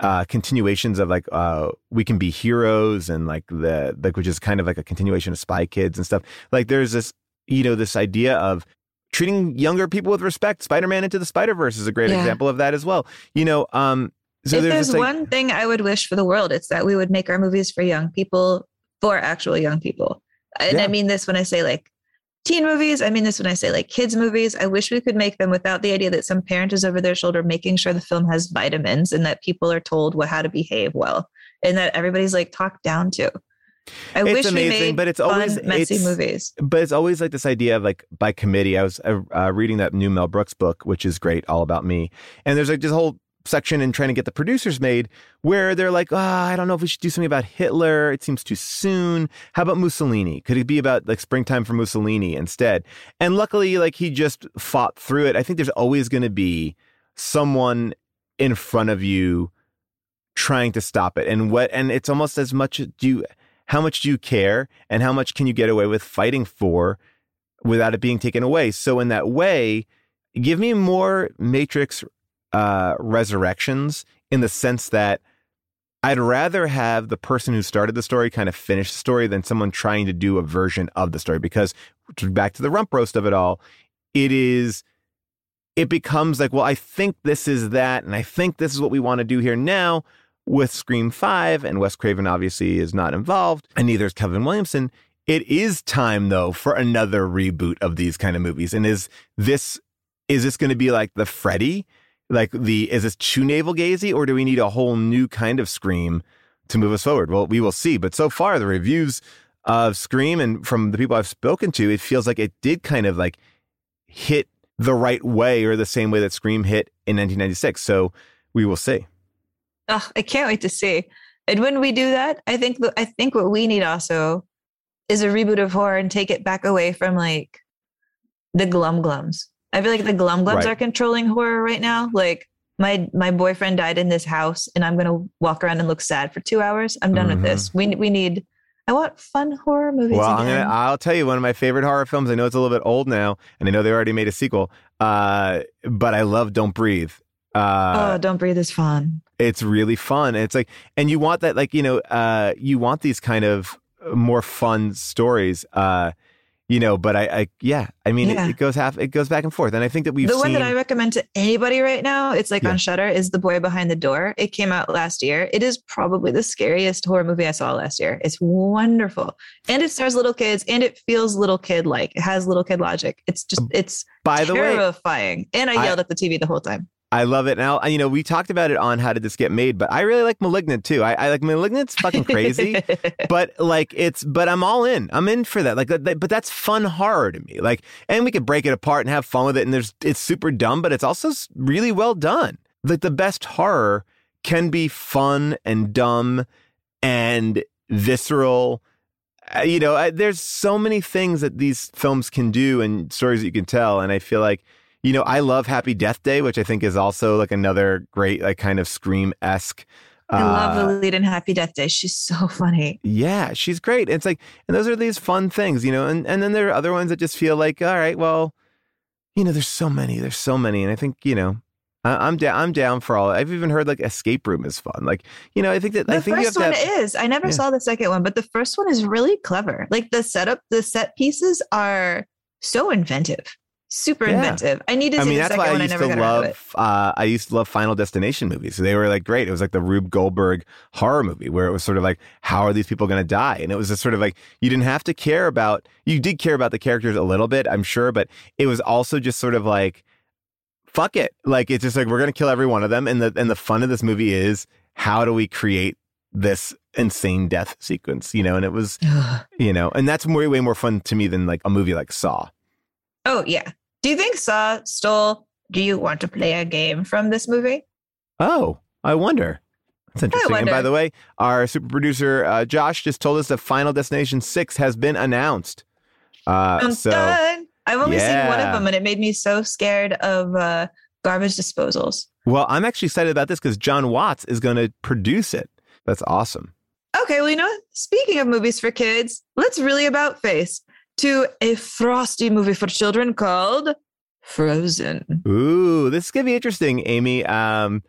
uh, continuations of like uh, we can be heroes and like the like which is kind of like a continuation of Spy Kids and stuff. Like there's this, you know, this idea of treating younger people with respect. Spider Man into the Spider Verse is a great Yeah. example of that as well. You know, um, so if there's, there's this, like, one thing I would wish for the world, it's that we would make our movies for young people, for actual young people. And Yeah. I mean this when I say like teen movies. I mean this when I say like kids movies. I wish we could make them without the idea that some parent is over their shoulder making sure the film has vitamins and that people are told what how to behave well and that everybody's like talked down to. I it's wish amazing, we made but it's fun, always messy it's- movies. But it's always like this idea of like by committee. I was uh, uh, reading that new Mel Brooks book, which is great, all about me. And there's like this whole section and trying to get the producers made where they're like, oh, I don't know if we should do something about Hitler. It seems too soon. How about Mussolini? Could it be about like springtime for Mussolini instead? And luckily, like he just fought through it. I think there's always going to be someone in front of you trying to stop it. And what, and it's almost as much do you, how much do you care and how much can you get away with fighting for without it being taken away? So in that way, give me more Matrix uh, resurrections in the sense that I'd rather have the person who started the story kind of finish the story than someone trying to do a version of the story. Because back to the rump roast of it all, it is it becomes like, well, I think this is that, and I think this is what we want to do here now with Scream 5, and Wes Craven obviously is not involved, and neither is Kevin Williamson. It is time though for another reboot of these kind of movies. And is this is this going to be like the Freddy? Like the is this too navel gazy, or do we need a whole new kind of Scream to move us forward? Well, we will see. But so far, the reviews of Scream and from the people I've spoken to, it feels like it did kind of like hit the right way or the same way that Scream hit in 1996. So we will see. Oh, I can't wait to see. And when we do that, I think I think what we need also is a reboot of horror and take it back away from like the glum glums. I feel like the glum glums Right. are controlling horror right now. Like my my boyfriend died in this house, and I'm gonna walk around and look sad for two hours. I'm done with this. We we need. I want fun horror movies. Mm-hmm. Well, I'm gonna. I'll tell you one of my favorite horror films. I know it's a little bit old now, and I know they already made a sequel. Uh, but I love Don't Breathe. Uh, oh, don't breathe is fun. it's really fun. It's like, and you want that, like you know, uh, you want these kind of more fun stories. Uh, you know, but I, I yeah, I mean, Yeah. it, it goes half, it goes back and forth, and I think that we've the seen. one that I recommend to anybody right now, it's like Yeah. on Shutter, is The Boy Behind the Door. It came out last year. It is probably the scariest horror movie I saw last year. It's wonderful. And it stars little kids and it feels little kid like. It has little kid logic. It's just um, it's By the way, terrifying. and I I- yelled at the TV the whole time. I love it. Now, you know, we talked about it on How Did This Get Made, but I really like Malignant too. I, I like Malignant's fucking crazy, but like it's, but I'm all in. I'm in for that. Like, but that's fun horror to me. Like, and we could break it apart and have fun with it. And there's, it's super dumb, but it's also really well done. Like the best horror can be fun and dumb and visceral. Uh, you know, I, there's so many things that these films can do and stories that you can tell. And I feel like, you know, I love Happy Death Day, which I think is also like another great, like kind of scream esque. I love uh, the lead in Happy Death Day. She's so funny. Yeah, she's great. It's like, and those are these fun things, you know, and, and then there are other ones that just feel like, all right, well, you know, there's so many, there's so many. And I think, you know, I, I'm down, I'm down for all. I've even heard like Escape Room is fun. Like, you know, I think that, The I think you have first one have- is. I never Yeah. saw the second one, but the first one is really clever. Like the setup, the set pieces are so inventive, super Yeah. inventive. I need to I mean, that's second why I one. I used never to got around to love. Uh, I used to love Final Destination movies. They were like great. It was like the Rube Goldberg horror movie where it was sort of like, how are these people going to die? And it was just sort of like you didn't have to care about. You did care about the characters a little bit, I'm sure, but it was also just sort of like, fuck it. Like it's just like we're going to kill every one of them. And the and the fun of this movie is how do we create this insane death sequence? You know, and it was, you know, and that's way way more fun to me than like a movie like Saw. Oh yeah. Do you think Saw stole? Do you want to play a game from this movie? Oh, I wonder. That's interesting. And by the way, our super producer uh, Josh just told us that Final Destination Six has been announced. Uh, Dun, so dun. I've only seen one of them, and it made me so scared of uh, garbage disposals. well, I'm actually excited about this because Jon Watts is going to produce it. That's awesome. Okay, well, you know, speaking of movies for kids, let's really about face to a frosty movie for children called Frozen. Ooh, this is gonna be interesting, Amy. Um,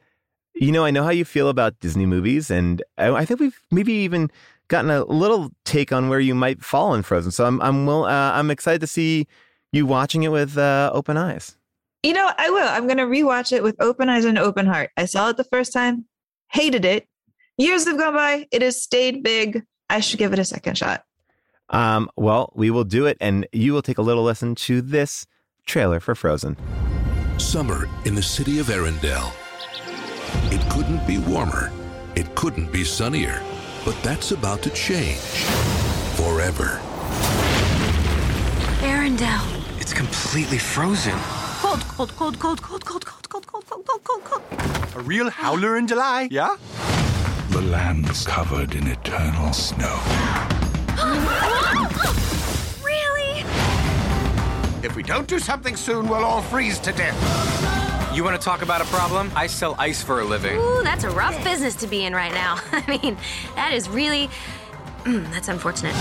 you know, I know how you feel about Disney movies, and I, I think we've maybe even gotten a little take on where you might fall in Frozen. So I'm I'm will uh, I'm excited to see you watching it with uh, open eyes. You know, I will. I'm going to rewatch it with open eyes and open heart. I saw it the first time, hated it. Years have gone by. It has stayed big. I should give it a second shot. Um, well, we will do it, and you will take a little listen to this trailer for Frozen. Summer in the city of Arendelle. It couldn't be warmer. It couldn't be sunnier. But that's about to change. Forever. Arendelle. It's completely frozen. Cold, cold, cold, cold, cold, cold, cold, cold, cold, cold, cold, cold, cold. A real howler in July, yeah? The land's covered in eternal snow. really? If we don't do something soon, we'll all freeze to death. You want to talk about a problem? I sell ice for a living. Ooh, that's a rough business to be in right now. I mean, that is really. Mm, that's unfortunate.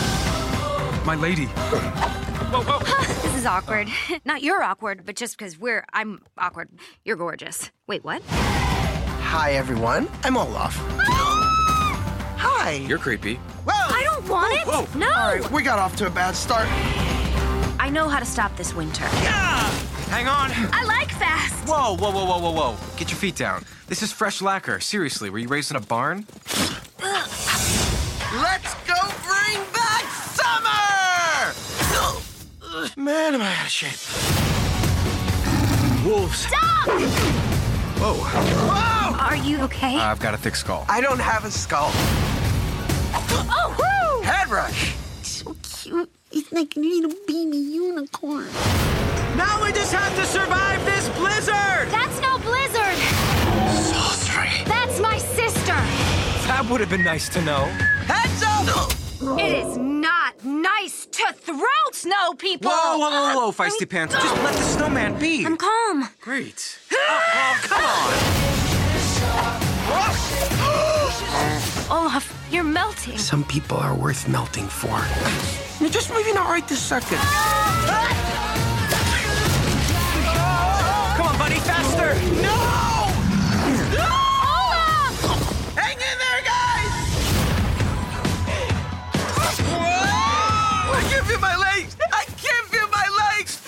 My lady. Whoa, whoa. this is awkward. Not you're awkward, but just because we're I'm awkward. You're gorgeous. Wait, what? Hi, everyone. I'm Olaf. Hi. You're creepy. I don't want it. Whoa. No. All right, we got off to a bad start. I know how to stop this winter. Yeah. Hang on. I like fast. Whoa, whoa, whoa, whoa, whoa, whoa. Get your feet down. This is fresh lacquer. Seriously, were you raised in a barn? Let's go bring back summer! Man, am I out of shape. Wolves. Stop! Whoa. Whoa! Are you okay? Uh, I've got a thick skull. I don't have a skull. Oh, woo! Head rush. So cute. It's like need a little baby unicorn. Now we just have to survive this blizzard! That's no blizzard. Sultry. That's my sister. That would have been nice to know. Heads up! It is not nice to throw snow people. Whoa, whoa, whoa, whoa, feisty pants. Just let the snowman be. I'm calm. Great. Oh, oh, come on. Olaf, you're melting. Some people are worth melting for. You're just maybe not right this second. Come on, buddy, faster. No! Olaf! Hang in there, guys! Whoa! I can't feel my legs! I can't feel my legs!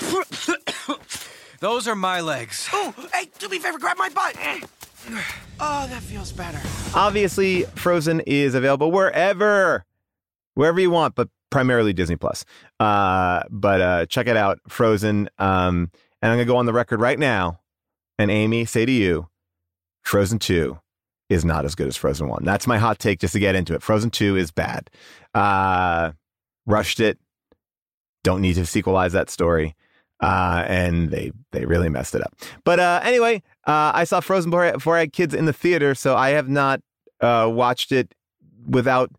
Those are my legs. Oh, hey, do me a favor, grab my butt. Oh, that feels better. Obviously, Frozen is available wherever, wherever you want, but primarily Disney Plus. Uh, but uh, check it out, Frozen. Um, and I'm gonna go on the record right now, and Amy, say to you, Frozen Two is not as good as Frozen One. That's my hot take, just to get into it. Frozen Two is bad. Uh, rushed it. Don't need to sequelize that story. Uh, and they they really messed it up. But uh, anyway, uh, I saw Frozen before I, had kids in the theater, so I have not uh, watched it without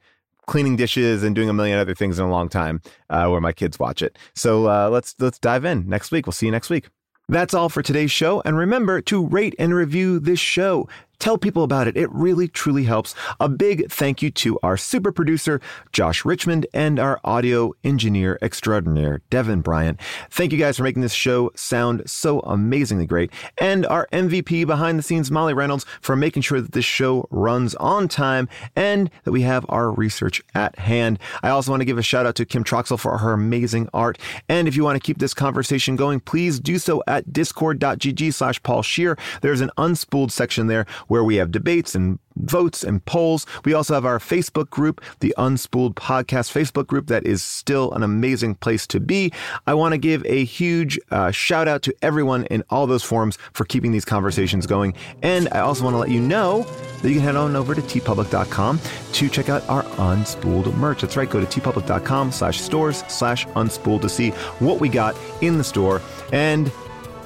cleaning dishes and doing a million other things in a long time uh, where my kids watch it. So uh, let's let's dive in next week. We'll see you next week. That's all for today's show. And remember to rate and review this show. Tell people about it. It really, truly helps. A big thank you to our super producer, Josh Richmond, and our audio engineer extraordinaire, Devin Bryant. Thank you guys for making this show sound so amazingly great. And our MVP behind the scenes, Molly Reynolds, for making sure that this show runs on time and that we have our research at hand. I also want to give a shout out to Kim Troxel for her amazing art. And if you want to keep this conversation going, please do so at discord.gg slash Paul Scheer. There's an unspooled section there where we have debates and votes and polls. We also have our Facebook group, the Unspooled Podcast Facebook group, that is still an amazing place to be. I want to give a huge uh, shout out to everyone in all those forums for keeping these conversations going. And I also want to let you know that you can head on over to teepublic.com to check out our Unspooled merch. That's right, go to teepublic.com slash stores slash unspooled to see what we got in the store. And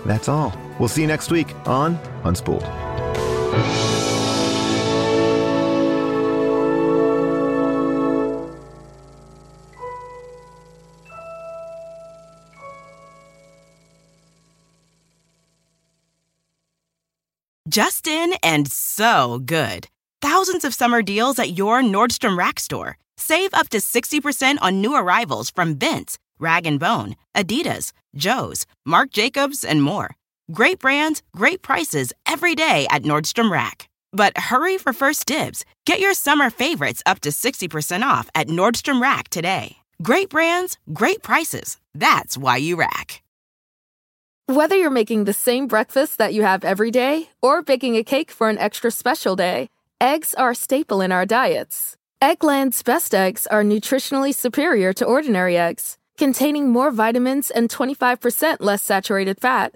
that's all. We'll see you next week on Unspooled. Justin and so good. Thousands of summer deals at your Nordstrom Rack store. Save up to 60% on new arrivals from Vince, Rag & Bone, Adidas, Joe's, Marc Jacobs, and more. Great brands, great prices every day at Nordstrom Rack. But hurry for first dibs. Get your summer favorites up to 60% off at Nordstrom Rack today. Great brands, great prices. That's why you rack. Whether you're making the same breakfast that you have every day or baking a cake for an extra special day, eggs are a staple in our diets. Eggland's best eggs are nutritionally superior to ordinary eggs, containing more vitamins and 25% less saturated fat.